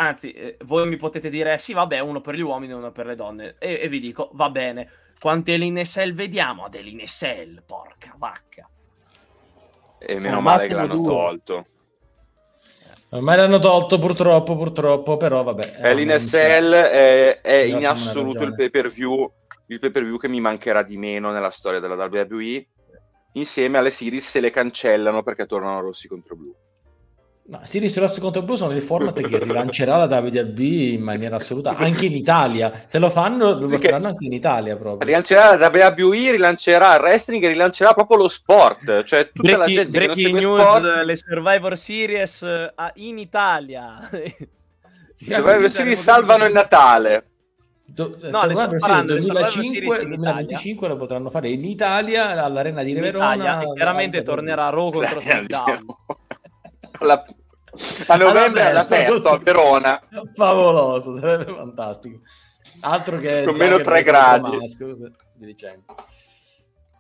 B: anzi, eh, voi mi potete dire sì, vabbè, uno per gli uomini e uno per le donne. E, e vi dico, va bene. Quante Elinesel vediamo ad Elinesel? Porca vacca.
D: E meno male che l'hanno due. tolto.
A: Ormai l'hanno tolto purtroppo, purtroppo, però vabbè.
D: Elinesel è, è in assoluto il pay per view il pay per view che mi mancherà di meno nella storia della WWE insieme alle series se le cancellano perché tornano rossi contro blu.
A: No, Series Ross contro Blu sono il format che rilancerà la WWE in maniera assoluta, anche in Italia. Se lo fanno, lo faranno anche in Italia proprio.
D: Rilancerà la WWE, rilancerà il wrestling rilancerà proprio lo sport. Cioè tutta breaking, la gente
B: breaking
D: che
B: news, sport... le Survivor Series uh, in Italia.
D: Le Survivor Series salvano il Natale.
A: Do, no, Survivor Series 2005, 2025 lo potranno fare in Italia all'Arena di Verona.
B: Italia, e chiaramente tornerà Raw contro SmackDown.
D: La... A novembre all'aperto a Verona.
A: Favoloso, sarebbe fantastico. Altro che
D: con meno 3 gradi.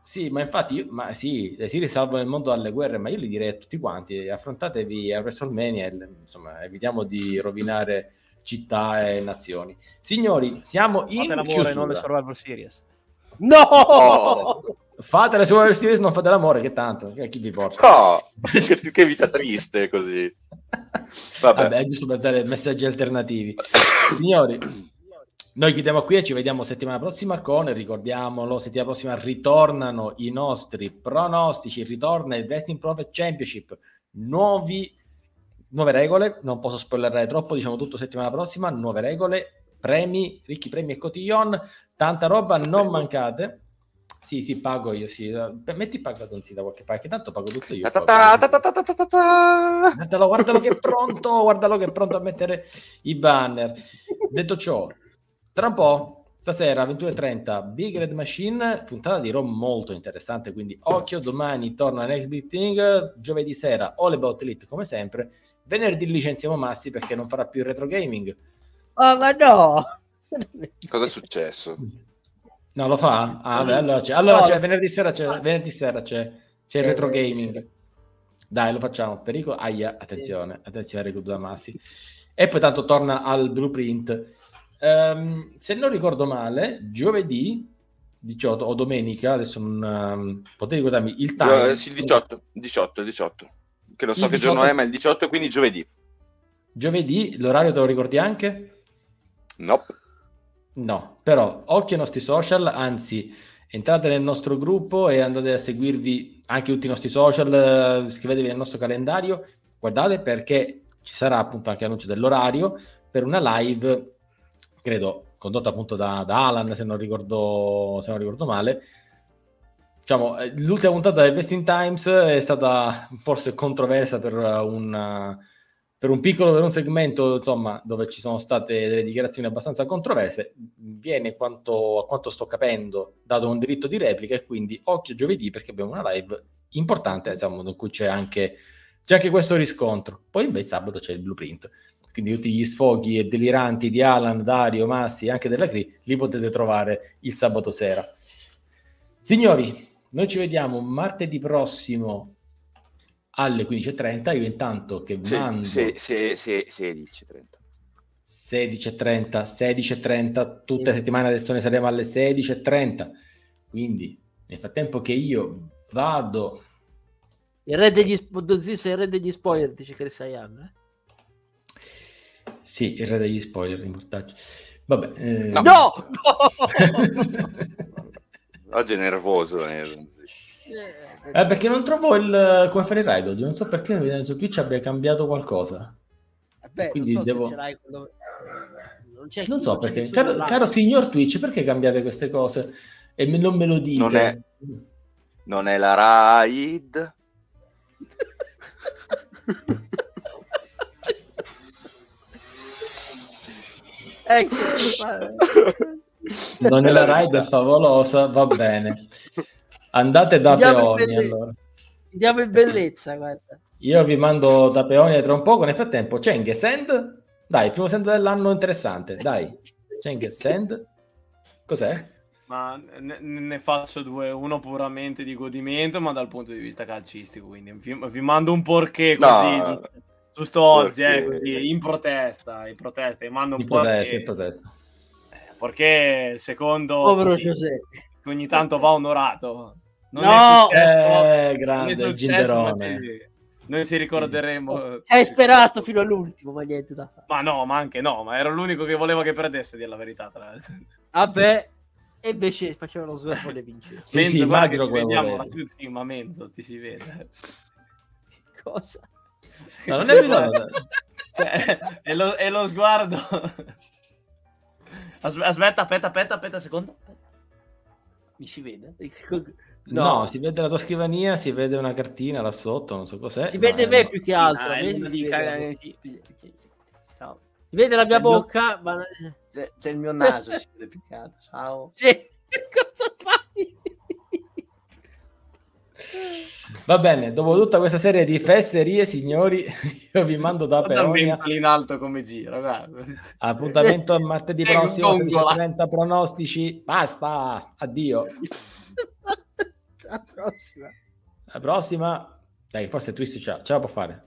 A: Sì, ma infatti, ma sì, si risalvano il mondo dalle guerre, ma io li direi a tutti quanti, affrontatevi a WrestleMania, insomma, evitiamo di rovinare città e nazioni. Signori, siamo in
B: Fate chiusura. non le Survivor Series.
A: No! Oh! Fate le sue Series, non fate l'amore, che tanto, che chi vi porta?
D: No, che, che vita triste così.
A: Vabbè. Vabbè, è giusto per dare messaggi alternativi. Signori, noi chiudiamo qui e ci vediamo settimana prossima con, ricordiamolo, settimana prossima ritornano i nostri pronostici, ritorna il Wrestling Profit Championship, nuovi, nuove regole, non posso spoilerare troppo, diciamo tutto settimana prossima, nuove regole, premi, ricchi premi e cotillon, tanta roba, non mancate sì, sì, pago io, sì. Metti pagadonzi da qualche parte, tanto pago tutto io. Guardalo, guardalo che è pronto, guardalo che è pronto a mettere i banner. Detto ciò, tra un po', stasera 21.30, Big Red Machine, puntata di Rom molto interessante, quindi occhio, domani torna Next Big Thing, giovedì sera All About Elite come sempre, venerdì licenziamo Massi perché non farà più il retro gaming.
C: Oh, ma no!
D: Cosa è successo?
A: No, lo fa? Ah, beh, allora c'è. Allora no, c'è, venerdì sera c'è, venerdì sera c'è, c'è il eh, retro gaming. Dai, lo facciamo. Perico, aia, attenzione, attenzione, Rico Damassi. E poi tanto torna al blueprint. Um, se non ricordo male, giovedì 18 o domenica, adesso non um, potete ricordarmi il time.
D: Uh, sì, 18, 18, 18. Che non so il che 18... giorno è, ma il 18 quindi giovedì.
A: Giovedì, l'orario te lo ricordi anche?
D: Nope.
A: No, però occhio ai nostri social, anzi entrate nel nostro gruppo e andate a seguirvi anche tutti i nostri social, iscrivetevi nel nostro calendario, guardate perché ci sarà appunto anche l'annuncio dell'orario per una live, credo condotta appunto da, da Alan se non ricordo, se non ricordo male. Diciamo, eh, l'ultima puntata del Vesting Times è stata forse controversa per un per un piccolo per un segmento insomma dove ci sono state delle dichiarazioni abbastanza controverse viene quanto, a quanto sto capendo dato un diritto di replica e quindi occhio giovedì perché abbiamo una live importante insomma in cui c'è anche, c'è anche questo riscontro. Poi invece sabato c'è il blueprint. Quindi tutti gli sfoghi e deliranti di Alan, Dario, Massi e anche della Cri li potete trovare il sabato sera. Signori noi ci vediamo martedì prossimo alle 15.30. Io intanto che sì, mando...
D: Sì, sì, sì, 16.30.
A: 16.30, 16.30, tutte le settimane adesso ne saremo alle 16.30. Quindi nel frattempo che io vado...
C: Il re degli, il re degli spoiler, dice che sei anni. Eh?
A: Sì, il re degli spoiler portaggio. Vabbè.
C: Eh... No! no!
D: Oggi è nervoso. Eh.
A: Eh, perché non trovo il come fare il ride oggi. Non so perché su Twitch abbia cambiato qualcosa.
C: Beh, Quindi non so devo... quello...
A: non, non so perché. Caro, caro, signor Twitch, perché cambiate queste cose? E me, non me lo dite.
D: Non è, non è la ride.
C: ecco.
A: non è la ride favolosa, va bene. Andate da Andiamo Peoni allora.
C: Andiamo in bellezza, guarda.
A: Io vi mando da Peoni tra un poco. Nel frattempo, Cheng Send. Dai, primo send dell'anno interessante. Dai, Cheng Send. Cos'è?
B: Ma ne, ne, faccio due, uno puramente di godimento, ma dal punto di vista calcistico. Quindi vi, vi mando un porché così. No. Giusto oggi, eh, così, in protesta, in protesta, vi mando un
A: in protesta, in protesta.
B: Perché secondo...
C: Povero Giuseppe
B: che ogni tanto va onorato.
C: Non no,
A: è eh, grande non è successo,
B: noi si ricorderemo.
C: Hai sperato fino all'ultimo, ma niente da fare.
B: Ma no, ma anche no, ma ero l'unico che voleva che perdesse, di la verità. Tra l'altro.
C: Vabbè, e invece facevano swervo le vincere.
A: sì, sì, immagino che vediamo
B: sì, ma mezzo ti si vede.
C: Cosa?
A: No, non è vero.
B: cioè, è, lo, è lo sguardo. Aspetta, aspetta, aspetta, aspetta, secondo. Mi si vede?
A: No. no. si vede la tua scrivania, si vede una cartina là sotto, non so cos'è.
C: Si vede me più che altro. Ah, me si, vede... Ciao. si vede la mia c'è bocca, mio... ma...
B: c'è, c'è, il mio naso, si vede più che altro. Ciao.
C: Sì. Cosa fai?
A: Va bene, dopo tutta questa serie di fesserie, signori, io vi mando da Peonia.
B: in alto come gira, guarda.
A: Appuntamento a martedì prossimo, 30 pronostici. Basta, addio.
C: La prossima.
A: La prossima. Dai, forse Twist ce la può fare.